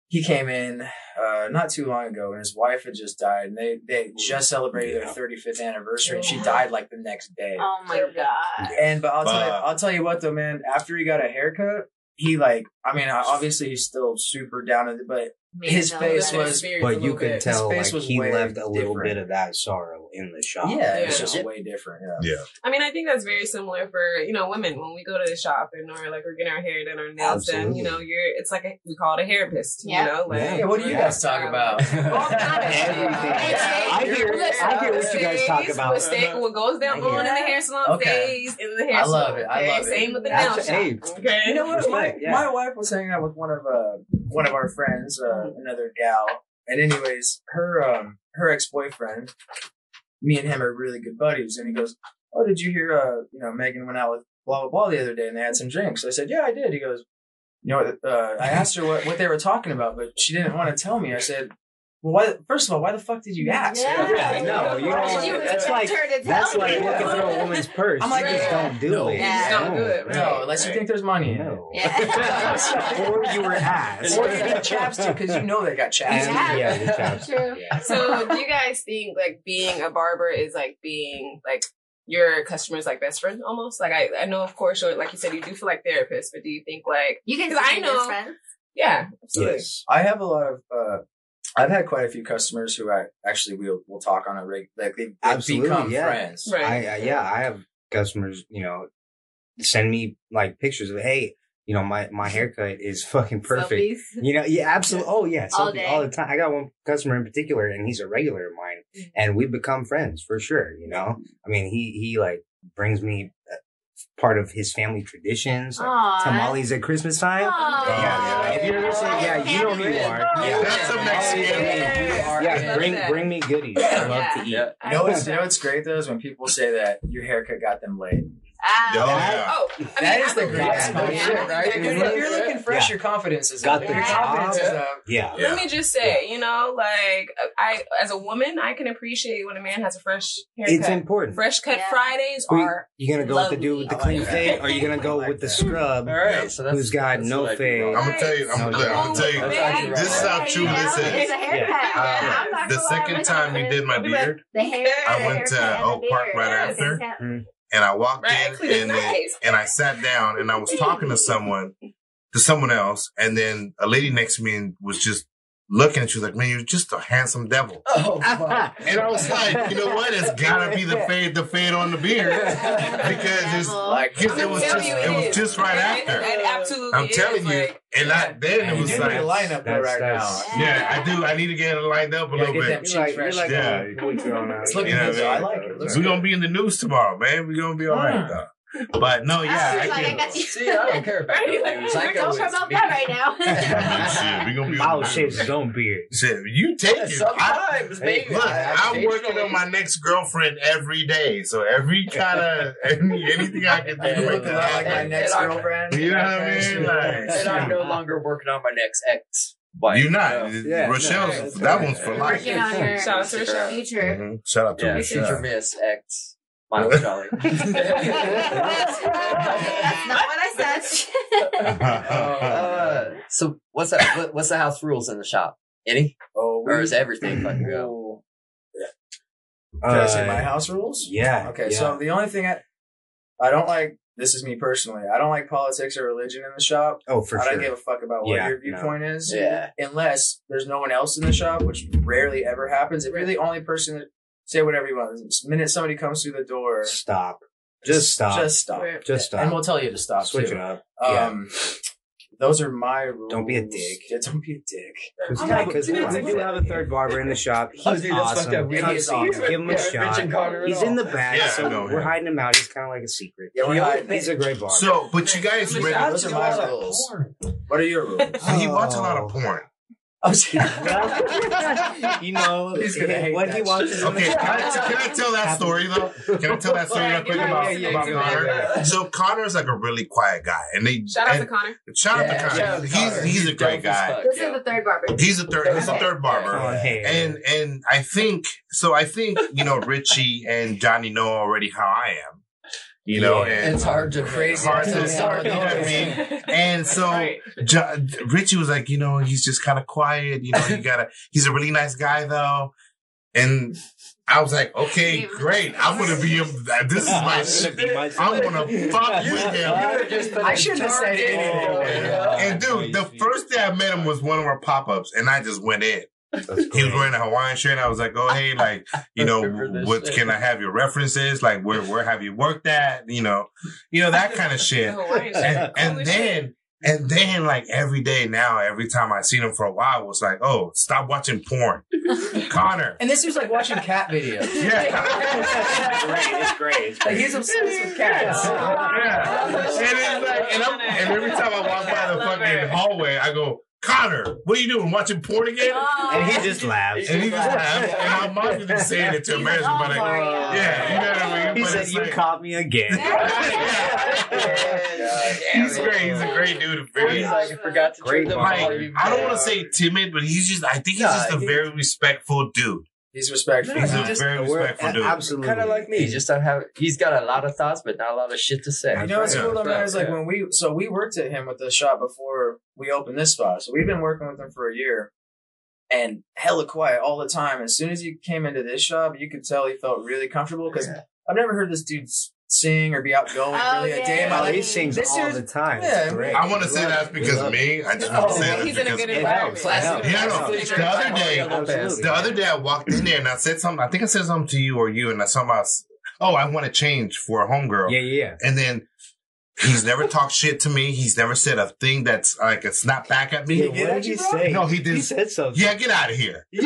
Speaker 8: he came in uh not too long ago and his wife had just died and they they just celebrated
Speaker 9: Yeah.
Speaker 8: their 35th anniversary and she died like the next day.
Speaker 6: Oh my god.
Speaker 8: And but I'll tell you, I'll tell you what though, man. After he got a haircut, he like, I mean, obviously he's still super down to it, but
Speaker 6: Made
Speaker 8: His face was-
Speaker 6: better.
Speaker 5: Experience a
Speaker 9: But you
Speaker 5: little
Speaker 9: could
Speaker 5: bit.
Speaker 9: tell like he left a little
Speaker 8: different.
Speaker 9: bit of that sorrow in the shop.
Speaker 8: yeah, it's
Speaker 5: Yeah.
Speaker 8: just way different. Yeah.
Speaker 4: Yeah.
Speaker 5: I mean, I think that's very similar for you know women when we go to the shop and or like we're getting our hair done or nails done. You know, you're it's like a, we call it a hairpist.
Speaker 6: Yeah.
Speaker 5: You know, like
Speaker 9: Yeah.
Speaker 8: Yeah, what do you guys talk about?
Speaker 5: All kind of shit.
Speaker 9: Everything.
Speaker 5: I
Speaker 9: I hear- I hear what you guys talk about.
Speaker 5: What, stay, what goes down
Speaker 9: I hear
Speaker 5: on in the hair salon
Speaker 8: Okay.
Speaker 5: stays in the hair
Speaker 8: I
Speaker 5: salon.
Speaker 8: love it. I
Speaker 5: okay?
Speaker 8: love it.
Speaker 5: Same with the nail shop.
Speaker 9: hey.
Speaker 5: Okay.
Speaker 8: You know what? My, my wife was hanging out with one of uh one of our friends, uh, another gal, and anyways, her um her ex boyfriend, me and him are really good buddies, and he goes, "Oh, did you hear? Uh, you know, Megan went out with blah blah blah the other day, and they had some drinks." I said, "Yeah, I did." He goes, "You know, uh, I asked her what what they were talking about, but she didn't want to tell me." I said. Well, why, first of all, why the fuck did you ask?
Speaker 6: Yeah.
Speaker 9: I know, you
Speaker 6: Why
Speaker 9: know,
Speaker 6: did you
Speaker 9: that's like- That's like
Speaker 6: you?
Speaker 9: looking through a woman's purse.
Speaker 8: I'm like,
Speaker 9: you just
Speaker 5: yeah.
Speaker 9: don't do
Speaker 8: No.
Speaker 9: it.
Speaker 6: Yeah.
Speaker 5: You don't do it, right?
Speaker 8: No, unless you think there's money in it.
Speaker 9: No.
Speaker 6: Yeah.
Speaker 9: or you were asked.
Speaker 8: Or you need chapstick because you know they got chapstick.
Speaker 6: Yeah.
Speaker 9: Yeah, the chaps-
Speaker 6: True.
Speaker 9: yeah.
Speaker 5: So, do you guys think like being a barber is like being like your customer's like best friend almost? Like I, I know of course, you're, like you said, you do feel like therapists, but do you think like
Speaker 6: You can
Speaker 5: 'Cause I know-
Speaker 6: friends.
Speaker 5: yeah, absolutely.
Speaker 9: Yes.
Speaker 8: I have a lot of. uh I've had quite a few customers who I actually we'll we'll talk on a reg like they, they
Speaker 9: Absolutely,
Speaker 8: become
Speaker 9: yeah.
Speaker 8: friends.
Speaker 5: Right.
Speaker 9: I, I yeah, I have customers, you know, send me like pictures of hey, you know, my my haircut is fucking perfect.
Speaker 6: Selfies.
Speaker 9: You know, yeah, absolutely. Oh yeah,
Speaker 6: All
Speaker 9: selfie
Speaker 6: day.
Speaker 9: all the time. I got one customer in particular, and he's a regular of mine,
Speaker 6: Mhm.
Speaker 9: and we've become friends for sure. You know, I mean, he he like brings me uh, part of his family traditions, like
Speaker 6: Aw.
Speaker 9: tamales at Christmas time.
Speaker 6: Aw.
Speaker 9: Yeah, yeah. If you're listening, yeah, you know who you are. Yeah,
Speaker 4: That's a Mexican.
Speaker 8: Yeah.
Speaker 9: Yeah, bring bring me goodies. I love to eat.
Speaker 7: Yeah.
Speaker 8: You know what's you know what's great though is when people say that your haircut got them laid.
Speaker 6: Ah.
Speaker 4: Oh, yeah.
Speaker 5: Oh, I mean,
Speaker 8: That is
Speaker 5: I
Speaker 8: the
Speaker 5: believe
Speaker 8: greatest
Speaker 5: that.
Speaker 8: shit,
Speaker 5: Yeah.
Speaker 8: right?
Speaker 5: Yeah.
Speaker 8: If you're looking fresh, your confidence is
Speaker 9: Got
Speaker 8: up.
Speaker 9: the
Speaker 8: Your
Speaker 9: job.
Speaker 8: confidence is up.
Speaker 9: Yeah.
Speaker 4: Yeah.
Speaker 5: Let me just say, you know, like I, as a woman, I can appreciate when a man has a fresh haircut.
Speaker 9: It's important.
Speaker 5: Fresh cut
Speaker 6: Yeah.
Speaker 5: Fridays
Speaker 9: Who-
Speaker 5: are
Speaker 9: You gonna go with the dude with the
Speaker 8: lovely.
Speaker 9: clean
Speaker 8: I like
Speaker 9: fade,
Speaker 8: that.
Speaker 9: or you gonna go
Speaker 8: like
Speaker 9: with the scrub?
Speaker 7: All right, so that's
Speaker 9: Who's got
Speaker 7: that's
Speaker 9: no
Speaker 7: what
Speaker 9: fade?
Speaker 4: I'm gonna tell you. I'm,
Speaker 9: No,
Speaker 4: gonna, I'm gonna tell you. This is how true this
Speaker 6: It's
Speaker 4: is.
Speaker 6: a haircut.
Speaker 9: Yeah.
Speaker 6: Yeah. I'm not
Speaker 4: The second time you did my
Speaker 5: I'll be back.
Speaker 4: beard,
Speaker 5: I
Speaker 4: went to Oak Park right after. And I walked
Speaker 5: Right,
Speaker 4: in, and, then, and I sat down, and I was talking to someone, to someone else, and then a lady next to me was just looking at you like, "Man, you're just a handsome devil."
Speaker 8: Oh.
Speaker 4: And I was like, you know what? It's gotta be the fade, the fade on the beard, because it's
Speaker 8: Like,
Speaker 4: it was just
Speaker 5: telling you,
Speaker 4: it was just right
Speaker 5: It-
Speaker 4: after.
Speaker 5: It, absolutely
Speaker 4: I'm telling
Speaker 5: is,
Speaker 4: you,
Speaker 5: like,
Speaker 4: and I then it
Speaker 8: you
Speaker 4: was
Speaker 8: do need a
Speaker 4: like,
Speaker 8: lineup though
Speaker 9: That's-
Speaker 8: right now.
Speaker 4: yeah, I do. I need to get it lined up a
Speaker 8: Gotta
Speaker 4: little
Speaker 8: get them
Speaker 4: bit.
Speaker 8: cheeks fresh.
Speaker 4: Yeah.
Speaker 8: It's looking
Speaker 4: Yeah,
Speaker 8: good though. I
Speaker 4: man.
Speaker 8: like it.
Speaker 4: We're gonna be in the news tomorrow, man. We're gonna be all right though. But no, yeah,
Speaker 6: I
Speaker 4: I
Speaker 6: was like, I got you.
Speaker 7: See, I don't care about the news. I go
Speaker 6: Don't
Speaker 7: with
Speaker 6: care about
Speaker 7: me.
Speaker 6: that right now.
Speaker 4: Shit, we gonna be on
Speaker 9: Oh
Speaker 4: the
Speaker 9: shit, his own beard.
Speaker 4: Shit, you take
Speaker 7: Yeah,
Speaker 4: it. I,
Speaker 7: Sometimes, baby.
Speaker 4: look,
Speaker 7: I-
Speaker 4: I'm working on my next girlfriend every day, so every kind of any, anything I can do
Speaker 8: I
Speaker 4: to
Speaker 8: look
Speaker 4: make
Speaker 8: a
Speaker 4: it
Speaker 8: lot like my next
Speaker 7: And I-
Speaker 8: girlfriend.
Speaker 4: You know what I mean? Like,
Speaker 7: and I'm no longer working on my next ex. wife.
Speaker 4: You're not.
Speaker 9: Yeah,
Speaker 4: Rochelle's
Speaker 7: no.
Speaker 4: that one's for life.
Speaker 6: Working on your
Speaker 5: Shout out to Rochelle.
Speaker 6: future.
Speaker 4: Mhm. Shout out to
Speaker 7: Yeah,
Speaker 4: Rochelle.
Speaker 7: future miss ex. Miles Jolly.
Speaker 6: That's not what I said.
Speaker 7: uh, so what's that? What, what's the house rules in the shop? Any
Speaker 8: Oh,
Speaker 7: or is everything fucking go?
Speaker 8: Ooh. Can I say
Speaker 9: Uh,
Speaker 8: my house rules?
Speaker 9: Yeah.
Speaker 8: Okay,
Speaker 9: yeah.
Speaker 8: so the only thing I I don't like this is me personally. I don't like politics or religion in the shop.
Speaker 9: oh, for
Speaker 8: I
Speaker 9: sure.
Speaker 8: I don't give a fuck about what
Speaker 9: Yeah,
Speaker 8: your
Speaker 9: no.
Speaker 8: viewpoint is.
Speaker 7: Yeah.
Speaker 8: Unless there's no one else in the shop, which rarely ever happens. If you're the only person that say whatever you want, the minute somebody comes through the door,
Speaker 9: Stop. Just stop.
Speaker 8: Just stop.
Speaker 5: Right.
Speaker 9: Just stop.
Speaker 8: And we'll tell you to stop.
Speaker 9: Switch
Speaker 8: too.
Speaker 9: it up.
Speaker 8: Um, those are my rules.
Speaker 9: Don't be a dick.
Speaker 8: Yeah, don't be a dick.
Speaker 9: Because
Speaker 5: I'm
Speaker 9: we do have a third barber in the shop. He's
Speaker 7: Oh, dude,
Speaker 9: awesome.
Speaker 7: up. We
Speaker 9: Come
Speaker 8: need
Speaker 9: see him. Give him a
Speaker 7: Yeah,
Speaker 9: shot.
Speaker 7: Rich and Connor
Speaker 9: He's in the back,
Speaker 4: Yeah, I
Speaker 9: so
Speaker 4: know
Speaker 9: we're
Speaker 4: him.
Speaker 9: hiding him out. He's kind of like a secret.
Speaker 8: Yeah, we're
Speaker 7: Yo,
Speaker 8: hiding.
Speaker 9: He's a great barber.
Speaker 4: So, but you guys
Speaker 5: I'm
Speaker 4: read.
Speaker 5: excited.
Speaker 8: Those are my rules. What are your rules?
Speaker 4: He watched a lot of porn.
Speaker 8: I'm sorry.
Speaker 9: you know,
Speaker 8: He's gonna hate
Speaker 9: what he
Speaker 8: that
Speaker 9: watches.
Speaker 8: shit.
Speaker 4: Okay, can I, can I tell that story though? Can I tell that story real quick
Speaker 5: Yeah,
Speaker 4: about,
Speaker 5: yeah, yeah,
Speaker 4: about Connor?
Speaker 7: yeah.
Speaker 4: So Connor's like a really quiet guy, and they
Speaker 5: Shout out
Speaker 4: and,
Speaker 5: to Connor.
Speaker 4: shout out
Speaker 7: Yeah,
Speaker 4: to Connor.
Speaker 7: out to
Speaker 4: He's
Speaker 7: Connor.
Speaker 4: he's a great guy.
Speaker 6: This is the third barber.
Speaker 4: He's the third. He's the third barber.
Speaker 9: Oh.
Speaker 4: And and I think so. I think you know Richie and Johnny know already how I am. You know,
Speaker 9: Yeah.
Speaker 4: and
Speaker 7: It's hard to crazy.
Speaker 4: Hard to-
Speaker 7: It's hard
Speaker 4: you know what I mean? and so
Speaker 5: Right.
Speaker 4: Jo- Richie was like, you know, he's just kind of quiet. You know, you gotta. He's a really nice guy though, and. I was like, okay, great. I'm gonna be. This is my shit. I'm gonna fuck with him.
Speaker 8: I shouldn't have said anything.
Speaker 4: And dude, the first day I met him was one of our pop ups, and I just went in. He was wearing a Hawaiian shirt, and I was like, "Oh, hey, like, you know, what
Speaker 7: shit.
Speaker 4: can I have your references? Like, where where have you worked at? You know, you know that kind of shit."
Speaker 5: Hawaiian shit.
Speaker 4: And, and
Speaker 5: Cool as
Speaker 4: then and then like every day now, every time I seen him for a while, it was like, "Oh, stop watching porn, Connor."
Speaker 8: And this was like watching cat videos.
Speaker 4: Yeah.
Speaker 9: great. It's great. It's
Speaker 8: Like
Speaker 9: great.
Speaker 8: he's obsessed with cats.
Speaker 4: yeah. And it's like, and, I'm, and every time I walk by the fucking hallway, I go, Connor, what are you doing? Watching porn again? Oh.
Speaker 9: and he just laughs.
Speaker 4: And he just laughs. And my mom's been saying it to embarrass me, but like, oh yeah, you know what I mean?
Speaker 9: He
Speaker 4: But
Speaker 9: said,
Speaker 4: it's
Speaker 9: "You
Speaker 4: like-
Speaker 9: caught me again."
Speaker 4: He's great. He's a great dude.
Speaker 7: He's
Speaker 4: Very,
Speaker 7: like, I forgot to
Speaker 9: Great
Speaker 7: turn the
Speaker 4: like, I don't want to say timid, but he's just, I think he's just a very respectful dude.
Speaker 8: He's respectful.
Speaker 4: He's a
Speaker 7: just-
Speaker 4: very respectful dude.
Speaker 9: Absolutely.
Speaker 7: kind of like me. He just don't have. He's got a lot of thoughts, but not a lot of shit to say.
Speaker 8: You know what's cool though, man? Is like
Speaker 7: Yeah.
Speaker 8: when we so we worked at him with the shop before we opened this spot. So we've been working with him for a year, and hella quiet all the time. As soon as he came into this shop, you could tell he felt really comfortable because
Speaker 7: Yeah.
Speaker 8: I've never heard this dude sing or be outgoing
Speaker 6: Oh,
Speaker 8: really a day in my
Speaker 6: yeah.
Speaker 8: life.
Speaker 9: he sings
Speaker 8: This
Speaker 9: all the time.
Speaker 8: Yeah,
Speaker 9: great.
Speaker 4: I want to say
Speaker 9: love
Speaker 4: that's because of me. I just oh, want to say
Speaker 8: Oh,
Speaker 4: that
Speaker 5: He's in a good
Speaker 9: It
Speaker 5: environment.
Speaker 4: Yeah, no. The other day-
Speaker 7: yellow.
Speaker 4: The other day I walked in there and I said something. I think I said something to you or you, and I something about, oh, I want to change for a homegirl.
Speaker 9: Yeah, yeah.
Speaker 4: And then he's never talked shit to me. He's never said a thing that's like a snap back at me.
Speaker 9: What did you say?
Speaker 4: No, he didn't.
Speaker 9: He said something.
Speaker 4: Yeah, get out of here.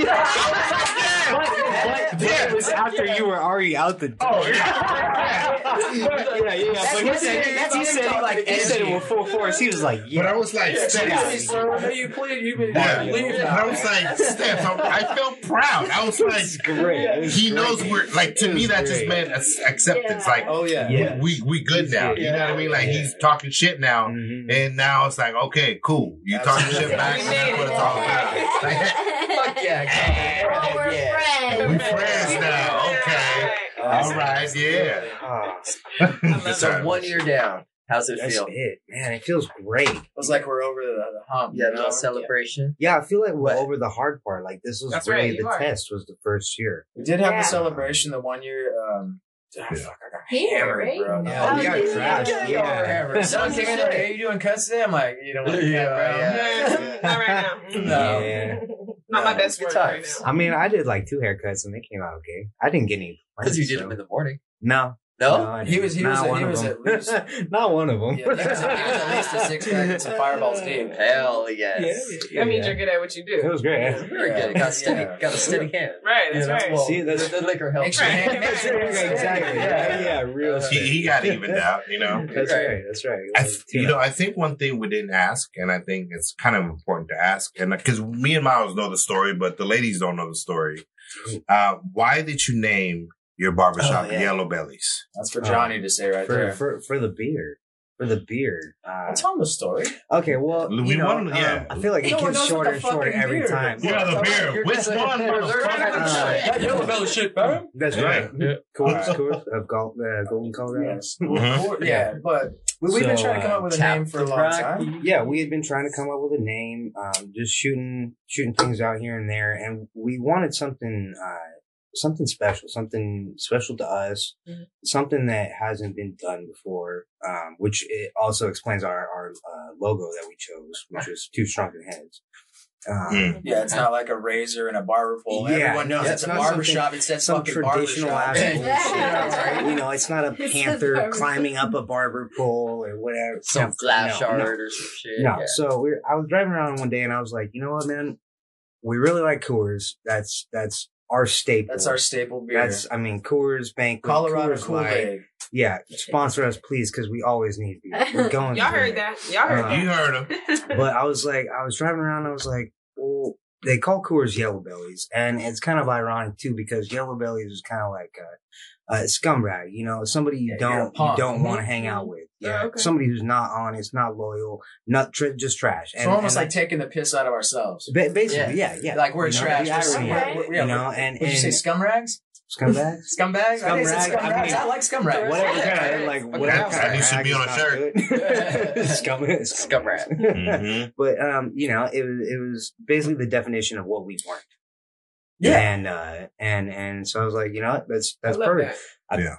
Speaker 9: But, but, but it was after you were already out the door.
Speaker 4: Oh, yeah.
Speaker 9: yeah, yeah. But he said, he said, it like, he said it with full force. He was like, yeah. But.
Speaker 4: I was like, Steph.
Speaker 8: So you plead, you been
Speaker 4: Yeah.
Speaker 8: leave
Speaker 4: And I was like, Steph, I, I felt proud. I was like,
Speaker 9: It's great. It was
Speaker 4: he
Speaker 9: great.
Speaker 4: knows we're like to me
Speaker 9: was
Speaker 4: that just meant ac- acceptance. Like
Speaker 8: Oh yeah.
Speaker 9: Yeah.
Speaker 4: we we good now. You know what I mean? Like he's talking shit now,
Speaker 9: Mhm.
Speaker 4: and now it's like okay, cool. You talking shit back. and That's what it's all about. Like,
Speaker 7: Fuck yeah,
Speaker 6: Oh, we're
Speaker 7: yeah.
Speaker 4: we
Speaker 6: friends.
Speaker 4: friends now. Okay. All right. Yeah.
Speaker 9: Ah,
Speaker 7: So one year down, how's it
Speaker 9: that's
Speaker 7: feel?
Speaker 9: it, man. It feels great.
Speaker 8: It was like we're over the, the hump.
Speaker 7: Yeah,
Speaker 8: you know?
Speaker 7: little celebration.
Speaker 9: Yeah, I feel like we're
Speaker 7: What?
Speaker 9: over the hard part. Like this was
Speaker 5: That's
Speaker 9: really
Speaker 5: right,
Speaker 9: the
Speaker 5: are.
Speaker 9: test was the first year.
Speaker 8: We did have
Speaker 6: Yeah.
Speaker 8: the celebration the one year. Um, ah, fuck, I got
Speaker 6: Here,
Speaker 8: hammered,
Speaker 6: right?
Speaker 8: bro.
Speaker 9: Yeah,
Speaker 6: Oh,
Speaker 9: we got
Speaker 6: yeah.
Speaker 9: trashed.
Speaker 6: Yeah.
Speaker 9: Yeah.
Speaker 8: Someone came in like, "Hey, you doing cuts today?" I'm like, "You don't want to
Speaker 7: Yeah,
Speaker 8: cut, bro."
Speaker 7: yeah.
Speaker 5: Not right now.
Speaker 8: No.
Speaker 9: Yeah.
Speaker 5: Not my best
Speaker 7: Good
Speaker 5: work right now.
Speaker 9: I mean, I did like two haircuts and they came out okay. I didn't get any.
Speaker 7: Because you did
Speaker 9: so-
Speaker 7: them in the morning.
Speaker 9: No.
Speaker 7: No?
Speaker 9: I
Speaker 8: He was- he
Speaker 9: didn't.
Speaker 8: was-
Speaker 9: Not
Speaker 8: he
Speaker 9: one of
Speaker 8: was
Speaker 9: them.
Speaker 8: at least-
Speaker 9: Not one of them.
Speaker 8: Yeah, he was, he was at least a six pack and some fireballs deep.
Speaker 7: Hell yes.
Speaker 5: That means you're good at what you do.
Speaker 9: It was great.
Speaker 7: Very good. Got a steady,
Speaker 8: Yeah.
Speaker 7: got a steady hand.
Speaker 5: Right, that's
Speaker 7: You know,
Speaker 5: right.
Speaker 7: well,
Speaker 9: See, that's-
Speaker 7: the, the liquor helps.
Speaker 8: Extra
Speaker 5: Right.
Speaker 8: hand-
Speaker 9: exactly. Yeah, yeah, real.
Speaker 4: He, he got evened out. You know.
Speaker 9: That's
Speaker 7: Right.
Speaker 9: right. That's right.
Speaker 4: I, th- you know, I think one thing we didn't ask, and I think it's kind of important to ask, and because me and Miles know the story, but the ladies don't know the story. Uh, why did you name your barbershop
Speaker 7: Oh, yeah.
Speaker 4: Yellow Bellies?
Speaker 8: That's for Johnny to say right
Speaker 9: for,
Speaker 8: there.
Speaker 9: for for the beer. for the beer. Uh,
Speaker 8: Tell him the story.
Speaker 9: okay, well,
Speaker 4: We
Speaker 9: you know,
Speaker 4: wanna- yeah.
Speaker 9: um, I feel like it
Speaker 8: No one
Speaker 9: gets shorter and shorter
Speaker 8: fucking
Speaker 9: every time.
Speaker 8: is.
Speaker 4: Yeah, the beer. Which
Speaker 7: just-
Speaker 4: one?
Speaker 7: They're- they're-
Speaker 4: motherfucker?
Speaker 8: That yellow belly shit, bro.
Speaker 9: That's
Speaker 4: Yeah.
Speaker 9: right.
Speaker 8: Yeah.
Speaker 9: Cool,
Speaker 8: Alright.
Speaker 9: cool. Of Gold, uh, Golden Colorado.
Speaker 8: Yes.
Speaker 4: Mhm.
Speaker 8: Yeah, but we, we've been trying to come
Speaker 9: uh,
Speaker 8: up with a name for a long time.
Speaker 9: Yeah, we had been trying to come up with a name, um, just shooting shooting things out here and there, and we wanted something uh, something special, something special to us,
Speaker 5: Mhm.
Speaker 9: something that hasn't been done before. Um, which it also explains our our uh, logo that we chose, which is two shrunken heads. Um,
Speaker 4: Mm.
Speaker 8: Yeah, it's not like a razor and a barber pole.
Speaker 9: Yeah,
Speaker 8: Everyone knows
Speaker 9: yeah,
Speaker 8: it's a
Speaker 9: it's not
Speaker 8: barber shop. It says
Speaker 9: some
Speaker 8: fucking
Speaker 9: traditional
Speaker 8: barber
Speaker 9: ass
Speaker 8: shop.
Speaker 9: bullshit.
Speaker 6: Yeah.
Speaker 9: You know, it's not a
Speaker 6: It's
Speaker 9: panther
Speaker 6: barber
Speaker 9: climbing up a barber pole or whatever.
Speaker 7: Some
Speaker 9: No,
Speaker 7: glass
Speaker 9: no,
Speaker 7: shard
Speaker 9: no.
Speaker 7: or some shit.
Speaker 9: No.
Speaker 7: Yeah.
Speaker 9: So we're I was driving around one day and I was like, you know what, man? We really like Coors. That's that's our staple.
Speaker 8: That's our staple beer.
Speaker 9: That's I mean Coors Banquet,
Speaker 8: Colorado
Speaker 9: Coors
Speaker 8: Kool-Aid.
Speaker 9: Yeah, sponsor us please because we always need beer. We're going.
Speaker 5: Y'all heard that? Y'all heard
Speaker 9: Uh,
Speaker 5: that?
Speaker 4: You heard him.
Speaker 9: But I was like, I was driving around. I was like, well, they call Coors Yellow Bellies, and it's kind of ironic too because Yellow Bellies is kind of like a, a scumbag. You know, somebody you
Speaker 8: Yeah,
Speaker 9: don't you don't want to
Speaker 8: Mhm.
Speaker 9: hang out with.
Speaker 5: Oh,
Speaker 9: Yeah,
Speaker 5: okay.
Speaker 9: somebody who's not honest, not loyal, not tr- just trash.
Speaker 8: So almost like taking the piss out of ourselves.
Speaker 9: Ba- basically, yeah, yeah.
Speaker 8: Like we're
Speaker 9: You
Speaker 8: trash.
Speaker 9: the
Speaker 8: We're-
Speaker 9: irony,
Speaker 6: Okay.
Speaker 8: we're- we're-
Speaker 9: you know,
Speaker 8: we're-
Speaker 9: and
Speaker 8: Would you say
Speaker 9: and
Speaker 8: scumrags?
Speaker 9: scumbags.
Speaker 8: Scumbags? I didn't say
Speaker 9: I
Speaker 8: scumrags.
Speaker 9: mean-
Speaker 8: I, like scumrags.
Speaker 9: Whatever
Speaker 5: Yeah.
Speaker 9: kind of like
Speaker 7: Okay,
Speaker 9: whatever
Speaker 7: that
Speaker 9: kind of
Speaker 4: needs to be on a
Speaker 9: not
Speaker 4: shirt.
Speaker 9: good. Scum,
Speaker 7: Scum rat.
Speaker 4: Mhm.
Speaker 9: But um, you know, it was it was basically the definition of what we weren't.
Speaker 8: Yeah.
Speaker 9: And uh and and so I was like, you know what, that's that's
Speaker 5: I
Speaker 9: perfect.
Speaker 5: that.
Speaker 9: I
Speaker 4: Yeah.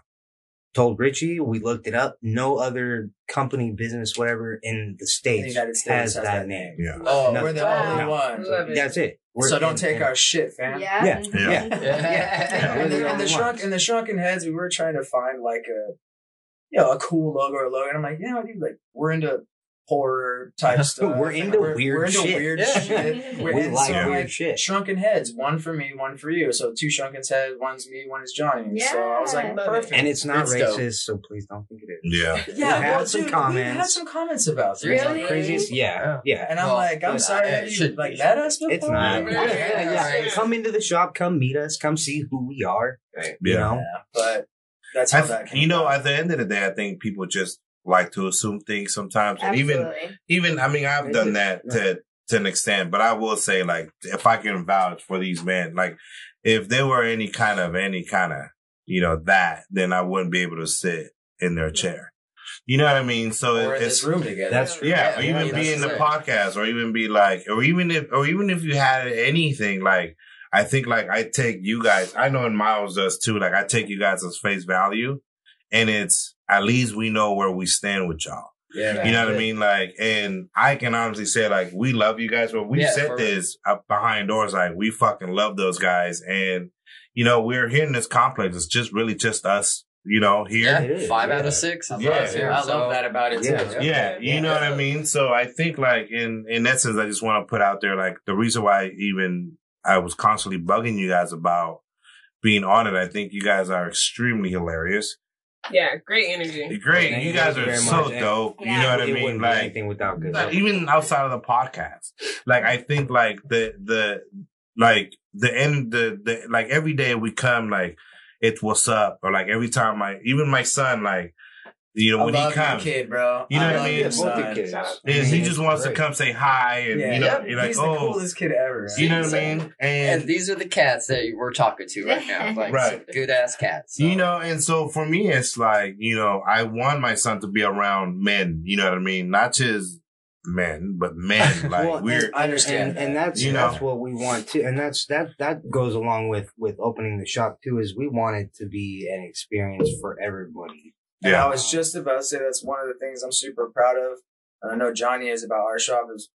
Speaker 9: told Richie, we looked it up. No other company, business, whatever in the
Speaker 8: In the
Speaker 9: states,
Speaker 8: States
Speaker 9: has,
Speaker 8: has
Speaker 9: that,
Speaker 8: that
Speaker 9: name.
Speaker 4: Yeah.
Speaker 8: Oh,
Speaker 9: No.
Speaker 8: we're the
Speaker 6: Wow.
Speaker 8: only
Speaker 9: No.
Speaker 8: ones.
Speaker 5: Love it.
Speaker 9: That's it. We're
Speaker 8: So don't
Speaker 9: in-
Speaker 8: take
Speaker 9: in-
Speaker 8: our shit, fam.
Speaker 6: Yeah.
Speaker 9: Yeah.
Speaker 4: Yeah.
Speaker 9: Yeah.
Speaker 8: And,
Speaker 9: we're
Speaker 8: and,
Speaker 9: the
Speaker 8: the, and the shrunk and the shrunken heads, we were trying to find like a you know, a cool logo or logo. And I'm like, you know, dude, like we're into horror type stuff.
Speaker 9: We're
Speaker 8: and
Speaker 9: into weird
Speaker 8: we're into
Speaker 9: shit.
Speaker 8: weird
Speaker 7: Yeah.
Speaker 8: shit. We're
Speaker 9: We like
Speaker 8: so,
Speaker 9: weird shit.
Speaker 8: Shrunken heads, one for me, one for you. So two shrunken heads, one's me, one is Johnny. So I was like, perfect.
Speaker 9: And it's not
Speaker 7: It's dope.
Speaker 9: racist, so please don't think it is.
Speaker 4: Yeah.
Speaker 8: yeah,
Speaker 9: we had
Speaker 8: well,
Speaker 9: some
Speaker 8: dude, We
Speaker 9: comments.
Speaker 8: had some comments about that.
Speaker 6: Really?
Speaker 9: Craziest, yeah, yeah.
Speaker 8: And I'm
Speaker 7: Well,
Speaker 8: like, I'm sorry
Speaker 7: it
Speaker 8: that you like
Speaker 7: be.
Speaker 8: met us before.
Speaker 9: It's not.
Speaker 7: Yeah,
Speaker 9: Yeah, yeah.
Speaker 7: yeah.
Speaker 9: Come into the shop, come meet us, come see who we are. You
Speaker 4: Yeah.
Speaker 9: know,
Speaker 8: Yeah, but that's
Speaker 4: I
Speaker 8: how
Speaker 4: th-
Speaker 8: that came
Speaker 4: you know, at the end of the day, I think people just like to assume things sometimes. And even even I mean I've done that to to an extent, but I will say like if I can vouch for these men, like if there were any kind of any kind of you know that, then I wouldn't be able to sit in their chair. You know what I mean? So
Speaker 8: We're
Speaker 4: it's
Speaker 8: this room together.
Speaker 9: That's
Speaker 4: yeah,
Speaker 7: Yeah,
Speaker 4: or even
Speaker 7: that's
Speaker 4: be in the
Speaker 7: it.
Speaker 4: podcast, or even be like, or even if, or even if you had anything like, I think like I take you guys. I know, and Miles does too. Like I take you guys as face value, and it's at least we know where we stand with y'all.
Speaker 8: yeah,
Speaker 4: You know what I mean? Like, and I can honestly say, like, we love you guys. But we
Speaker 7: Yeah,
Speaker 4: said
Speaker 7: for-
Speaker 4: this up behind doors, like, we fucking love those guys. And, you know, we're here in this complex. It's just really just us, you know, here.
Speaker 7: Yeah, five
Speaker 9: yeah.
Speaker 7: out of six. is
Speaker 4: Yeah,
Speaker 7: us here,
Speaker 8: I
Speaker 7: so-
Speaker 8: love that about it too.
Speaker 9: Yeah.
Speaker 4: Yeah, you know what I mean? So I think like in, in essence, I just want to put out there, like the reason why even I was constantly bugging you guys about being on it. I think you guys are extremely hilarious.
Speaker 5: Yeah, great energy.
Speaker 4: Great.
Speaker 9: Thank
Speaker 4: you
Speaker 9: you
Speaker 4: guys are so
Speaker 9: much. And-
Speaker 4: dope. You know what I mean? Like,
Speaker 9: anything without good.
Speaker 4: like, even outside of the podcast, like I think like the the like the end the the like every day we come like it's what's up or like every time my even my son like you know
Speaker 8: I
Speaker 4: when
Speaker 8: love
Speaker 4: he comes
Speaker 8: kid, bro.
Speaker 4: You know
Speaker 8: I
Speaker 4: what I mean?
Speaker 9: Both your kids.
Speaker 4: is he
Speaker 9: It's
Speaker 4: just wants
Speaker 9: great.
Speaker 4: to come say hi and
Speaker 8: Yeah,
Speaker 4: you know
Speaker 8: yep,
Speaker 4: you're like
Speaker 8: he's
Speaker 4: oh
Speaker 8: the coolest kid ever.
Speaker 4: you know what I mean
Speaker 7: And
Speaker 4: and
Speaker 7: these are the cats that we're talking to right now. Like
Speaker 4: Right.
Speaker 7: good ass cats. so.
Speaker 4: you know and so for me it's like you know I want my son to be around men you know what I mean not just men but men like
Speaker 9: Well,
Speaker 4: we're
Speaker 8: I understand
Speaker 9: and, and that's
Speaker 4: You know.
Speaker 9: that's what we want to, and that's that that goes along with with opening the shop too. Is we want it to be an experience for everybody.
Speaker 8: And
Speaker 4: Yeah.
Speaker 8: I was just about to say that's one of the things I'm super proud of, and I know Johnny is about our shop is.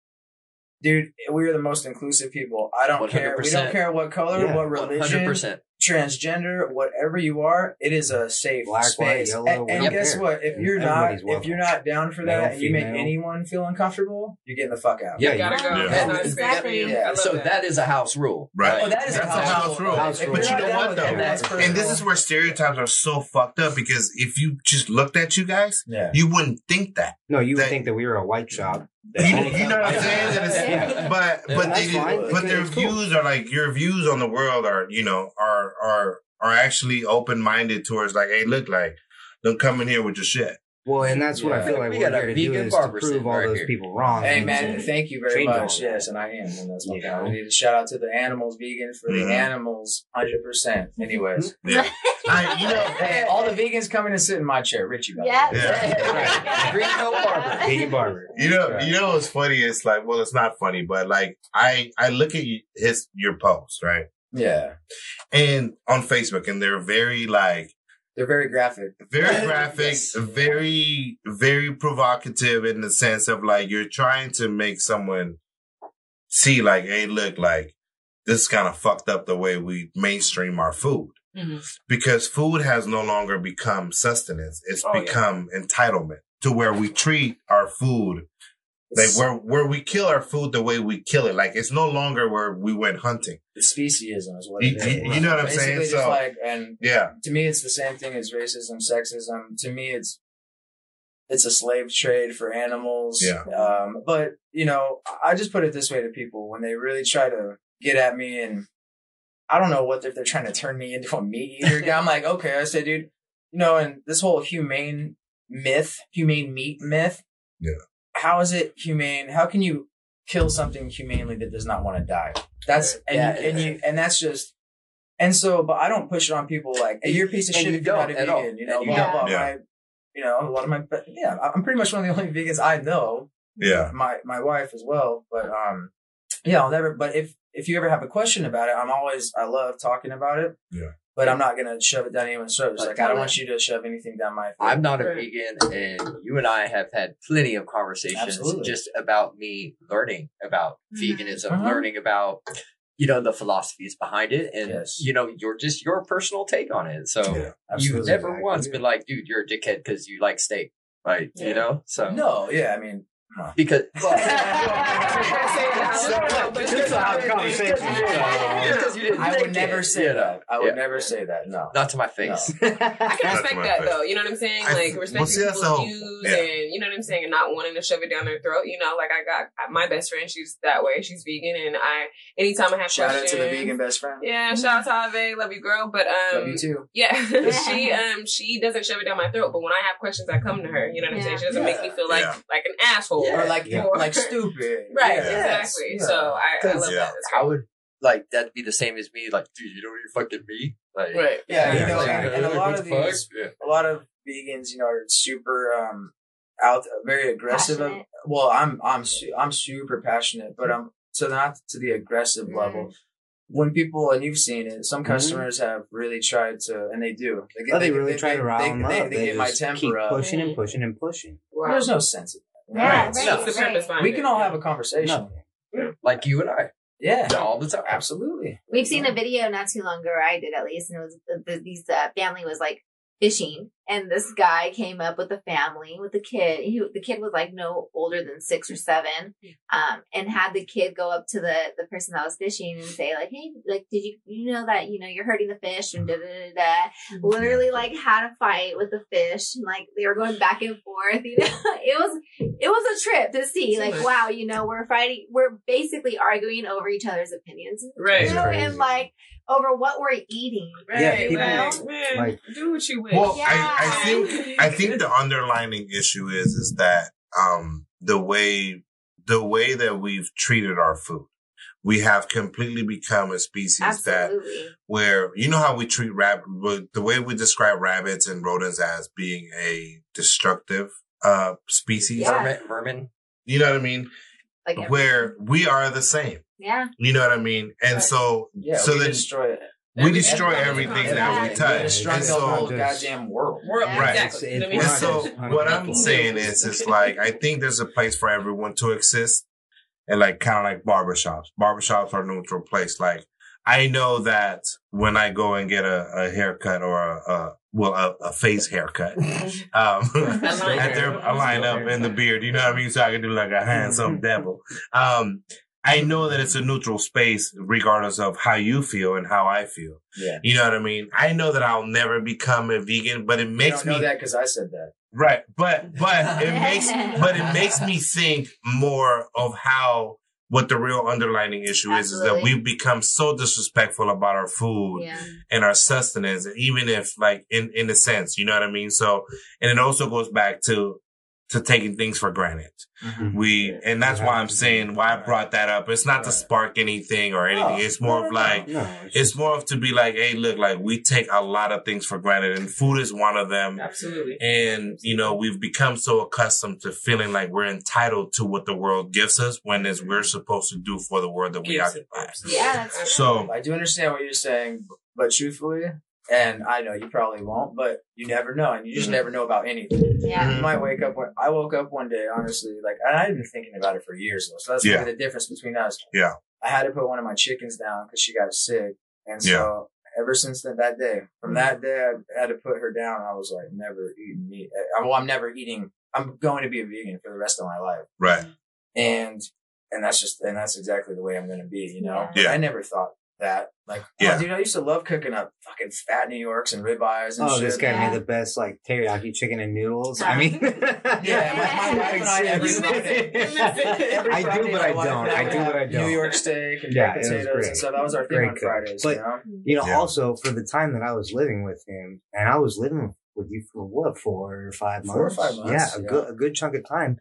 Speaker 8: Dude, we are the most inclusive people. I don't care. We
Speaker 7: 100%.
Speaker 8: don't care what color,
Speaker 9: Yeah,
Speaker 8: what religion,
Speaker 7: One hundred
Speaker 8: religion,
Speaker 7: percent.
Speaker 8: Transgender, whatever you are. It is a safe
Speaker 9: Black, white,
Speaker 8: space.
Speaker 9: yellow,
Speaker 8: and and guess
Speaker 9: care.
Speaker 8: what? If you're not,
Speaker 9: Everybody's
Speaker 8: if you're not down for that,
Speaker 9: Male,
Speaker 8: and you make anyone feel uncomfortable, you're getting the fuck out.
Speaker 7: Yeah,
Speaker 5: You gotta go.
Speaker 4: Yeah.
Speaker 5: That's not
Speaker 6: Exactly.
Speaker 8: Yeah.
Speaker 7: So
Speaker 5: that.
Speaker 7: that is a house rule.
Speaker 4: Right.
Speaker 8: Oh, that is
Speaker 4: That's
Speaker 8: a house, rule.
Speaker 9: House
Speaker 8: If
Speaker 9: rule.
Speaker 8: you're
Speaker 4: But you
Speaker 8: not
Speaker 4: know what,
Speaker 8: that,
Speaker 4: though?
Speaker 8: that's
Speaker 4: and this is where stereotypes are so fucked up because if you just looked at you guys
Speaker 8: yeah.
Speaker 4: you wouldn't think that
Speaker 9: No, you would think that we were a white shop.
Speaker 4: You, you know what I'm saying? That it's-
Speaker 9: Yeah.
Speaker 4: But
Speaker 7: Yeah,
Speaker 4: but
Speaker 9: that's
Speaker 4: they,
Speaker 9: fine.
Speaker 4: but their
Speaker 9: It's cool.
Speaker 4: views are like your views on the world are you know are are are actually open minded towards like hey look like don't come in here with your shit
Speaker 9: Well, and that's what I feel like
Speaker 7: We
Speaker 9: we're here to do is to prove
Speaker 7: sitting
Speaker 9: all
Speaker 7: right
Speaker 9: those
Speaker 7: here.
Speaker 9: people wrong.
Speaker 8: Hey man, thank you very much.
Speaker 9: that.
Speaker 8: Yes, and I am, and that's my
Speaker 9: You
Speaker 8: point.
Speaker 9: know?
Speaker 8: We need to shout out to the animals, vegan for the mm-hmm. animals, hundred percent. Anyways, mm-hmm.
Speaker 4: Yeah. I, you know,
Speaker 8: hey, all the vegans coming in and sit in my chair, Richie. by the
Speaker 6: Yeah.
Speaker 8: way.
Speaker 4: Yeah.
Speaker 7: Green coat barber.
Speaker 9: Vegan barber.
Speaker 4: You know, you know what's funny? It's like, well, it's not funny, but like, I I look at his your posts, right,
Speaker 8: Yeah,
Speaker 4: and on Facebook, and they're very like
Speaker 8: they're very graphic.
Speaker 4: very graphic,
Speaker 8: Yes.
Speaker 4: very very provocative in the sense of like you're trying to make someone see like, hey, look, like this is kind of fucked up the way we mainstream our food.
Speaker 5: Mhm.
Speaker 4: Because food has no longer become sustenance; it's
Speaker 5: Oh, yeah.
Speaker 4: become entitlement to where we treat our food like where where we kill our food the way we kill it. Like it's no longer where we went hunting.
Speaker 8: It's speciesism is what
Speaker 4: You-
Speaker 8: it is.
Speaker 4: you- you know what I'm saying?
Speaker 8: Basically, just
Speaker 4: So-
Speaker 8: like, and
Speaker 4: Yeah,
Speaker 8: to me, it's the same thing as racism, sexism. To me, it's it's a slave trade for animals.
Speaker 4: Yeah.
Speaker 8: Um, but you know, I just put it this way to people when they really try to get at me, and I don't know what if they're trying to turn me into a meat eater guy. I'm like, okay, I say, dude, you know, and this whole humane myth, humane meat myth.
Speaker 4: Yeah.
Speaker 8: How is it humane? How can you kill something humanely that does not want to die? That's and
Speaker 7: Yeah.
Speaker 8: you, and you and that's just and so, but I don't push it on people like, hey, you're a piece of
Speaker 7: And
Speaker 8: shit
Speaker 7: you
Speaker 8: if you're not a
Speaker 7: don't at all.
Speaker 8: vegan. You know,
Speaker 7: And you
Speaker 8: blah,
Speaker 6: don't.
Speaker 8: blah,
Speaker 4: Yeah.
Speaker 8: My, you know, a lot of my, but yeah, I'm pretty much one of the only vegans I know.
Speaker 4: yeah,
Speaker 8: My my wife as well, but um, yeah, I'll never. But if if you ever have a question about it, I'm always I love talking about it.
Speaker 4: Yeah.
Speaker 8: But I'm not gonna shove it down anyone's throat. It's
Speaker 7: Like,
Speaker 8: like I don't want you to shove anything down my throat.
Speaker 7: I'm not a vegan, and you and I have had plenty of conversations
Speaker 8: Absolutely.
Speaker 7: just about me learning about veganism,
Speaker 8: Uh-huh.
Speaker 7: learning about you know the philosophies behind it, and
Speaker 8: Yes.
Speaker 7: you know your just your personal take on it. So
Speaker 4: Yeah,
Speaker 7: you've never
Speaker 9: Exactly.
Speaker 7: once been like, dude, you're a dickhead because you like steak, right?
Speaker 5: Yeah.
Speaker 7: You know, so
Speaker 8: No, yeah, I mean,
Speaker 7: because
Speaker 9: Just to have conversation.
Speaker 7: Because you didn't
Speaker 8: I would never say that. I would never say that. No.
Speaker 7: Not to my face.
Speaker 5: I can respect that though. You know what I'm saying? Like
Speaker 4: well,
Speaker 5: respecting people's views and you know what I'm saying, and not wanting to shove it down their throat. You know, like I got my best friend. She's that way. She's vegan, and I anytime I have
Speaker 8: Shout out to the vegan best friend.
Speaker 5: Yeah, shout out to Ave, love you, girl. But um,
Speaker 8: Love you too.
Speaker 5: yeah, she um she doesn't shove it down my throat. But when I have questions, I come to her. You know what I'm saying? She doesn't make me feel like like an asshole.
Speaker 8: Or like
Speaker 5: Or-
Speaker 8: like stupid.
Speaker 5: Right,
Speaker 8: Yeah.
Speaker 5: Exactly.
Speaker 8: Yeah.
Speaker 5: So I, I love
Speaker 4: yeah.
Speaker 5: that.
Speaker 7: I would like that'd be the same as me. Like, dude, you don't eat fucking meat. Like,
Speaker 5: Right.
Speaker 8: Yeah,
Speaker 9: Yeah,
Speaker 8: you know,
Speaker 9: exactly.
Speaker 8: and a lot of these,
Speaker 7: Yeah.
Speaker 8: a lot of vegans, you know, are super um out, very aggressive.
Speaker 6: Passionate.
Speaker 8: Well, I'm I'm su- I'm super passionate, but I'm so not to the aggressive
Speaker 6: Mm.
Speaker 8: level. When people and you've seen it, some
Speaker 9: Mhm.
Speaker 8: customers have really tried to, and they do. They,
Speaker 9: Oh, they really try to rile
Speaker 8: they,
Speaker 9: them
Speaker 8: they,
Speaker 9: up.
Speaker 8: They,
Speaker 9: They
Speaker 8: get my
Speaker 9: just
Speaker 8: temper
Speaker 9: keep
Speaker 8: up.
Speaker 9: pushing and pushing and pushing.
Speaker 5: Wow.
Speaker 8: There's no sense. in that.
Speaker 6: Yeah,
Speaker 5: Right.
Speaker 6: right,
Speaker 5: No, it's the
Speaker 6: right.
Speaker 8: We can all have a conversation.
Speaker 9: Nothing.
Speaker 7: like you and I,
Speaker 8: Yeah,
Speaker 7: all the time.
Speaker 8: absolutely.
Speaker 6: We've seen a video not too long ago, or I did at least, and it was the, the, these uh, family was like fishing, and this guy came up with the family with the kid. He, the kid was like no older than six or seven, um, and had the kid go up to the the person that was fishing and say like, "Hey, like, did you you know that you know you're hurting the fish?" And da da da da. Literally, like, had a fight with the fish, and like they were going back and forth. You know, it was it was a trip to see. Like, wow, you know, we're fighting. We're basically arguing over each other's opinions
Speaker 5: Right.
Speaker 6: you know,
Speaker 9: Crazy.
Speaker 6: and like over what we're eating.
Speaker 5: Right,
Speaker 9: Yeah, people-
Speaker 5: like, man,
Speaker 9: like-
Speaker 5: do what you wish.
Speaker 4: Well,
Speaker 6: Yeah.
Speaker 4: I, I think I think the underlining issue is is that um the way the way that we've treated our food, we have completely become a species that where you know how we treat rabbit the way we describe rabbits and rodents as being a destructive uh species.
Speaker 6: Yeah.
Speaker 7: Vermin, vermin.
Speaker 4: You know what I mean?
Speaker 6: Like
Speaker 4: Where we are the same.
Speaker 6: yeah.
Speaker 4: You know what I mean? And
Speaker 5: Right.
Speaker 4: so
Speaker 8: Yeah,
Speaker 4: so
Speaker 8: we
Speaker 4: then
Speaker 8: destroy it.
Speaker 4: We destroy
Speaker 5: everything
Speaker 4: everything that we touch.
Speaker 8: We destroy
Speaker 4: And
Speaker 8: the
Speaker 4: so
Speaker 8: whole goddamn world.
Speaker 5: World,
Speaker 4: Right.
Speaker 5: exactly.
Speaker 9: It's-
Speaker 5: You know what I
Speaker 4: And so what I'm saying is, it's like I think there's a place for everyone to exist, and like kind of like barbershops. Barbershops are a neutral place. Like I know that when I go and get a, a haircut or a, a well a, a face haircut, um,
Speaker 5: line
Speaker 4: at their
Speaker 5: up.
Speaker 4: line up in the beard, you know what I mean, so I can do like a handsome devil. Um, I know that it's a neutral space, regardless of how you feel and how I feel.
Speaker 8: Yeah.
Speaker 4: You know what I mean? I know that I'll never become a vegan, but it
Speaker 8: You
Speaker 4: makes
Speaker 8: don't know
Speaker 4: me
Speaker 8: that because I said that.
Speaker 4: Right, but but it makes but it makes me think more of how what the real underlining issue is, is that we've become so disrespectful about our food
Speaker 6: Yeah.
Speaker 4: and our sustenance, even if like in, in a sense, you know what I mean? So, and it also goes back to, to taking things for granted.
Speaker 8: Mhm.
Speaker 4: We, and that's why I'm saying why I brought that up. It's not to spark anything or anything.
Speaker 8: Oh,
Speaker 4: it's more
Speaker 8: no,
Speaker 4: of like,
Speaker 9: No,
Speaker 4: it's more of to be like, hey, look, like we take a lot of things for granted and food is one of them.
Speaker 5: Absolutely.
Speaker 4: And, you know, we've become so accustomed to feeling like we're entitled to what the world gives us when it's we're supposed to do for the world that we
Speaker 5: Gives it.
Speaker 4: occupy.
Speaker 6: Yeah.
Speaker 4: So,
Speaker 8: I do understand what you're saying, but truthfully, and I know you probably won't, but you never know, and you just
Speaker 4: Mhm.
Speaker 8: never know about anything.
Speaker 6: yeah.
Speaker 4: Mhm.
Speaker 8: You might wake up when I woke up one day, honestly, like and I've been thinking about it for years though. So that's
Speaker 4: Yeah.
Speaker 8: maybe the difference between us.
Speaker 4: Yeah.
Speaker 8: I had to put one of my chickens down because she got sick, and so ever since that, that day, from that day, I had to put her down. I was like, never eating meat. I, well, I'm never eating. I'm going to be a vegan for the rest of my life,
Speaker 4: right.
Speaker 8: and and that's just and that's exactly the way I'm going to be. You know,
Speaker 4: Yeah.
Speaker 8: I never thought that. Like, oh,
Speaker 4: Yeah.
Speaker 8: oh, dude, I used to love cooking up fucking fat New Yorks and ribeyes and
Speaker 9: Oh,
Speaker 8: shit.
Speaker 9: this guy
Speaker 6: Yeah.
Speaker 9: made the best like teriyaki chicken and noodles. I mean,
Speaker 8: Yeah, my, my wife and I every
Speaker 5: You miss
Speaker 8: Friday.
Speaker 5: it. You miss it.
Speaker 8: Every
Speaker 9: I do, but I don't. I do,
Speaker 8: would
Speaker 9: but I don't.
Speaker 8: New York steak and
Speaker 9: Yeah,
Speaker 8: baked
Speaker 9: it
Speaker 8: potatoes
Speaker 9: great.
Speaker 8: and stuff. That was our thing
Speaker 9: Great
Speaker 8: on
Speaker 9: cook.
Speaker 8: Fridays.
Speaker 9: But-
Speaker 8: you know?
Speaker 9: you know,
Speaker 4: Yeah.
Speaker 9: also for the time that I was living with him, and I was living with you for what four or five months?
Speaker 8: Four or five months,
Speaker 9: Yeah, a good a good chunk of time.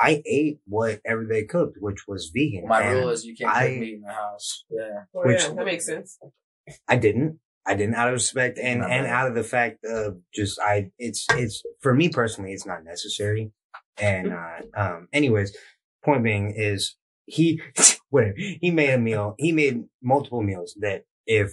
Speaker 9: I ate what everybody cooked, which was vegan.
Speaker 8: My
Speaker 9: and
Speaker 8: rule is you can't
Speaker 9: I-
Speaker 8: cook meat in the house. Yeah.
Speaker 5: Oh,
Speaker 9: Which-
Speaker 5: yeah, that makes sense.
Speaker 9: I didn't. I didn't out of respect and and out of the fact of just I it's it's for me personally it's not necessary. And uh um anyways, point being is he whatever he made a meal he made multiple meals that if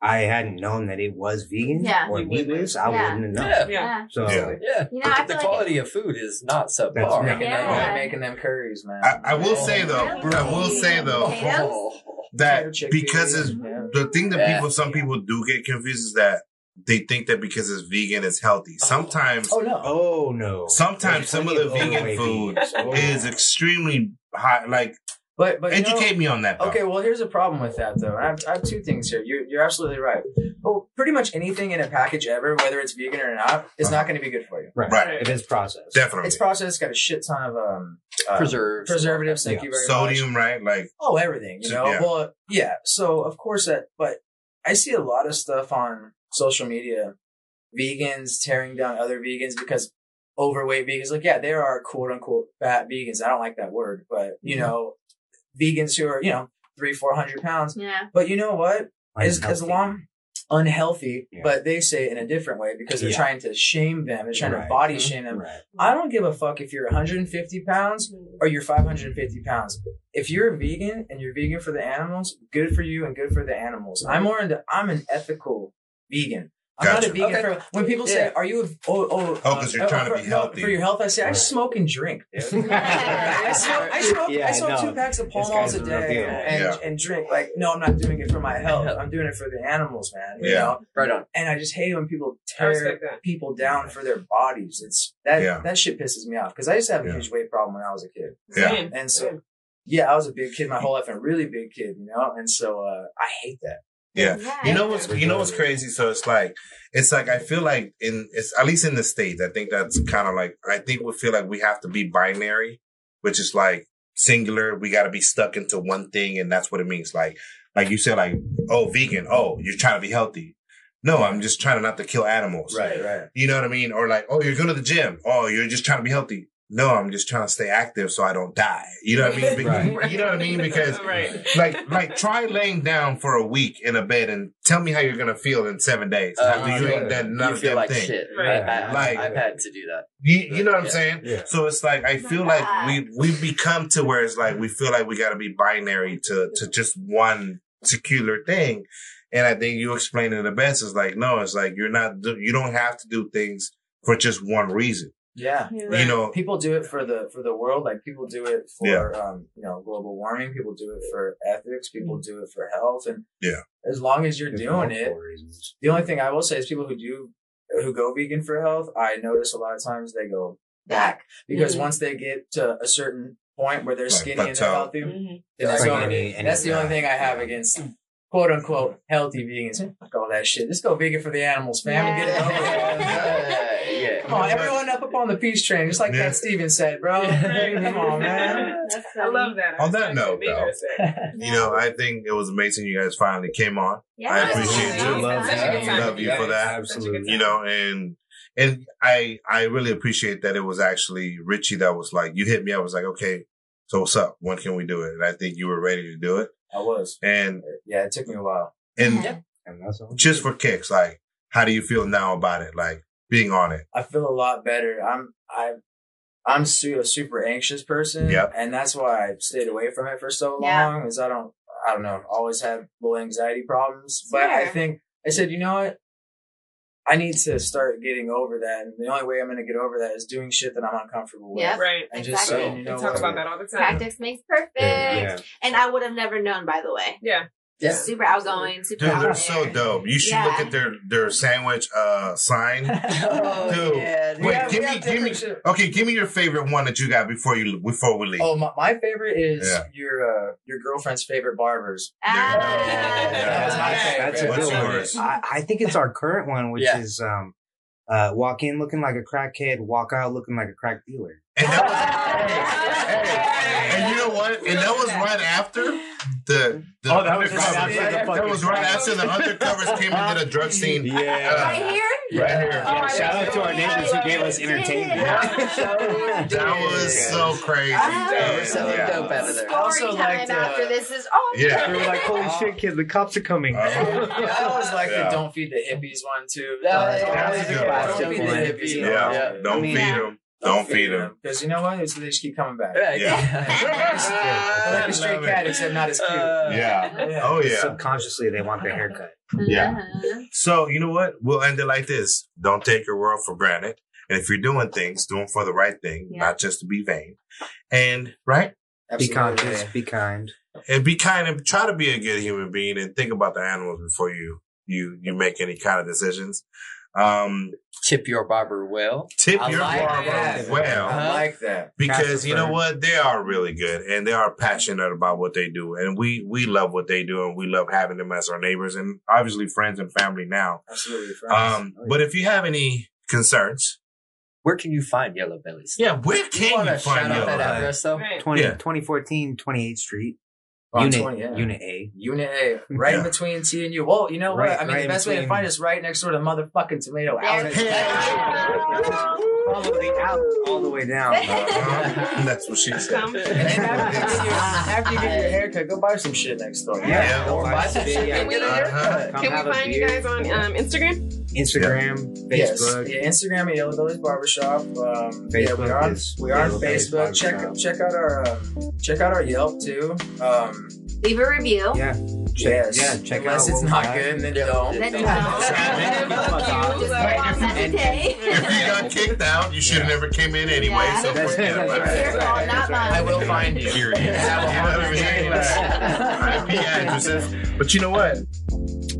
Speaker 9: I hadn't known that it was vegan
Speaker 6: Yeah.
Speaker 9: or
Speaker 5: You wouldn't.
Speaker 9: meatless, I
Speaker 6: Yeah.
Speaker 9: wouldn't have known.
Speaker 7: Yeah.
Speaker 6: Yeah.
Speaker 9: So
Speaker 4: Yeah.
Speaker 7: Yeah.
Speaker 6: You know, I
Speaker 7: the
Speaker 6: feel like
Speaker 7: quality of food is not
Speaker 9: That's
Speaker 7: subpar.
Speaker 9: right.
Speaker 8: Making, them, making them curries, man.
Speaker 4: I, I will oh. say though,
Speaker 6: Really?
Speaker 4: I will say though
Speaker 6: Potatoes?
Speaker 4: that because it's
Speaker 8: yeah.
Speaker 4: the thing that
Speaker 7: Yeah.
Speaker 4: people, some people do get confused is that they think that because it's vegan, it's healthy. Oh. Sometimes,
Speaker 8: Oh no.
Speaker 9: Oh no.
Speaker 4: sometimes some of the vegan
Speaker 9: overweight
Speaker 4: food.
Speaker 9: Oh.
Speaker 4: is extremely high. Like,
Speaker 8: But but you know-
Speaker 4: educate me on that. Though.
Speaker 8: Okay, well, here's a problem with that, though. I have, I have two things here. You're, you're absolutely right. Well, pretty much anything in a package ever, whether it's vegan or not, is not going to be good for you.
Speaker 9: Right.
Speaker 4: Right.
Speaker 9: It is processed.
Speaker 4: definitely.
Speaker 8: It's processed, got a shit ton of um, uh,
Speaker 7: Preserves.
Speaker 8: preservatives. Thank
Speaker 9: Yeah.
Speaker 8: you very much.
Speaker 4: Sodium, right? Like,
Speaker 8: Oh, everything. You know.
Speaker 4: Yeah.
Speaker 8: Well, yeah. So of course that, but I see a lot of stuff on social media, vegans tearing down other vegans because overweight vegans. Like, yeah, there are quote unquote fat vegans. I don't like that word, but you know, vegans who are you know three, four hundred pounds.
Speaker 6: Yeah.
Speaker 8: But you know what? As, as long unhealthy,
Speaker 9: Yeah.
Speaker 8: but they say it in a different way because they're
Speaker 9: Yeah.
Speaker 8: trying to shame them. They're trying
Speaker 9: Right.
Speaker 8: to body mm-hmm. shame them.
Speaker 9: Right.
Speaker 8: I don't give a fuck if you're 150 pounds or you're 550 pounds. If you're a vegan and you're vegan for the animals, good for you and good for the animals. I'm more into, I'm an ethical vegan. I'm not
Speaker 4: Gotcha.
Speaker 8: a vegan
Speaker 7: Okay.
Speaker 8: for, when people say,
Speaker 7: Yeah.
Speaker 8: are you, a, oh, oh,
Speaker 4: Oh, 'cause you're
Speaker 8: uh,
Speaker 4: trying to
Speaker 8: for,
Speaker 4: be
Speaker 8: no,
Speaker 4: healthy.
Speaker 8: for your health, I say, I smoke and drink, dude. I smoke, I smoke,
Speaker 9: Yeah,
Speaker 8: I smoke
Speaker 9: no.
Speaker 8: two packs of Pall Malls a
Speaker 9: a
Speaker 8: day and,
Speaker 4: Yeah.
Speaker 8: and drink. Like, no, I'm not doing it for my health. I'm doing it for the animals, man. You
Speaker 4: Yeah.
Speaker 8: know?
Speaker 7: Right on.
Speaker 8: And I just hate when people tear
Speaker 5: respect
Speaker 8: people down for their bodies. It's that
Speaker 4: Yeah.
Speaker 8: that shit pisses me off because I used to have a
Speaker 4: Yeah.
Speaker 8: huge weight problem when I was a kid,
Speaker 4: Yeah.
Speaker 5: Same.
Speaker 8: and so yeah, I was a big kid my whole life and a really big kid, you know. And so uh, I hate that.
Speaker 4: Yeah. You know what's you know what's crazy? So it's like it's like I feel like in it's at least in the states, I think that's kind of like I think we feel like we have to be binary, which is like singular. We got to be stuck into one thing, and that's what it means. Like like you said, like oh vegan, oh you're trying to be healthy. No, I'm just trying not to kill animals.
Speaker 8: Right, right.
Speaker 4: You know what I mean? Or like oh you're going to the gym. Oh you're just trying to be healthy. No, I'm just trying to stay active so I don't die. You know what I mean? Be-
Speaker 9: Right.
Speaker 4: You know what I mean? Because
Speaker 5: right.
Speaker 4: like like try laying down for a week in a bed and tell me how you're gonna feel in seven days
Speaker 7: Uh,
Speaker 4: after you ain't done none
Speaker 7: you
Speaker 4: of
Speaker 7: feel like
Speaker 4: things.
Speaker 7: shit.
Speaker 5: Right.
Speaker 7: I, I,
Speaker 4: Like-
Speaker 7: I've had to do that.
Speaker 4: You, you know what I'm
Speaker 7: Yeah.
Speaker 4: saying?
Speaker 9: Yeah.
Speaker 4: So it's like I feel like we we become to where it's like we feel like we got to be binary to to just one secular thing, and I think you explained it the best. Is like no, it's like you're not you don't have to do things for just one reason.
Speaker 8: Yeah.
Speaker 4: You know,
Speaker 8: People do it for the for the world. Like people do it for um, you know global warming. People do it for ethics. People do it for health. And
Speaker 4: Yeah.
Speaker 8: as long as you're
Speaker 9: There's
Speaker 8: doing it,
Speaker 9: reasons.
Speaker 8: the only thing I will say is people who do who go vegan for health. I notice a lot of times they go back because
Speaker 5: Mhm.
Speaker 8: once they get to a certain point where they're
Speaker 4: Like
Speaker 8: skinny and they're
Speaker 4: plateau.
Speaker 8: healthy,
Speaker 5: Mhm.
Speaker 8: then
Speaker 9: Like
Speaker 8: it's over.
Speaker 9: any- any-
Speaker 8: That's the only thing I have against quote unquote healthy vegans. Fuck all that shit. Just go vegan for the animals, fam, and get it over with.
Speaker 7: yeah.
Speaker 8: Come on, everyone up up on the peace train, just like
Speaker 4: Yeah.
Speaker 8: that Steven said, bro. Come on, man.
Speaker 5: I love that.
Speaker 4: On that note, though. You know, I think it was amazing you guys finally came on.
Speaker 6: Yeah.
Speaker 4: I appreciate
Speaker 5: Absolutely.
Speaker 4: you.
Speaker 9: Love
Speaker 5: Such a
Speaker 9: that.
Speaker 5: good time
Speaker 4: Love you for that.
Speaker 5: Such a good
Speaker 9: Absolutely.
Speaker 4: You know, and and I I really appreciate that it was actually Richie that was like, you hit me. I was like, okay, so what's up? When can we do it? And I think you were ready to do it.
Speaker 8: I was.
Speaker 4: And
Speaker 8: Yeah, it took me a while.
Speaker 4: and
Speaker 9: And that's
Speaker 4: just for kicks, like, how do you feel now about it? Like being on it.
Speaker 8: I feel a lot better. I'm I I'm su- a super anxious person.
Speaker 4: Yep.
Speaker 8: And that's why I stayed away from it for so
Speaker 6: Yeah.
Speaker 8: long, is I don't I don't know, always have little anxiety problems. But I think I said, you know what? I need to start getting over that. And the only way I'm gonna get over that is doing shit that I'm uncomfortable with.
Speaker 6: Yep.
Speaker 5: Right.
Speaker 8: And
Speaker 6: Exactly.
Speaker 8: just saying, you
Speaker 5: We
Speaker 8: know
Speaker 5: talk about that all the time.
Speaker 6: Practice makes perfect.
Speaker 9: Yeah.
Speaker 6: And I would have never known, by the way.
Speaker 5: Yeah.
Speaker 7: Yeah.
Speaker 6: Super outgoing, super
Speaker 4: Dude, they're
Speaker 6: there.
Speaker 4: so dope. You should
Speaker 6: Yeah.
Speaker 4: look at their their sandwich uh sign.
Speaker 7: oh,
Speaker 4: Dude.
Speaker 7: yeah.
Speaker 4: Wait,
Speaker 8: Yeah,
Speaker 4: give me give me
Speaker 8: different shit.
Speaker 4: okay, give me your favorite one that you got before you before we leave.
Speaker 8: Oh, my, my favorite is
Speaker 4: Yeah.
Speaker 8: your uh, your girlfriend's favorite barbers.
Speaker 6: Ah.
Speaker 8: That was my favorite.
Speaker 9: That's a
Speaker 4: What's
Speaker 9: good one. I, I think it's our current one, which
Speaker 7: Yeah.
Speaker 9: is um, uh, walk in looking like a crackhead, walk out looking like a crack dealer.
Speaker 4: And that was hey, hey, and you know what? And that was right after the the
Speaker 8: Oh, that was
Speaker 4: undercovers.
Speaker 8: right after the
Speaker 4: that
Speaker 8: fucking-
Speaker 4: was right after the undercovers came and did a drug scene.
Speaker 6: Yeah, Right here?
Speaker 4: Right here.
Speaker 5: Oh,
Speaker 9: shout out to our neighbors who gave us entertainment.
Speaker 4: That was so crazy.
Speaker 7: They were so
Speaker 4: Yeah.
Speaker 7: dope out of there.
Speaker 8: Also
Speaker 6: Story time
Speaker 8: liked, uh,
Speaker 6: after this is on.
Speaker 4: Yeah.
Speaker 9: We were like, holy shit, kid, the cops are coming.
Speaker 4: Uh-huh.
Speaker 8: I always like
Speaker 4: Yeah.
Speaker 8: the "Don't feed the hippies" one too.
Speaker 7: Yeah,
Speaker 8: Don't
Speaker 4: yeah,
Speaker 8: feed
Speaker 4: that's
Speaker 8: the
Speaker 4: good
Speaker 8: Don't feed the hippies.
Speaker 4: Yeah.
Speaker 7: Yeah.
Speaker 4: Don't feed them. Don't feed them.
Speaker 8: because you know what? It's, they just keep coming back.
Speaker 7: Yeah.
Speaker 8: They're like a straight cat, except not as cute.
Speaker 7: Uh,
Speaker 4: Yeah.
Speaker 8: Yeah.
Speaker 4: Oh yeah.
Speaker 9: Subconsciously, they want their haircut.
Speaker 4: Yeah.
Speaker 6: Uh-huh.
Speaker 4: So you know what? We'll end it like this. Don't take your world for granted. And if you're doing things, do them for the right thing,
Speaker 6: Yeah.
Speaker 4: not just to be vain. And right?
Speaker 8: Absolutely.
Speaker 9: Be conscious, be kind.
Speaker 4: And be kind and try to be a good human being and think about the animals before you you you make any kind of decisions. Um
Speaker 7: Tip your barber well.
Speaker 4: tip
Speaker 7: I
Speaker 4: your
Speaker 7: like
Speaker 4: barber
Speaker 7: that.
Speaker 4: well.
Speaker 8: I
Speaker 7: Uh-huh.
Speaker 8: like that.
Speaker 4: Because you know what? They are really good and they are passionate about what they do. And we we love what they do and we love having them as our neighbors and obviously friends and family now.
Speaker 8: Absolutely. friends.
Speaker 4: Um but if you have any concerns,
Speaker 7: Where can you find Yellow Bellies?
Speaker 4: yeah, where can
Speaker 7: wanna
Speaker 4: you find
Speaker 7: shout out
Speaker 4: Yellow
Speaker 7: that
Speaker 4: Belly?
Speaker 7: address though?
Speaker 5: Right.
Speaker 9: 20,
Speaker 4: Yeah.
Speaker 9: 2014, 28th Street.
Speaker 8: On
Speaker 9: Unit,
Speaker 8: 20, yeah.
Speaker 9: Unit A.
Speaker 8: Unit A, right in between T and U. Well, you know
Speaker 9: Right-
Speaker 8: what? I mean,
Speaker 9: right
Speaker 8: the best way to find us right next door to motherfucking Tomato
Speaker 6: There
Speaker 8: Outlet.
Speaker 6: we go.
Speaker 9: Follow out all the way down.
Speaker 4: Uh-huh. That's what she said.
Speaker 8: And then after you, get your, after you get your haircut, go buy some shit next door.
Speaker 4: Yeah.
Speaker 8: Or buy some shit and get a
Speaker 4: Uh-huh.
Speaker 8: haircut.
Speaker 5: Can we find you guys on um, Instagram?
Speaker 9: Instagram,
Speaker 8: Yes,
Speaker 9: Facebook.
Speaker 8: yeah, Instagram at Yellow Bellies Barbershop. Um, yeah, we are on,
Speaker 9: is
Speaker 8: we are on
Speaker 9: Yellow Bellies
Speaker 8: Facebook. Check check out our um, check out our Yelp too. Um,
Speaker 6: Leave a review.
Speaker 9: Yeah.
Speaker 8: yes,
Speaker 9: yeah, check
Speaker 8: unless
Speaker 9: out
Speaker 8: it's not
Speaker 9: got.
Speaker 8: good, then
Speaker 7: Yeah.
Speaker 8: don't.
Speaker 6: Then
Speaker 7: Don't.
Speaker 6: don't. Just
Speaker 4: Right,
Speaker 6: go on
Speaker 4: if you-
Speaker 6: day.
Speaker 4: If you got kicked out, you should have never came in anyway.
Speaker 6: Yeah.
Speaker 4: So
Speaker 9: That's-
Speaker 4: forget about
Speaker 9: that's
Speaker 4: it.
Speaker 6: Your fault, not mine.
Speaker 8: I will find you.
Speaker 4: Period.
Speaker 8: I will
Speaker 4: You know what I mean? IP addresses. But you know what?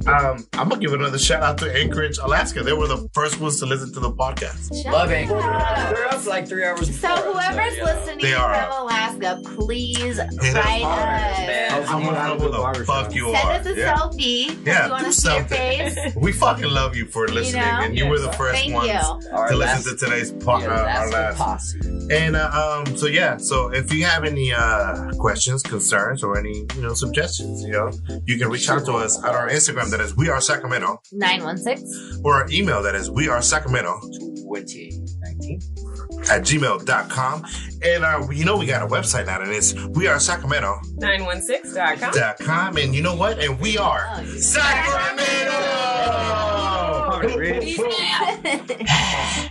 Speaker 4: Um, I'm gonna give another shout out to Anchorage, Alaska. They were the first ones to listen to the podcast.
Speaker 6: Shut
Speaker 8: Love Anchorage.
Speaker 6: up.
Speaker 7: They're up like three hours
Speaker 6: So
Speaker 7: before us,
Speaker 6: whoever's
Speaker 7: yeah.
Speaker 6: listening
Speaker 4: They are.
Speaker 6: from Alaska, please
Speaker 4: us
Speaker 6: write
Speaker 4: hard,
Speaker 7: man.
Speaker 6: us.
Speaker 4: I want to know who the fuck you
Speaker 6: Send
Speaker 4: are.
Speaker 6: us a
Speaker 4: Yeah.
Speaker 6: selfie.
Speaker 4: Yeah,
Speaker 6: you want
Speaker 4: do
Speaker 6: to see your
Speaker 4: something.
Speaker 6: face.
Speaker 4: We fucking love you for listening,
Speaker 6: know?
Speaker 4: and you were the first
Speaker 6: Thank
Speaker 4: ones
Speaker 6: you.
Speaker 7: Our
Speaker 4: to
Speaker 7: last-
Speaker 4: listen to today's podcast.
Speaker 7: yeah,
Speaker 4: uh, our
Speaker 7: last
Speaker 4: last.
Speaker 7: posse.
Speaker 4: And uh, um, so yeah, so if you have any uh, questions, concerns, or any you know suggestions, you know, you can reach out to us at our Instagram that is we are Sacramento,
Speaker 6: 916.
Speaker 4: or our email that is we are Sacramento
Speaker 7: 2019.
Speaker 4: at gmail.com. And uh, you know we got a website now, and it's we are Sacramento
Speaker 5: 916.com.
Speaker 4: dot com. And you know what? And we are
Speaker 6: Oh, you-
Speaker 4: Sacramento.
Speaker 9: All right, Rich.
Speaker 6: Yeah.